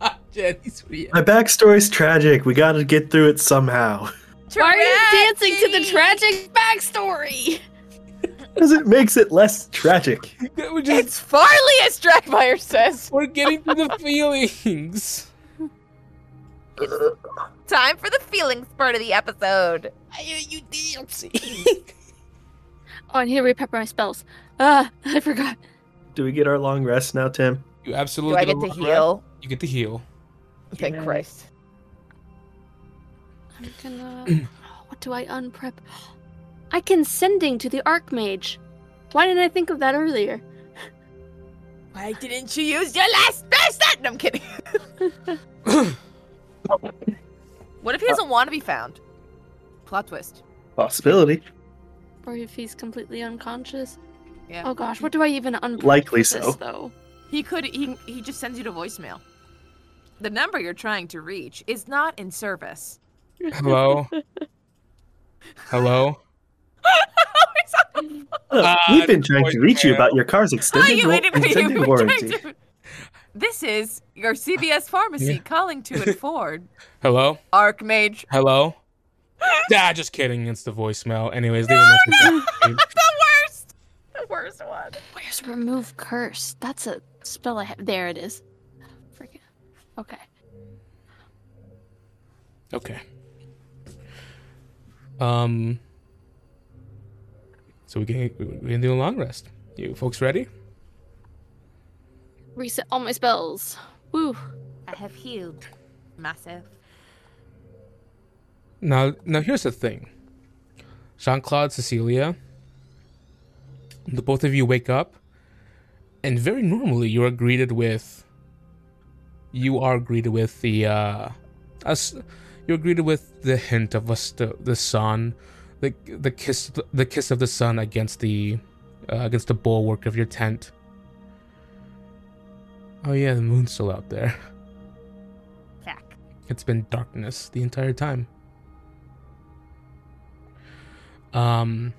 Jenny's weird. My backstory's tragic. We gotta get through it somehow. Why are you dancing to the tragic backstory? Because it makes it less tragic. Just It's Farley, as Drackmeyer says. we're getting to the feelings. Time for the feelings part of the episode. you dancing. Oh, and here we pepper my spells. Ah, I forgot. Do we get our long rest now, Tim? You absolutely. Do absolutely. I get to heal? You get to heal. Thank Christ. I'm gonna. what do I unprep? I can sending to the Archmage. Why didn't I think of that earlier? Why didn't you use your last best? No, I'm kidding. what if he doesn't want to be found? Plot twist. Possibility. Or if he's completely unconscious? Yeah. Oh gosh, what do I even unprep Likely for this, so. though? He could. He he just sends you to voicemail. the number you're trying to reach is not in service. Hello? Hello? Look, Uh, we've been trying to reach you about your car's Oh, extended, you wa- wait, extended you warranty. to- This is your CVS pharmacy Yeah. calling to inform Hello? Archmage. Hello? ah, just kidding. It's the voicemail. Anyways, leave a message. the worst. The worst one. Where's remove curse? That's a spell I have. There it is. Freaking. Okay. Okay. Um. So we can we can do a long rest. You folks ready? Reset all my spells. Woo. I have healed. Massive. Now, now here's the thing. Jean Claude, Cecilia, the both of you wake up, and very normally you are greeted with. You are greeted with the uh, us. You're greeted with the hint of us the, the sun, the the kiss the kiss of the sun against the uh, against the bulwark of your tent. Oh yeah, the moon's still out there. Fack. It's been darkness the entire time. Um,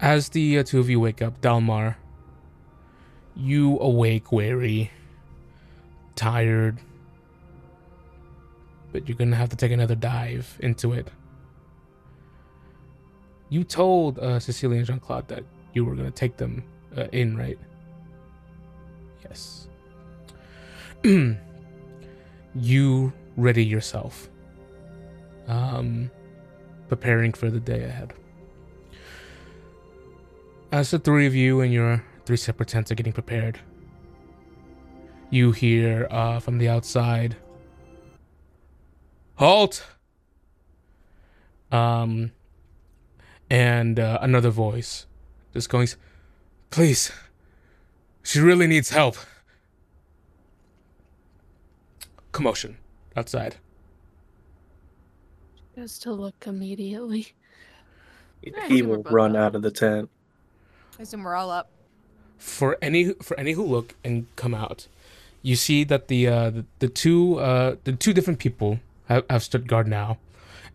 as the uh, two of you wake up, Dalmar, you awake weary, tired, but you're gonna have to take another dive into it. You told uh, Cecilia and Jean Claude that you were gonna take them uh, in, right? Yes. you ready yourself. Um, preparing for the day ahead. As the three of you and your three separate tents are getting prepared, you hear uh, from the outside, "Halt!" Um, and uh, another voice, just going, "Please, she really needs help." Commotion outside. Goes to look immediately. He will run up. out of the tent. I assume we're all up. for any for any who look and come out, you see that the uh, the, the two uh, the two different people have, guard now,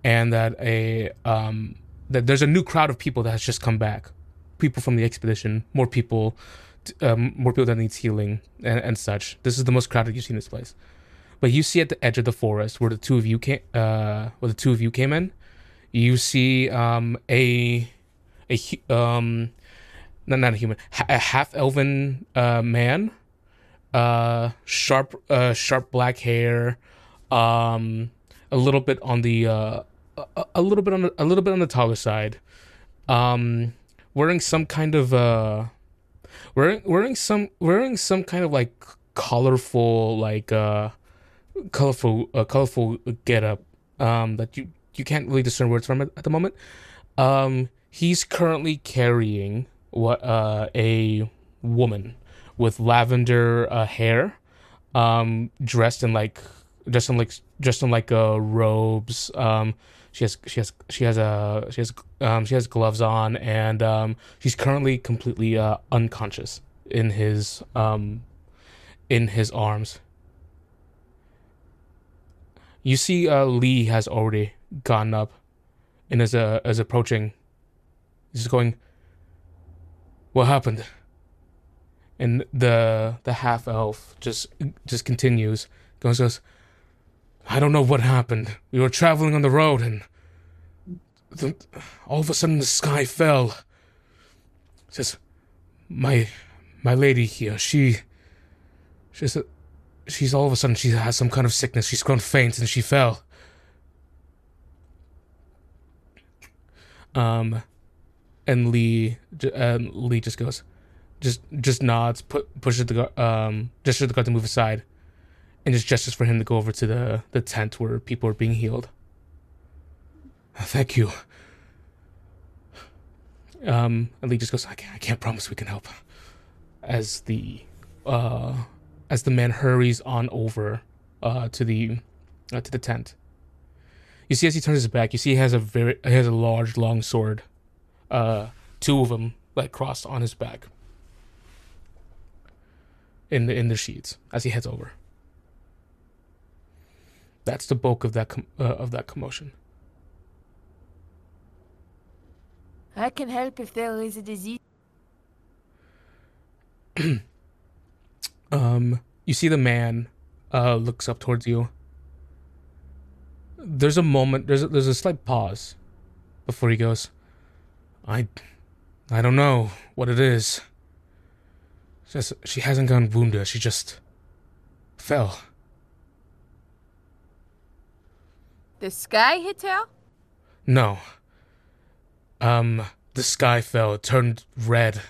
and that a um, that there's a new crowd of people that has just come back, people from the expedition, more people, um, more people that needs healing and, and such. This is the most crowded you've seen this place, but you see at the edge of the forest where the two of you came uh, where the two of you came in, you see um, a a um not, not a human, a half elven uh, man, uh, sharp, uh, sharp black hair, um, a little bit on the, uh, a, a little bit on the, a little bit on the taller side, um, wearing some kind of, uh, wearing wearing some wearing some kind of like colorful like uh colorful uh, colorful getup um that you you can't really discern words from it at the moment. Um he's currently carrying what uh a woman with lavender uh, hair um dressed in like dressed in like dressed in like uh robes um she has she has she has a she has um she has gloves on and um she's currently completely uh unconscious in his um in his arms. You see uh lee has already gotten up and is uh is approaching. He's going what happened? And the the half elf just just continues. Goes goes i don't know what happened. We were traveling on the road and the, all of a sudden the sky fell. Says my my lady here she she's she's all of a sudden she has some kind of sickness. She's grown faint and she fell. Um and Lee, j- um, Lee just goes, just just nods, put pushes the um, gestures the guard to move aside, and it's just gestures for him to go over to the the tent where people are being healed. Thank you. Um, and Lee just goes, I can't, I can't promise we can help. As the uh, as the man hurries on over uh to the uh, to the tent. You see, as he turns his back, you see he has a very he has a large, long sword uh, two of them like crossed on his back. in the in the sheets as he heads over. That's the bulk of that com- uh, of that commotion. I can help if there is a disease. Um, you see the man uh, looks up towards you. There's a moment. There's a, there's a slight pause before he goes. I, I don't know what it is. Just she hasn't gone wounded. She just fell. The sky hit her? No. Um, the sky fell. It turned red.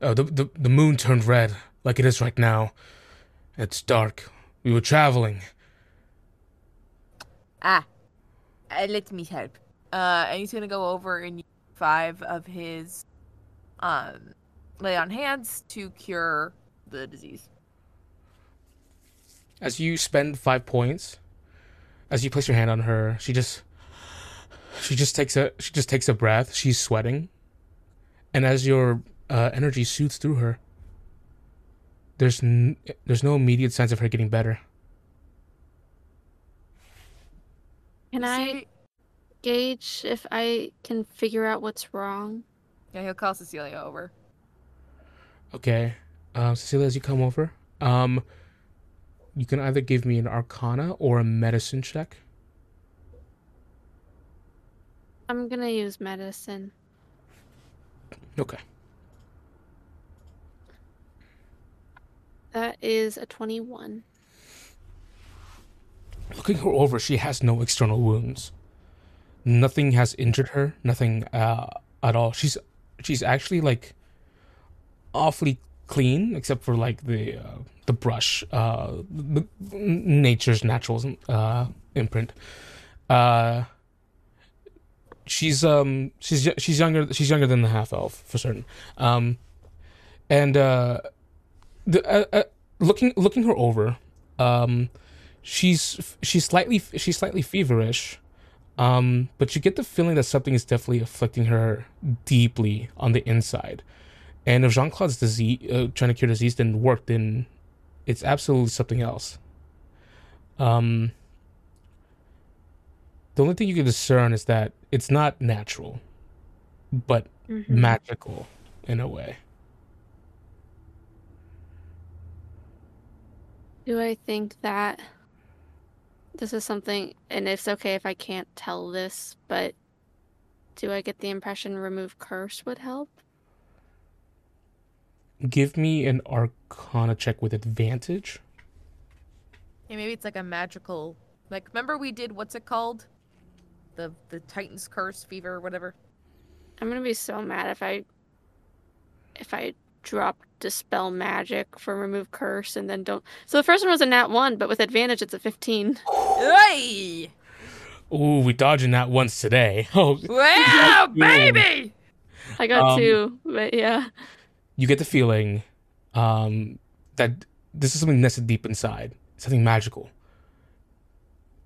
Uh, the, the the moon turned red, like it is right now. It's dark. We were traveling. Ah. Uh, let me help. Uh, and he's gonna go over and use five of his um lay on hands to cure the disease. As you spend five points, as you place your hand on her, she just she just takes a she just takes a breath. She's sweating, and as your uh, energy soothes through her, there's n- there's no immediate signs of her getting better. Can I gauge if I can figure out what's wrong? Yeah, he'll call Cecilia over. Okay, um, Cecilia, as you come over, um, you can either give me an Arcana or a Medicine check. I'm gonna use medicine. Okay. That is a 21. Looking her over, she has no external wounds. Nothing has injured her. Nothing uh, at all. She's she's actually like awfully clean, except for like the uh, the brush, uh, the, nature's natural uh, imprint. Uh, she's um she's she's younger she's younger than the half elf for certain. Um, and uh, the uh, uh, looking looking her over, um, she's she's slightly she's slightly feverish um but you get the feeling that something is definitely afflicting her deeply on the inside and if jean-claude's disease uh, trying to cure disease didn't work then it's absolutely something else um the only thing you can discern is that it's not natural but Mhm. magical in a way Do I think that this is something, and it's okay if I can't tell this, but do I get the impression remove curse would help? Give me an arcana check with advantage Yeah, maybe it's like a magical. Like, remember we did what's it called? The the Titan's curse, fever, whatever. I'm gonna be so mad if I if I drop dispel magic for remove curse and then don't. So the first one was a nat one, but with advantage it's a 15. Hey! Ooh, we dodging that once today. Oh, Wow, baby! I got Um, two, but yeah. You get the feeling um, that this is something nested deep inside, something magical.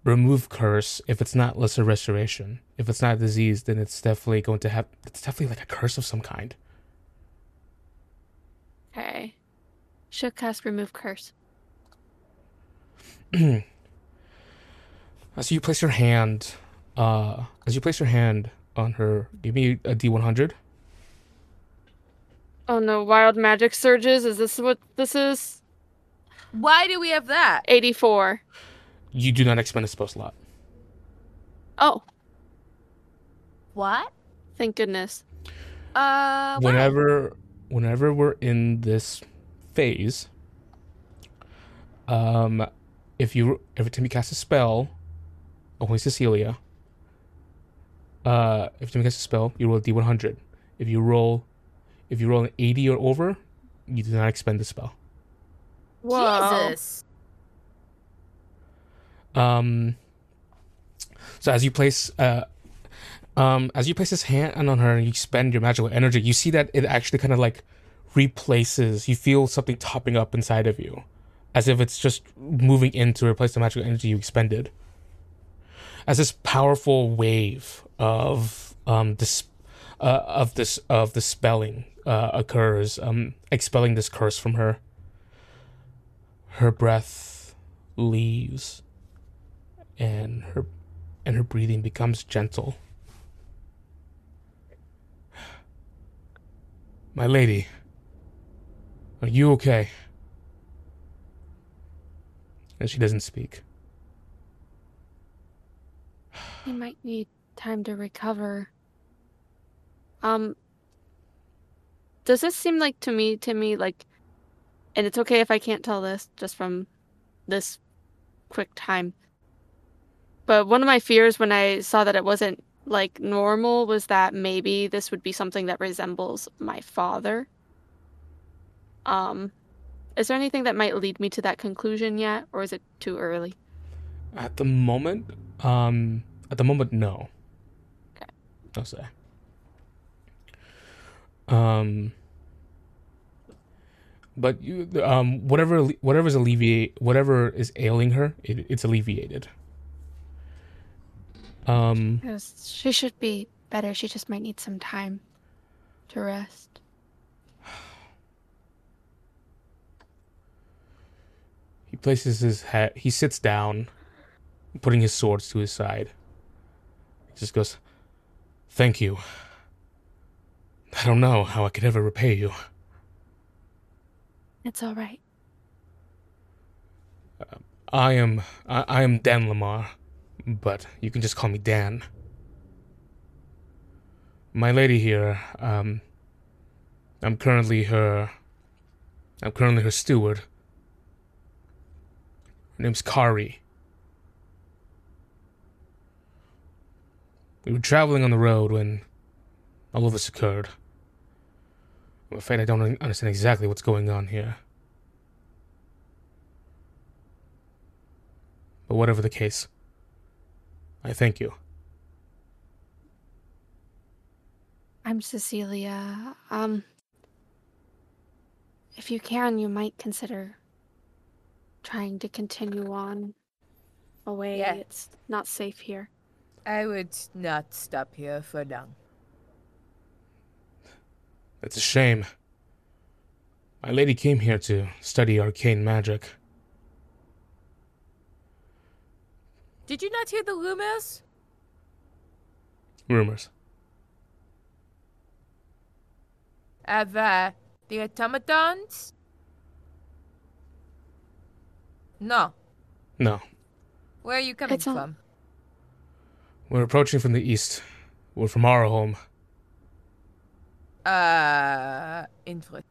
Remove curse. If it's not lesser restoration, if it's not a disease, then it's definitely going to have. It's definitely like a curse of some kind. Okay. Should cast remove curse. As you place your hand, uh, as you place your hand on her, give me a D one hundred. Oh no, wild magic surges. Is this what this is? Why do we have that? 84. You do not expend a spell slot. Oh, What? thank goodness. Uh, why? whenever whenever we're in this phase um if you every time you cast a spell only cecilia uh every time you cast a spell you roll a d100 if you roll if you roll an 80 or over you do not expend the spell Whoa. Jesus. um so as you place uh um as you place this hand on her and you spend your magical energy you see that it actually kind of like replaces you feel something topping up inside of you as if it's just moving in to replace the magical energy you expended as this powerful wave of um this uh, of this of the spelling uh, occurs um expelling this curse from her her breath leaves and her and her breathing becomes gentle. My lady, are you okay? And she doesn't speak. You might need time to recover. Um, does this seem like to me, to me, like, and it's okay if I can't tell this just from this quick time. But one of my fears when I saw that it wasn't like normal was that maybe this would be something that resembles my father. Um, is there anything that might lead me to that conclusion yet, or is it too early? At the moment, um, at the moment, no. Okay. I'll say. Um, but you, um, whatever, whatever is alleviate, whatever is ailing her, it, it's alleviated. Um, she should be better. She just might need some time to rest. he places his head. He sits down, putting his swords to his side. He just goes, "Thank you. I don't know how I could ever repay you." It's all right. I am I, I am Dan Lamar, but you can just call me Dan. My lady here, um I'm currently her I'm currently her steward. Her name's Kari. We were traveling on the road when all of this occurred. I'm afraid I don't understand exactly what's going on here. But whatever the case, I thank you. I'm Cecilia. Um, if you can, you might consider trying to continue on away. Yeah. It's not safe here. I would not stop here for long. It's a shame. My lady came here to study arcane magic. Did you not hear the rumors? Rumors. Of uh, the automatons? No. No, Where are you coming It's all- from? we're approaching from the east. We're from our home. Uh, interesting.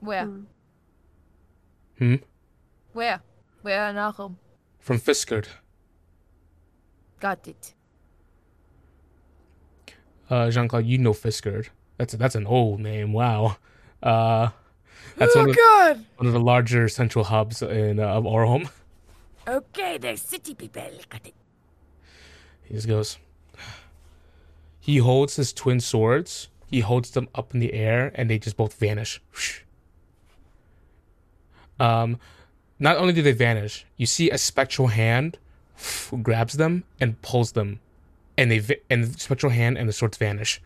Where? Hmm. Hmm? Where? Where in our? From Fiskard. Got it. Uh, Jean Claude, you know Fiskard. That's that's an old name. Wow. Uh, that's one, of, God! one of the larger central hubs in uh, of our home. Okay, they're city people. Got it. He just goes. He holds his twin swords. He holds them up in the air, and they just both vanish. Um, not only do they vanish, you see a spectral hand grabs them and pulls them, and they va- and the spectral hand and the swords vanish.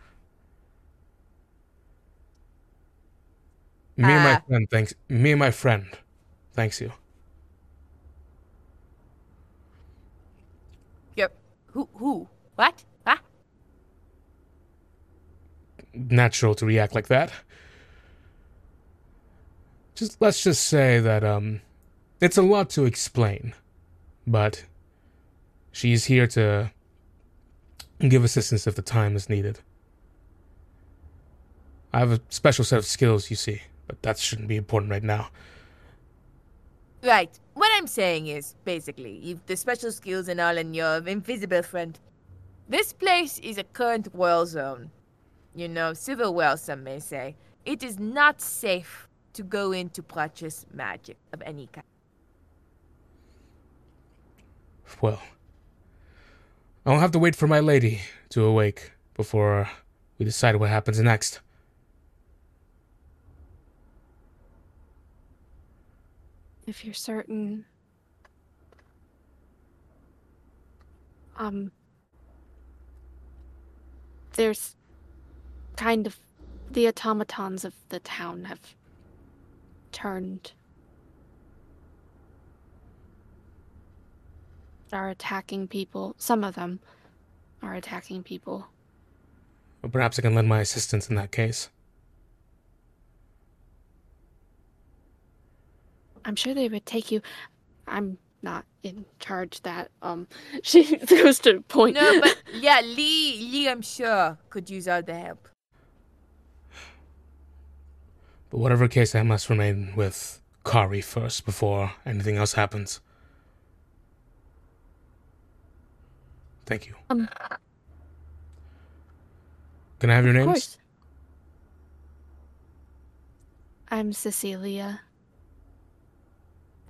Me and my Ah. friend thanks. Me and my friend, thanks you. Yep. Who? Who? What? Huh? Natural to react like that. Just let's just say that um it's a lot to explain, but she's here to give assistance if the time is needed. I have a special set of skills, you see, but that shouldn't be important right now. Right. What I'm saying is, basically, you've the special skills and all, and your invisible friend. This place is a current war zone. You know, civil war, some may say. It is not safe to go in to practice magic of any kind. Well, I'll have to wait for my lady to awake before we decide what happens next. If you're certain. Um. There's kind of. The automatons of the town have turned are attacking people. Some of them are attacking people. Well, perhaps I can lend my assistance in that case. I'm sure they would take you. I'm not in charge that um she goes to point No, but yeah, Lee, Lee, I'm sure could use all the help. But whatever case, I must remain with Kari first before anything else happens. Thank you. Um, Can I have your of names? course. I'm Cecilia.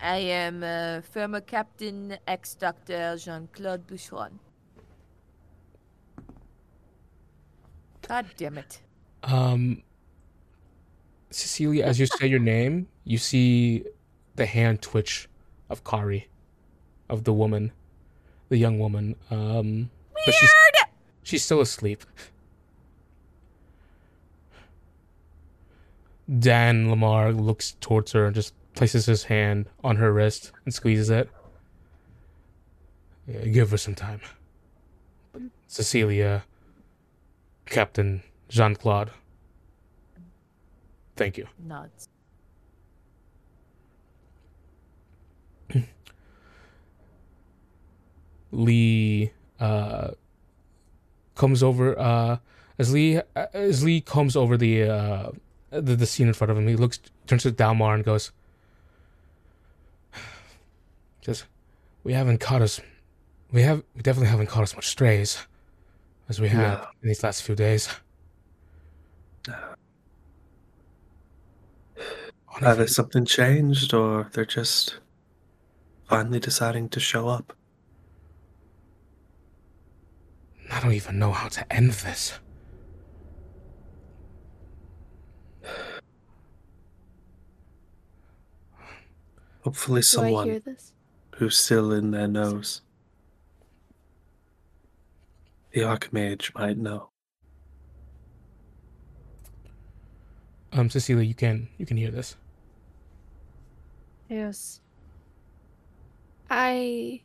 I am uh, former Captain ex Doctor Jean Claude Boucheron. God damn it. Um, Cecilia, as you say your name, you see the hand twitch of Kari, of the woman, the young woman. Um, but she's she's still asleep. Dan Lamar looks towards her and just places his hand on her wrist and squeezes it. Yeah, give her some time. Cecilia, Captain Jean Claude. Thank you. Nods. Lee uh, comes over uh, as Lee as Lee comes over the, uh, the the scene in front of him. He looks turns to Dalmar and goes, "Just we haven't caught us. We have we definitely haven't caught as much strays as we have No. in these last few days." Either something changed or they're just finally deciding to show up. I don't even know how to end this. Hopefully, Do I hear someone who's still in their nose. The Archmage might know. Um, Cecilia, you can you can hear this. Yes. I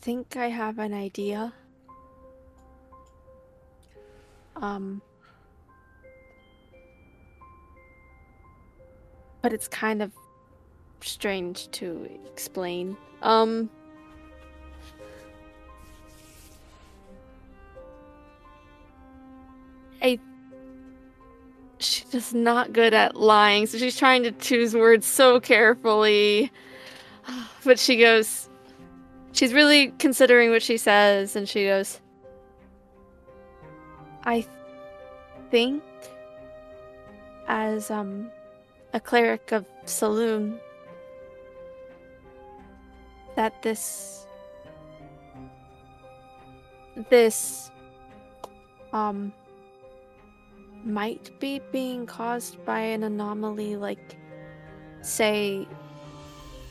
think I have an idea. Um. But it's kind of strange to explain. Um. I. She's just not good at lying, so she's trying to choose words so carefully. But she goes, she's really considering what she says, and she goes, I think, as um, a cleric of Selûne, that this, this, um, might be being caused by an anomaly like, say,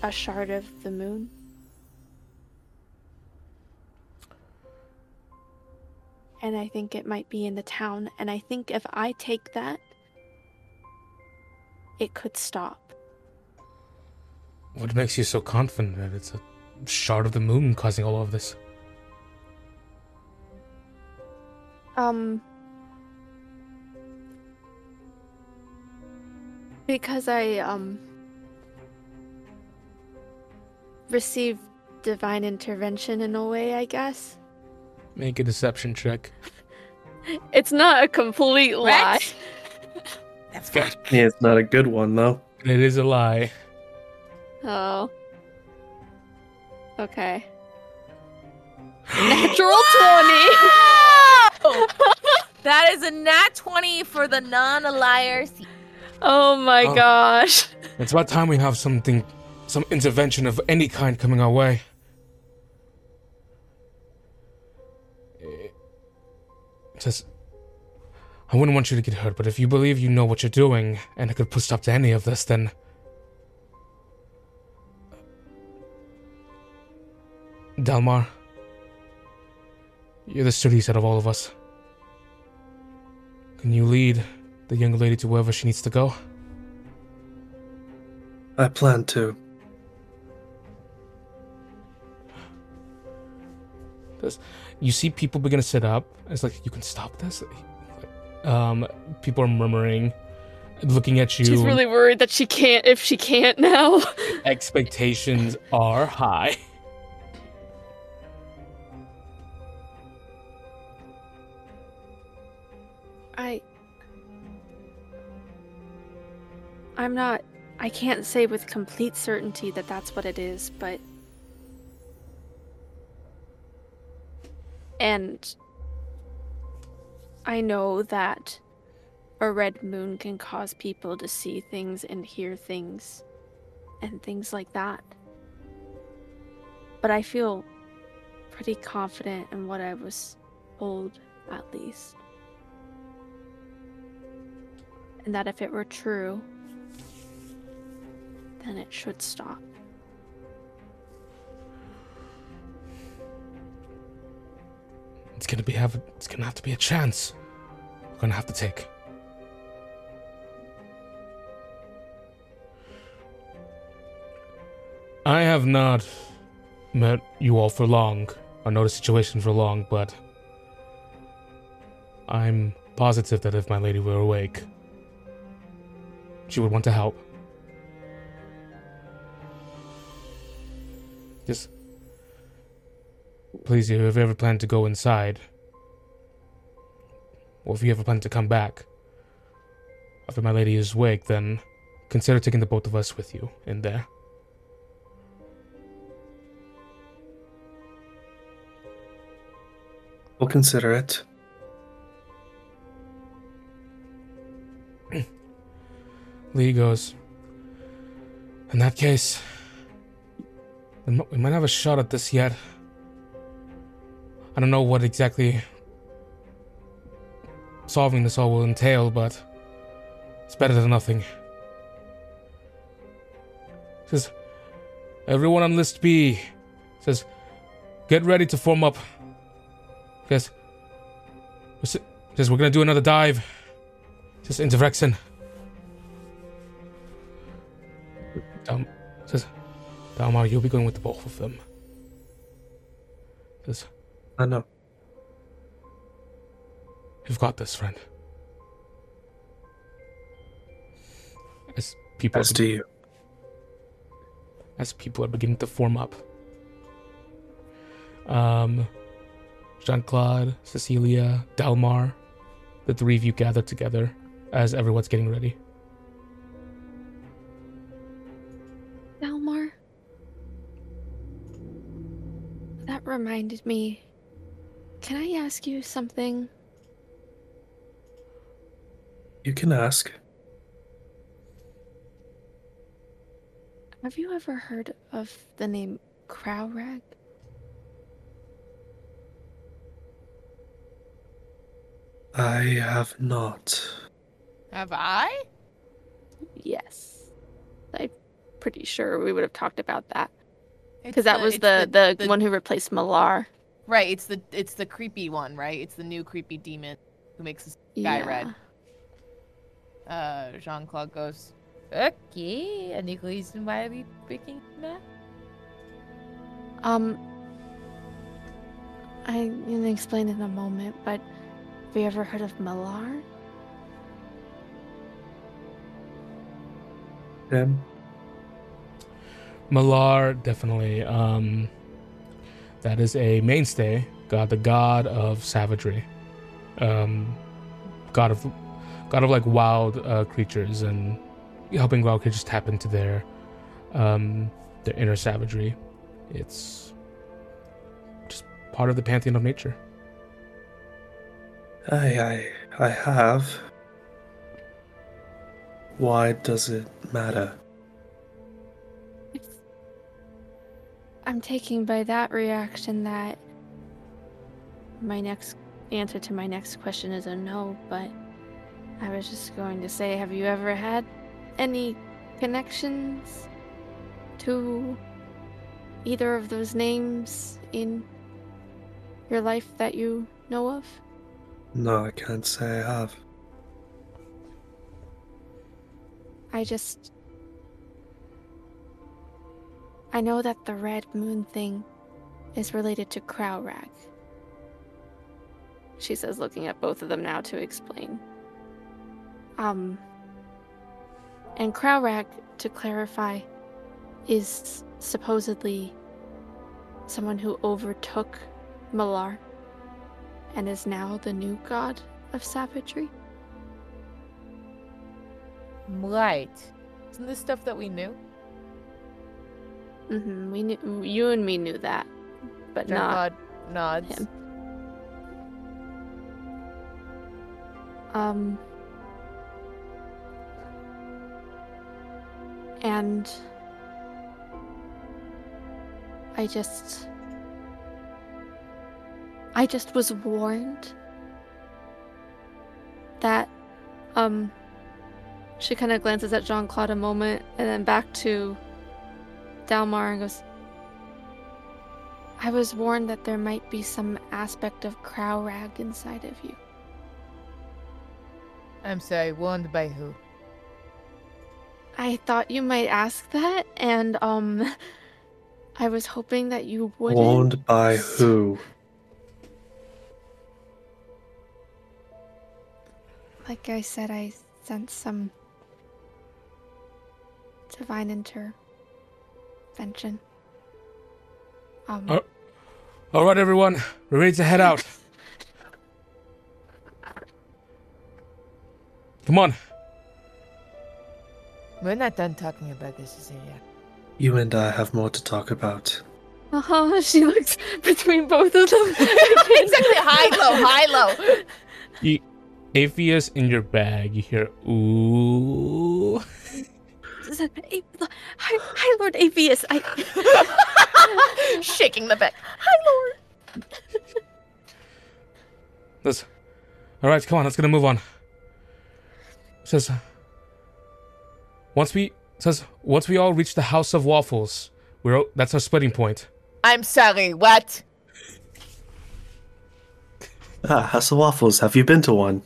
a shard of the moon. And I think it might be in the town. And I think if I take that, it could stop. What makes you so confident that it's a shard of the moon causing all of this? Um. Because I, um. received divine intervention in a way, I guess. Make a deception check. It's not a complete lie. That's good. Yeah, it's not a good one, though. It is a lie. Oh. Okay. Natural 20! that is a nat 20 for the non-liar. Oh my Oh. gosh. It's about time we have something, some intervention of any kind coming our way. Eh, Just, I wouldn't want you to get hurt, but if you believe you know what you're doing and it could put stop to any of this, then. Dalmar, you're the sturdiest out of all of us. Can you lead the young lady to wherever she needs to go? I plan to. This, you see people begin to sit up. It's like you can stop this. Um, people are murmuring, looking at you. She's really worried that she can't if she can't now. Expectations are high. I'm not I can't say with complete certainty that that's what it is, but and I know that a red moon can cause people to see things and hear things and things like that. But I feel pretty confident in what I was told, at least. And that if it were true, then it should stop. It's gonna be have. It's gonna have to be a chance. We're gonna have to take. I have not met you all for long, or know the situation for long, but I'm positive that if my lady were awake, she would want to help. Just please, if you have ever plan to go inside, or if you ever plan to come back after my lady is awake, then consider taking the both of us with you in there. We'll consider it. Lee goes, In that case, we might have a shot at this yet. I don't know what exactly solving this all will entail, but it's better than nothing. Says, everyone on list B says, get ready to form up. Says, says we're gonna do another dive. Says into Vrexen. Um, Dalmar, you'll be going with the both of them. Says, I know. You've got this, friend. As people, As are, do you. as people are beginning to form up. Um, Jean Claude, Cecilia, Dalmar, the three of you gather together as everyone's getting ready. Reminded me. Can I ask you something? You can ask. Have you ever heard of the name Crowrag? I have not. Have I? Yes. I'm pretty sure we would have talked about that. It's Because that the- was it's the, the, one who replaced Malar. Right, it's the it's the creepy one, right? It's the new creepy demon who makes this guy red. Uh, Jean Claude goes, Okay, any reason why are we picking that? Um, I'm gonna explain in a moment, but have you ever heard of Malar? Him? Malar definitely. Um, that is a mainstay god, the god of savagery, um, god of god of like wild uh, creatures and helping wild creatures tap into their um, their inner savagery. It's just part of the pantheon of nature. I, I, I have. Why does it matter? I'm taking by that reaction that my next answer to my next question is a no, but I was just going to say, have you ever had any connections to either of those names in your life that you know of? No, I can't say I have. I just I know that the red moon thing is related to Crowrag. She says, looking at both of them now to explain. Um, and Crowrag, to clarify, is supposedly someone who overtook Malar and is now the new god of savagery. Right. Isn't this stuff that we knew? Hmm We knew you and me knew that, but Jean not Claude nods. him. Um, and I just, I just was warned that, um, she kind of glances at Jean Claude a moment and then back to Dalmar and goes, I was warned that there might be some aspect of Crowrag inside of you. I'm sorry, warned by who? I thought you might ask that, and um, I was hoping that you wouldn't. Warned by who? Like I said, I sense some divine intervention. Um, Oh. All right, everyone, we're ready to head out. Come on. We're not done talking about this, Cecilia. You and I have more to talk about. uh-huh, she looks between both of them. exactly. High low, high low. You, Apheus in your bag. You hear ooh. Hi, hi, Lord Avius. I, Shaking the back. Hi, Lord. Let's. All right, come on. Let's gonna move on. Says. Once we says once we all reach the House of Waffles, we're that's our splitting point. I'm sorry, what? Ah, House of Waffles, have you been to one?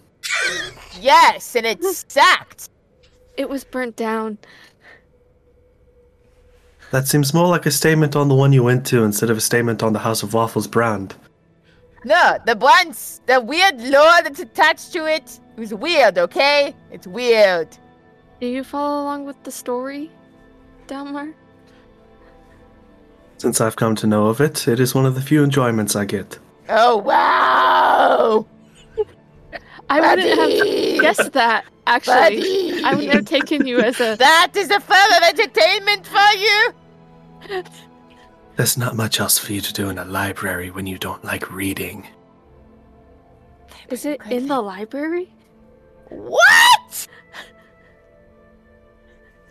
Yes, and it sucked. it was burnt down. That seems more like a statement on the one you went to instead of a statement on the House of Waffles brand. No, the ones, the weird lore that's attached to it, it was weird, okay? It's weird. Do you follow along with the story, Dalmar? Since I've come to know of it, it is one of the few enjoyments I get. Oh, wow! I wouldn't Buddy! have guessed that. Actually, Buddy! I wouldn't have taken you as a. That is a form of entertainment for you? There's not much else for you to do in a library when you don't like reading. Is it in the library? What?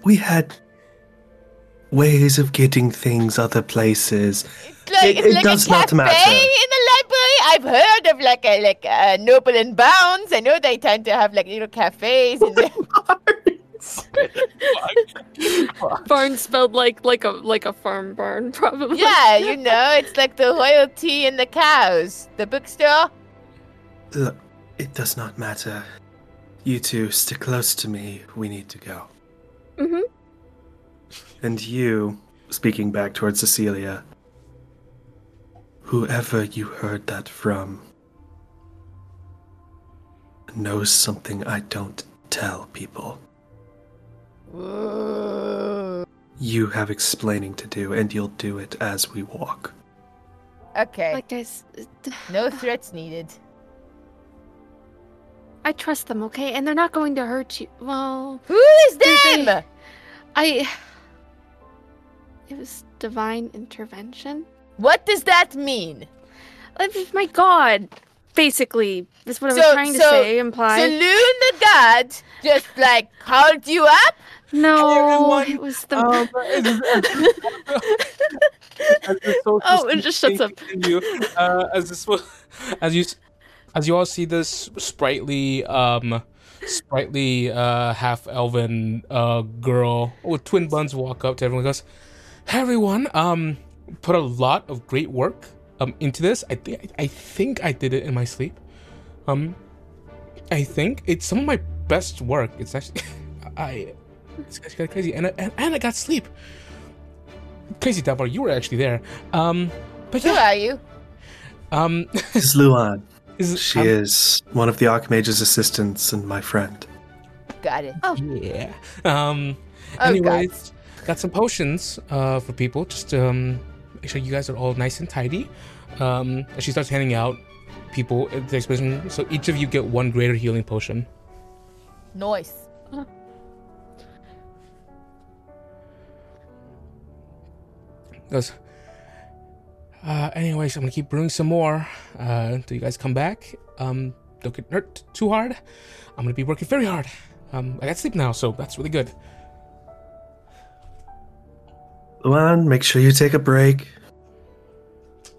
We had ways of getting things other places. It's like, It- it's it like does a not cafe matter. in the library. I've heard of like a like uh, Noble and Bounds. I know they tend to have like little cafes. In the- Barn spelled like like a like a farm barn, probably. yeah, you know, it's like the royalty and the cows. The bookstore. Look, it does not matter. You two stick close to me. We need to go. Mhm. And you, speaking back towards Cecilia, whoever you heard that from knows something I don't tell people. Ooh. You have explaining to do, and you'll do it as we walk. Okay. Like I, s- no threats needed. I trust them, okay, and they're not going to hurt you. Well, Who is Did them? I. It was divine intervention. What does that mean? Like, My God, basically, that's what I was trying to so- say. So Imply. Loon the god just like called you up? No, it was the. Um, Oh, it just shuts up. continue, uh, as this as you as you all see this sprightly um sprightly uh half elven uh girl with twin buns walk up to everyone goes hey everyone um put a lot of great work um into this i think i think i did it in my sleep um i think it's some of my best work it's actually i it's actually kinda crazy and I, and, and I got sleep Casey Delvar, you were actually there. Um, but Who are you? um, This is Luan. is, She um, is one of the Archmage's assistants and my friend. Got it. Oh. Yeah. Um. Oh, anyways, got some potions uh for people. Just um, make sure you guys are all nice and tidy. Um, and she starts handing out people at the exhibition. So each of you get one greater healing potion. Nice. Goes. Uh, anyways, I'm gonna keep brewing some more uh, until you guys come back. Um, don't get hurt too hard. I'm gonna be working very hard. Um, I got sleep now, so that's really good. Luan, make sure you take a break.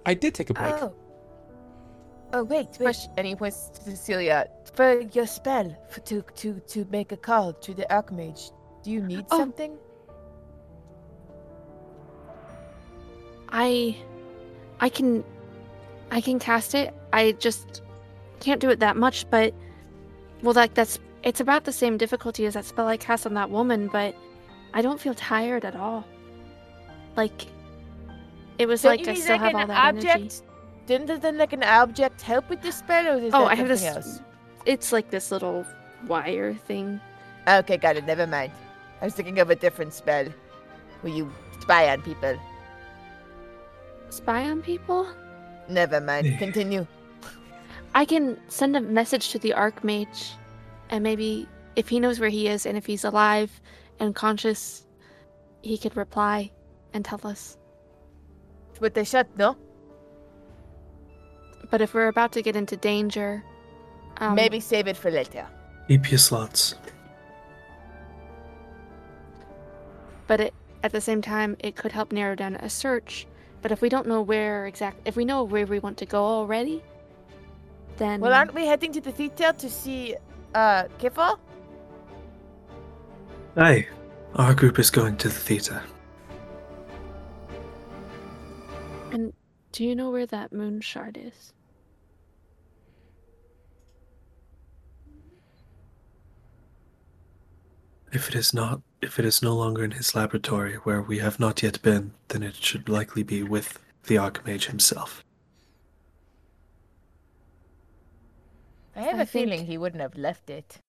I did take a break. Oh. Oh wait, wait. And he points to Cecilia. For your spell, for to to to make a call to the Archmage, do you need Oh. something? I I can I can cast it. I just can't do it that much, but well like that's it's about the same difficulty as that spell I cast on that woman, but I don't feel tired at all. Like it was Don't like I still like have all that object? energy. Didn't then like an object help with the spell, or is Oh, I have this else? it's like this little wire thing. Okay, got it. Never mind. I was thinking of a different spell, where you spy on people. Spy on people? Never mind. Continue. I can send a message to the Archmage, and maybe if he knows where he is and if he's alive and conscious, he could reply and tell us. With the shot, no? But if we're about to get into danger, um, Maybe save it for later. Keep your slots. But it, at the same time, it could help narrow down a search. But if we don't know where exact, if we know where we want to go already, then Well, aren't we heading to the theater to see uh Kefir? Aye, our group is going to the theater. And do you know where that moon shard is? If it is not, if it is no longer in his laboratory where we have not yet been, then it should likely be with the Archmage himself. I have I a feeling he wouldn't have left it.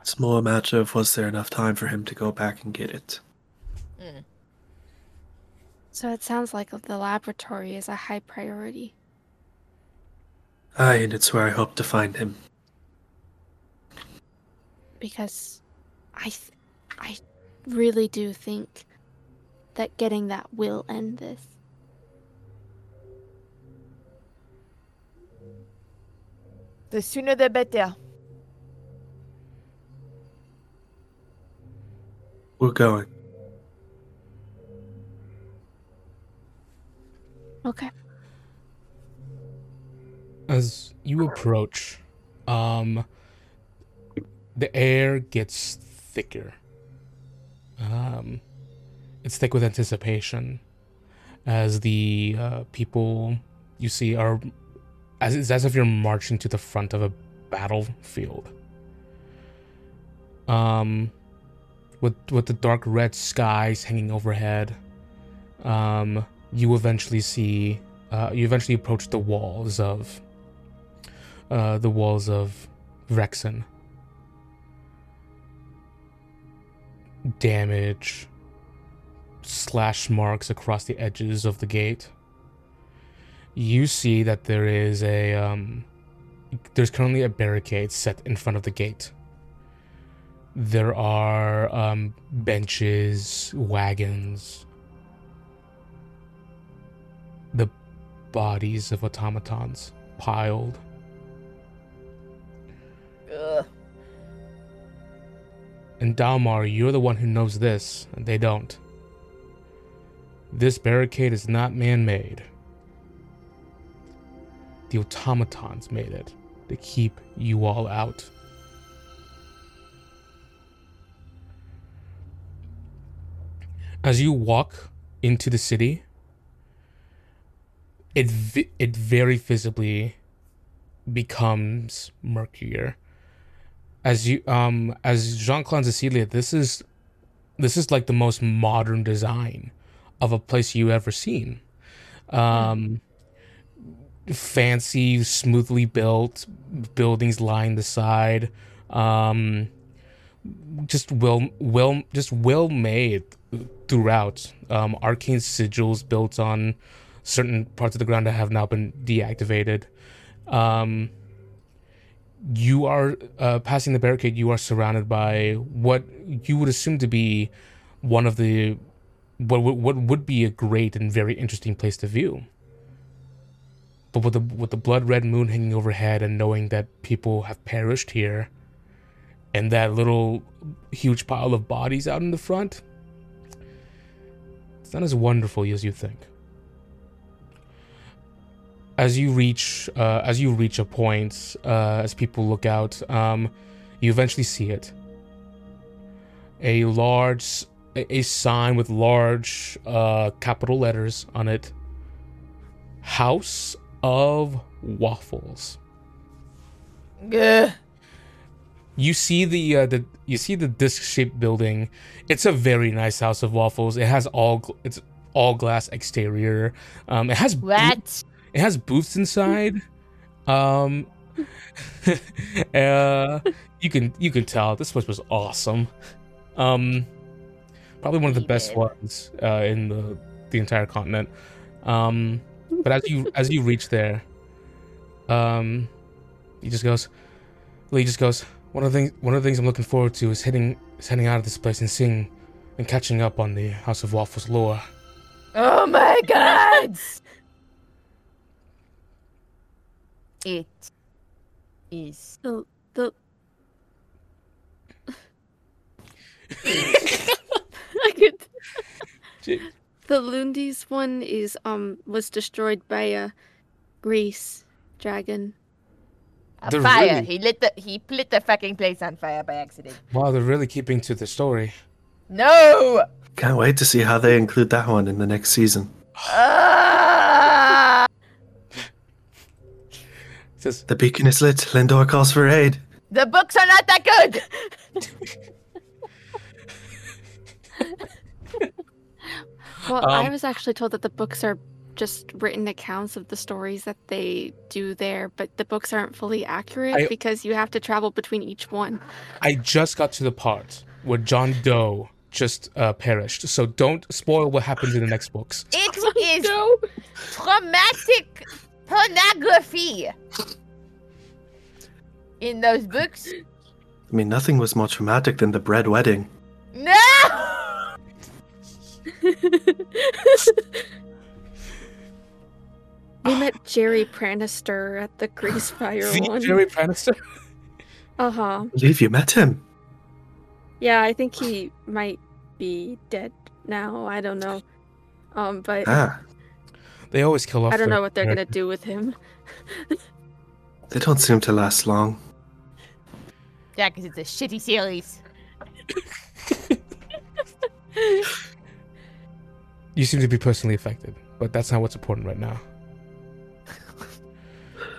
It's more a matter of was there enough time for him to go back and get it. Hmm. So it sounds like the laboratory is a high priority. Aye, and it's where I hope to find him. Because I th- I really do think that getting that will end this. The sooner the better. We're going. Okay. As you approach, um, the air gets thicker. Um, it's thick with anticipation, as the uh, people you see are, as it's as if you're marching to the front of a battlefield. Um, with with the dark red skies hanging overhead, um, you eventually see uh, you eventually approach the walls of uh, the walls of Vrexen. Damage, slash marks across the edges of the gate. You see that there is a um, there's currently a barricade set in front of the gate. There are um, benches, wagons, the bodies of automatons piled. Ugh. And Dalmar, you're the one who knows this, and they don't. This barricade is not man made. The automatons made it to keep you all out. As you walk into the city, it vi- it very visibly becomes murkier. As you um as Jean Claude Cecilia, this is this is like the most modern design of a place you ever seen. Um, fancy, smoothly built buildings line the side. Um, just well, well, just well made throughout. Um, arcane sigils built on certain parts of the ground that have now been deactivated. Um, you are uh, passing the barricade. You are surrounded by what you would assume to be one of the what what would be a great and very interesting place to view. But with the with the blood red moon hanging overhead and knowing that people have perished here, and that little huge pile of bodies out in the front, it's not as wonderful as you think. As you reach, uh, as you reach a point, uh, as people look out, um, you eventually see it. A large, s- a, a sign with large uh, capital letters on it. House of Waffles. Gah. You see the uh, the you see the disc shaped building. It's a very nice house of waffles. It has all gl- it's all glass exterior. Um, it has boo- What? It has booths inside. Um, uh, you can you can tell this place was awesome. Um, probably one of the best ones uh, in the the entire continent. Um, but as you as you reach there, um, he just goes. Lee just goes. One of the things one of the things I'm looking forward to is heading is heading out of this place and seeing and catching up on the House of Waffles lore. Oh my god! It is. The the I could Gee. the Lundy's one is um was destroyed by a grease dragon. A They're fire. really- He lit the he lit the fucking place on fire by accident. Wow, they're really keeping to the story. No! Can't wait to see how they include that one in the next season. Ah! It says, The beacon is lit. Lindor calls for aid. the books are not that good. Well, I Um, was actually told that the books are just written accounts of the stories that they do there, but the books aren't fully accurate I- because you have to travel between each one. I just got to the part where John Doe just uh, perished, so don't spoil what happens in the next books. It is traumatic pornography. In those books? I mean, nothing was more traumatic than the bread wedding. No! We met Jerry Pranister at the Grease Fire The one. Jerry Pranister. Uh huh. Believe you met him. Yeah, I think he might be dead now. I don't know. Um, but Ah, They always kill off. I don't their know what they're gonna do with him. they don't seem to last long. Yeah, because it's a shitty series. You seem to be personally affected, but that's not what's important right now.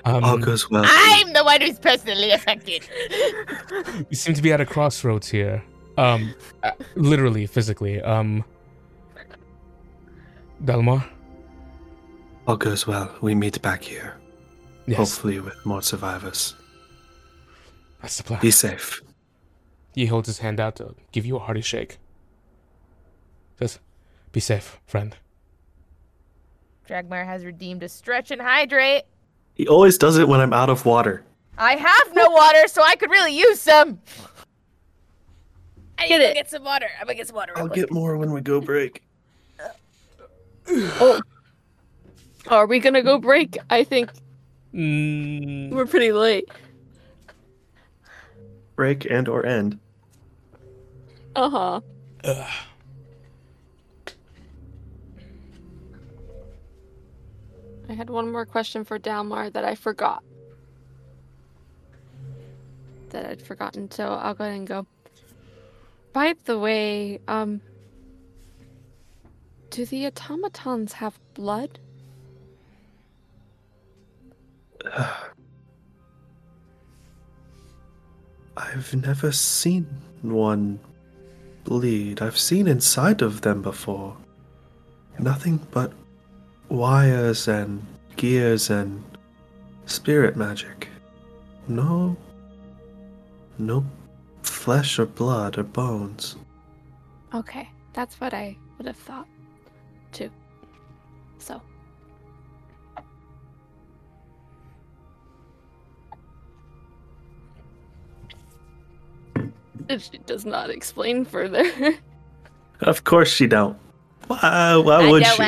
Um, All goes well. I'm the one who's personally affected. you seem to be at a crossroads here. Um, uh, literally, physically. Um, Dalmar. All goes well. We meet back here. Yes, Hopefully with more survivors. that's the plan. Be safe. He holds his hand out to give you a hearty shake. Says, "Be safe, friend." Dragmar has redeemed a stretch and hydrate. He always does it when I'm out of water. I have no water, so I could really use some. I need Get to go it. get some water. I'm gonna get some water. real I'll quick. get more when we go break. Oh. Are we gonna go break? I think Mm, we're pretty late. Break and or end. Uh huh. ugh. I had one more question for Dalmar that I forgot. That I'd forgotten, so I'll go ahead and go. By the way, um, do the automatons have blood? I've never seen one bleed. I've seen inside of them before. Nothing but wires and gears and spirit magic. No. No flesh or blood or bones. Okay, that's what I would have thought, too. So. She does not explain further. Of course she don't. Why, why would she?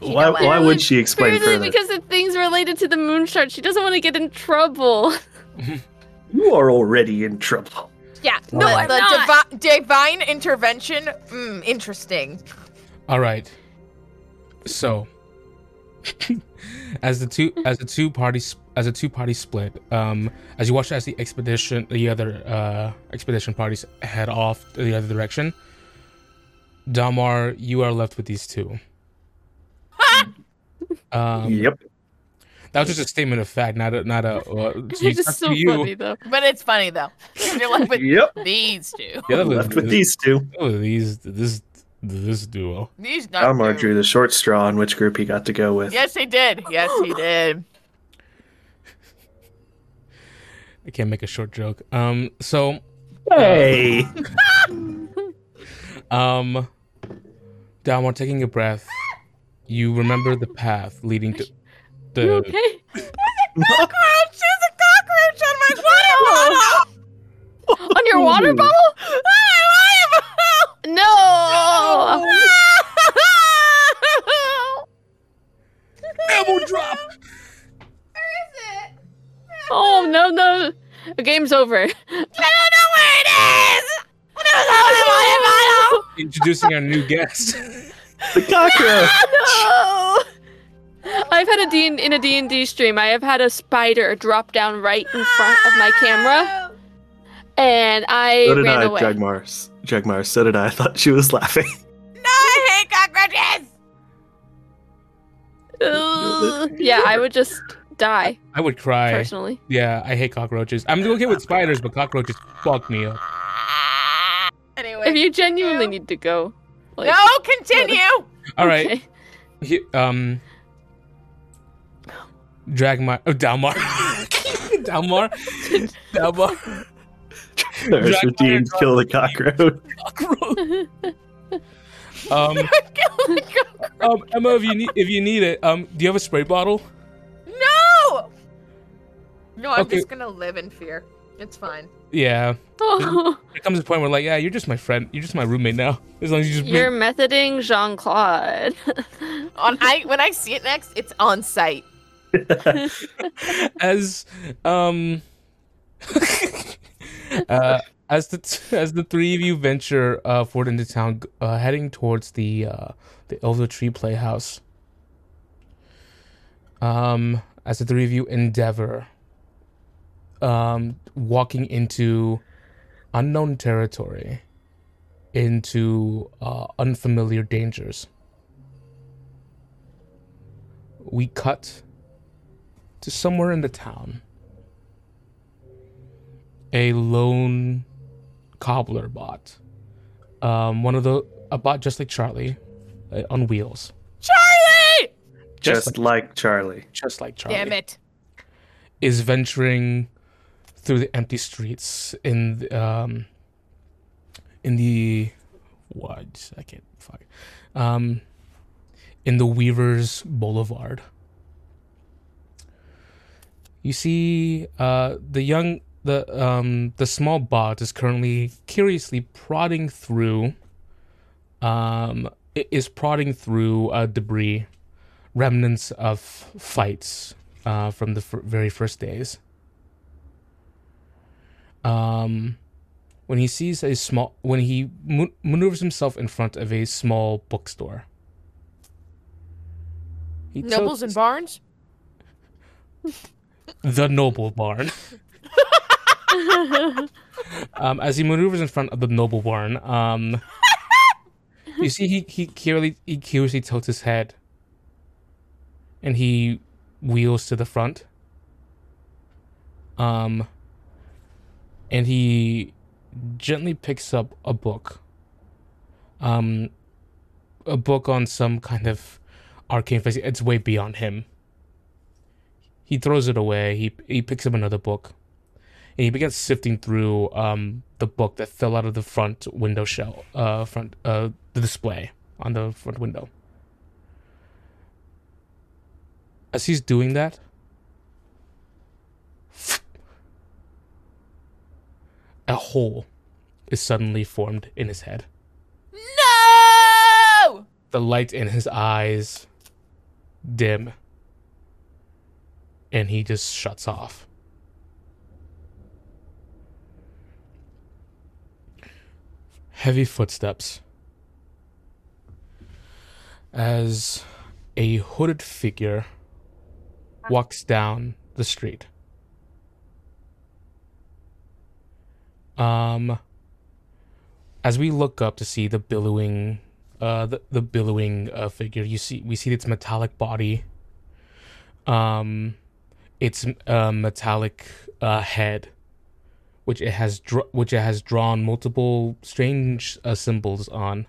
Why, why would she explain Purely further? because of things related to the moon shard. She doesn't want to get in trouble. You are already in trouble. Yeah. No, the, I'm the not. divi- divine intervention. Mm, interesting. All right. So, as the two as the two parties as the two parties split, um, as you watch as the expedition the other uh expedition parties head off the other direction, Dalmar, you are left with these two. um, yep. that was just a statement of fact, not a not a. Uh, It's you- just so you. funny though. But it's funny though. You're left with Yep. these two. You're left Left with these two. oh, these this this duo. These not Almar two. drew the short straw on which group he got to go with. Yes, he did. Yes, he did. I can't make a short joke. Um, so Hey! Um, Dalmar, taking a breath, you remember the path leading to You the. okay? cockroach! There's a cockroach on my water bottle! On your water bottle? On my water No! Ammo drop. Where is it? Oh no no! The game's over. I don't know where it is! It was on oh, my water bottle! Introducing our new guest. The cockroach! no! I've had a D in a D and D stream. I have had a spider drop down right in front of my camera, and I So did ran I, away. Jugmar. Jugmar, so did I. I thought she was laughing. No, I hate cockroaches! Ugh. yeah, I would just die I would cry. personally. Yeah, I hate cockroaches. I'm okay with spiders, but cockroaches fuck me up. Anyway. If you genuinely you- need to go, like, no, continue! All right, okay. he, um, drag my oh, Dalmar, Dalmar, Dalmar, There's Drag routine, my- kill the cockroach. cockroach. Um, Kill the cockroach. um, Emma, if you need if you need it, um, do you have a spray bottle? No! No, I'm Okay. just gonna live in fear. It's fine. Yeah, Oh, there comes a point where like, yeah, you're just my friend. You're just my roommate now. As long as you just you're methoding Jean Claude. On I when I see it next, it's on site. as um uh as the t- as the three of you venture uh forward into town uh heading towards the uh the elder tree playhouse um as the three of you endeavor um walking into unknown territory into uh unfamiliar dangers we cut to somewhere in the town. A lone cobbler bot. Um, one of the a bot just like Charlie, uh, on wheels, Charlie! Just like Charlie. just like Charlie. Damn it. Is venturing through the empty streets in the, um in the what I can't fuck um in the Weavers Boulevard. You see, uh, the young, the um, the small bot is currently curiously prodding through, um, is prodding through uh, debris, remnants of fights uh, from the fir- very first days. Um, when he sees a small, when he ma- maneuvers himself in front of a small bookstore. He Nobles and Barnes? the noble barn. um, as he maneuvers in front of the noble barn, um, you see he he curiously he curiously tilts his head, and he wheels to the front. Um, and he gently picks up a book. Um, a book on some kind of arcane face. It's way beyond him. He throws it away. He he picks up another book, and he begins sifting through um the book that fell out of the front window shell, uh, front uh the display on the front window. As he's doing that, a hole is suddenly formed in his head. No! The light in his eyes dim, and he just shuts off. Heavy footsteps as a hooded figure walks down the street. Um, as we look up to see the billowing, uh, the, the billowing uh, figure, you see we see its metallic body. Um, its uh, metallic uh, head, which it has dr- which it has drawn multiple strange uh, symbols on.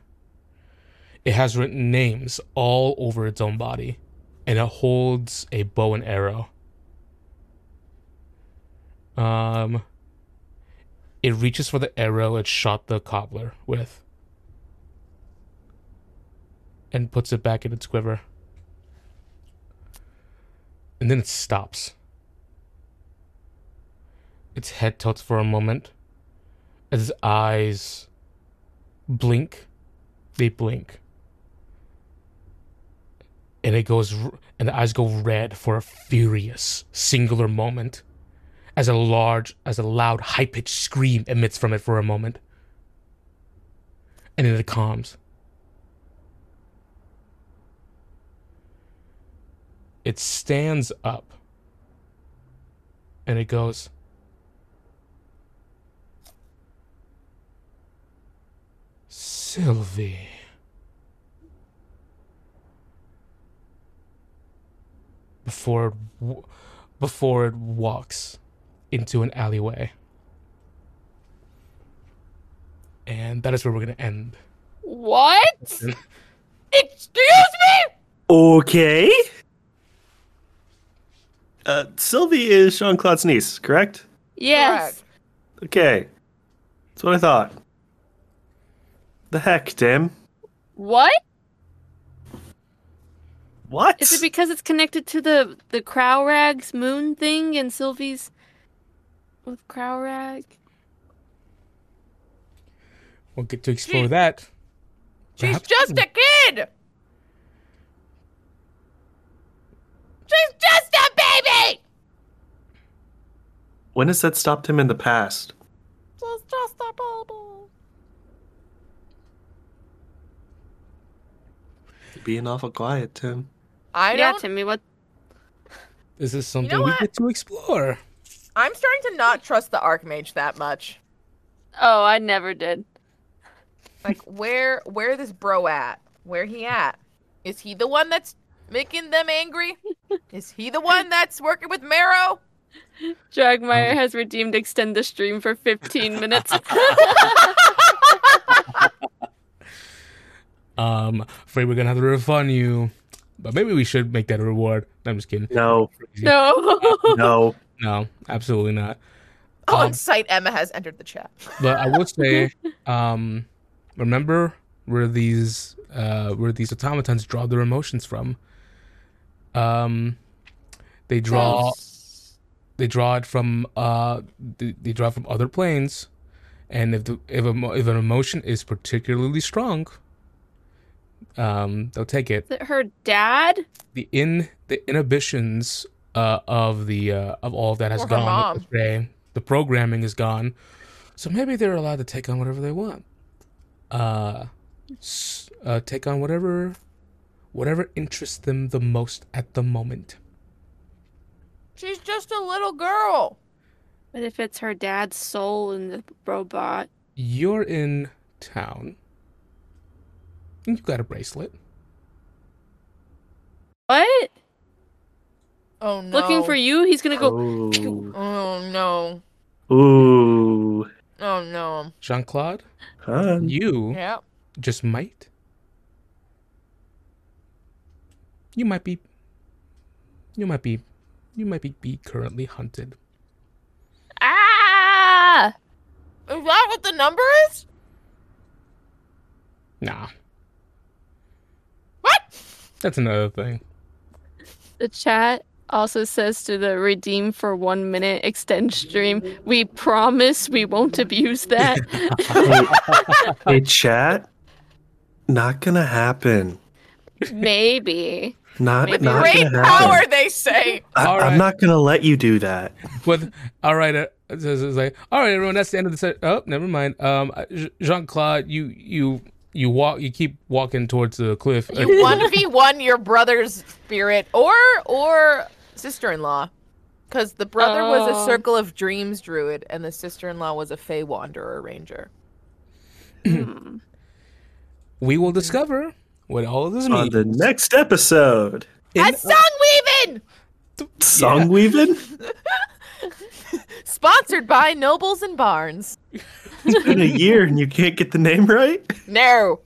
It has written names all over its own body, and it holds a bow and arrow. Um, it reaches for the arrow it shot the cobbler with and puts it back in its quiver. And then it stops. Its head tilts for a moment. As its eyes blink, they blink. And it goes, and the eyes go red for a furious, singular moment as a large, as a loud, high pitched scream emits from it for a moment. And then it calms. It stands up and it goes, Sylvie. Before it, before it walks into an alleyway. And that is where we're going to end. What? Excuse me? Okay. Uh, Sylvie is Jean Claude's niece, correct? Yes. Okay. That's what I thought. The heck, Dim? What? What? Is it because it's connected to the the Crowrag's moon thing and Sylvie's with Crowrag? We'll get to explore She- that. She's Perhaps- just a kid! She's just a baby! when has that stopped him in the past? She's just a baby. Being awful quiet, Tim. I yeah, don't. Timmy, what? This is something know we what? get to explore. I'm starting to not trust the Archmage that much. Oh, I never did. Like, where where this bro at? Where he at? Is he the one that's making them angry? Is he the one that's working with Marrow? Dragmire Um, has redeemed extend the stream for 15 minutes. Um, afraid we're gonna have to refund you, but maybe we should make that a reward. No, I'm just kidding. No, no. no. No, absolutely not. Oh, Um, and Sight Emma has entered the chat. But I would say, um, remember where these uh where these automatons draw their emotions from. Um, they draw they draw it from uh they, they draw it from other planes, and if the if a if an emotion is particularly strong, um, they'll take it. Is it her dad? the in the inhibitions uh, of the uh, of all of that has Or gone. astray. The programming is gone, so maybe they're allowed to take on whatever they want. Uh, uh, take on whatever whatever interests them the most at the moment. She's just a little girl. But if it's her dad's soul in the robot, You're in town. And You got a bracelet. what? Oh no. Looking for you? He's gonna go. Oh. Oh no. Ooh. Oh no. Jean Claude, Huh? you Yeah. just might. You might be. You might be. You might be, be currently hunted. Ah! Is that what the number is? Nah, What? That's another thing. The chat also says to the redeem for one minute extend stream, we promise we won't abuse that. Hey, chat. Not gonna happen. Maybe. Not, Maybe not Great gonna power, happen. they say. I, All right. I'm not gonna let you do that. With all right, uh, it's, it's it's like all right, everyone. That's the end of the set. Oh, never mind. Um, Jean Claude, you you you walk. You keep walking towards the cliff. Uh, You one v one your brother's spirit or or sister in law, because the brother was a Oh. Circle of Dreams druid and the sister in law was a Fey Wanderer ranger. Hmm. we will discover what all of this On means. the next episode, in- A song weaving, song weaving. sponsored by Nobles and Barnes. It's been a year and you can't get the name right. No,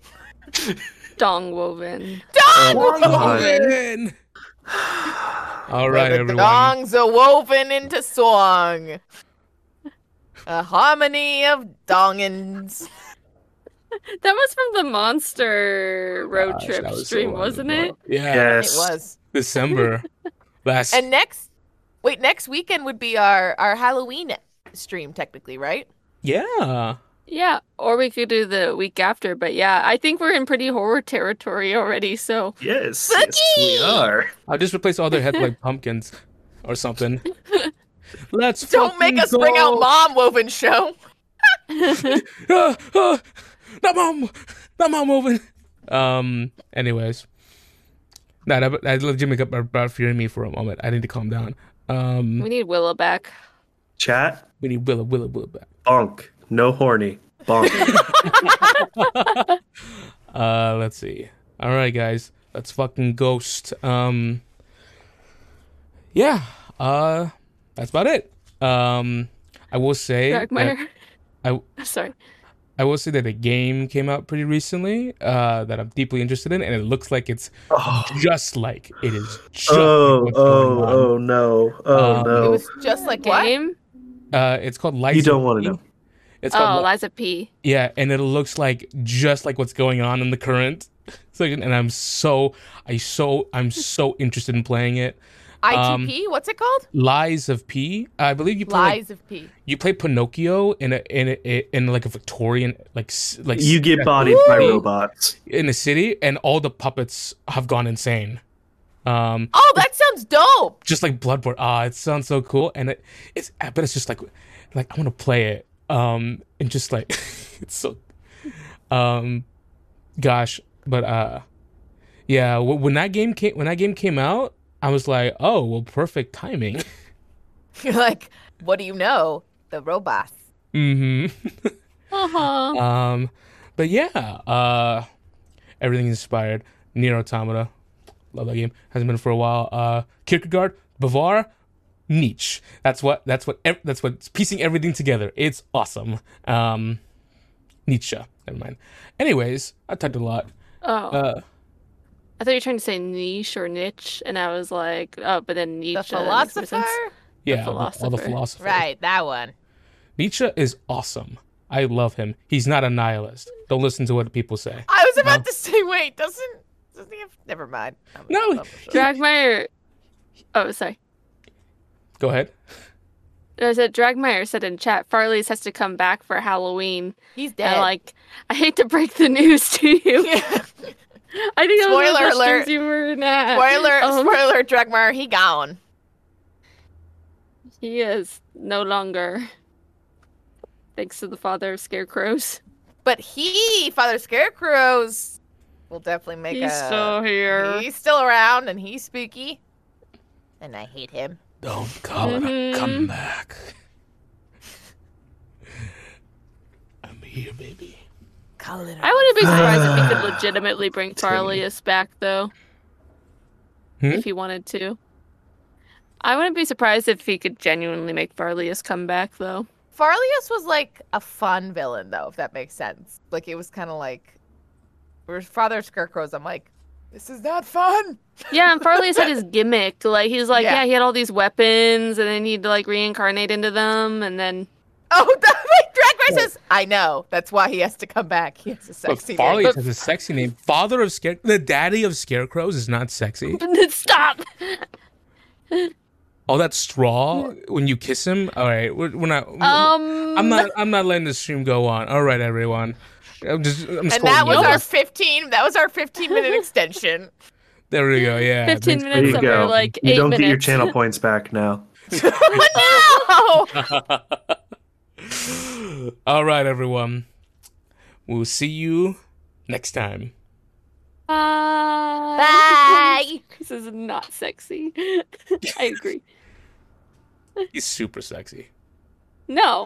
Dong woven. dong. Oh, God. Woven. all right, the everyone. dongs are woven into song. A harmony of dongins. That was from the monster road Gosh, trip that was so stream, long wasn't it? Yeah, Yes. It was. December last. And next, wait, next weekend would be our our Halloween stream, technically, right? yeah. Yeah, or we could do the week after, but yeah, I think we're in pretty horror territory already, so Yes, yes, we are. I'll just replace all their heads with, like pumpkins or something. Let's Don't make fucking us bring out. Mom Woven Show. Ah, ah, not mom, not mom moving. Um. Anyways, nah, I that Jimmy got about fearing me for a moment. I need to calm down. Um. we need Willow back. Chat, We need Willa, Willa, Willa back. bonk, no horny, bonk. Uh. Let's see. All right, guys. Let's fucking ghost. Um. Yeah. Uh. That's about it. Um. I will say. that- I Sorry. I will say that a game came out pretty recently. Uh. That I'm deeply interested in, and it looks like it's oh, just like it is. Just oh, like what's going oh, on. oh no, oh Um, no. It was just like what? Game? Uh, it's called Liza. You don't wanna know. It's Oh, called Li- Liza P. yeah, and it looks like just like what's going on in the current section, and I'm so I so I'm so interested in playing it. Um, ITP? What's it called? Lies of P. I believe you play like, Lies of P. you play Pinocchio in a in a, in like a Victorian like like You get bodied by robots. in a city, and all the puppets have gone insane. Um, Oh, that sounds dope. just like Bloodborne. Ah, it sounds so cool, and it it's but it's just like like I want to play it. Um, and just like it's so, um, gosh, but uh, yeah. When that game came when that game came out, I was like, oh well, perfect timing. You're like, what do you know? The robots. Mm hmm Uh-huh. Um, but yeah, uh, everything inspired. Nier Automata, love that game. Hasn't been for a while. Uh, Kierkegaard, Bavar, Nietzsche. That's what. That's what. ev- That's what's piecing everything together. It's awesome. Um, Nietzsche. Never mind. Anyways, I talked a lot. Oh. Uh, I thought you were trying to say niche or niche, and I was like, oh, but then Nietzsche. The that makes more philosopher? sense. yeah, all the- all the philosopher. Right, that one. Nietzsche is awesome. I love him. He's not a nihilist. Don't listen to what people say. I was about No. to say, wait, doesn't doesn't he have? Never mind. I'm- No, I'm- Dragmire. Oh, sorry. Go ahead. I said Dragmire said in chat, Farlius has to come back for Halloween. He's And dead. like, I hate to break the news to you. Yeah. I think that was one of Spoiler the alert. streams you were at. Spoiler, Um, spoiler, Dragmar, he gone. He is no longer. Thanks to the father of scarecrows. But he, Father Scarecrows, will definitely make He's a. still here. He's still around, and he's spooky. And I hate him. Don't call it a comeback. I'm here, baby. Call it. I wouldn't be surprised if he could legitimately bring Farlius back, though. Hmm? If he wanted to. I wouldn't be surprised if he could genuinely make Farlius come back, though. Farlius was like a fun villain, though, if that makes sense. Like it was kind of like, whereas Father Scarecrow's, I'm like, this is not fun. Yeah, and Farlius had his gimmick. Like he's like, Yeah. yeah. he had all these weapons, and then he'd like reincarnate into them, and then Oh, that, like Drag is. I know. That's why he has to come back. He has a sexy. But sexy Farley name. has a sexy name. Father of scare, the daddy of scarecrows is not sexy. stop. All that straw when you kiss him. All right, we're, we're not. Um, I'm not. I'm not letting the stream go on. All right, everyone. I'm just. I'm And that was down. our 15. That was our 15 minute extension. There we go. Yeah. Fifteen thanks- There minutes you of go. like you eight don't minutes. get your channel points back now. no! All right, everyone. We'll see you next time. Bye. Bye. This is not sexy. I agree. He's super sexy. No.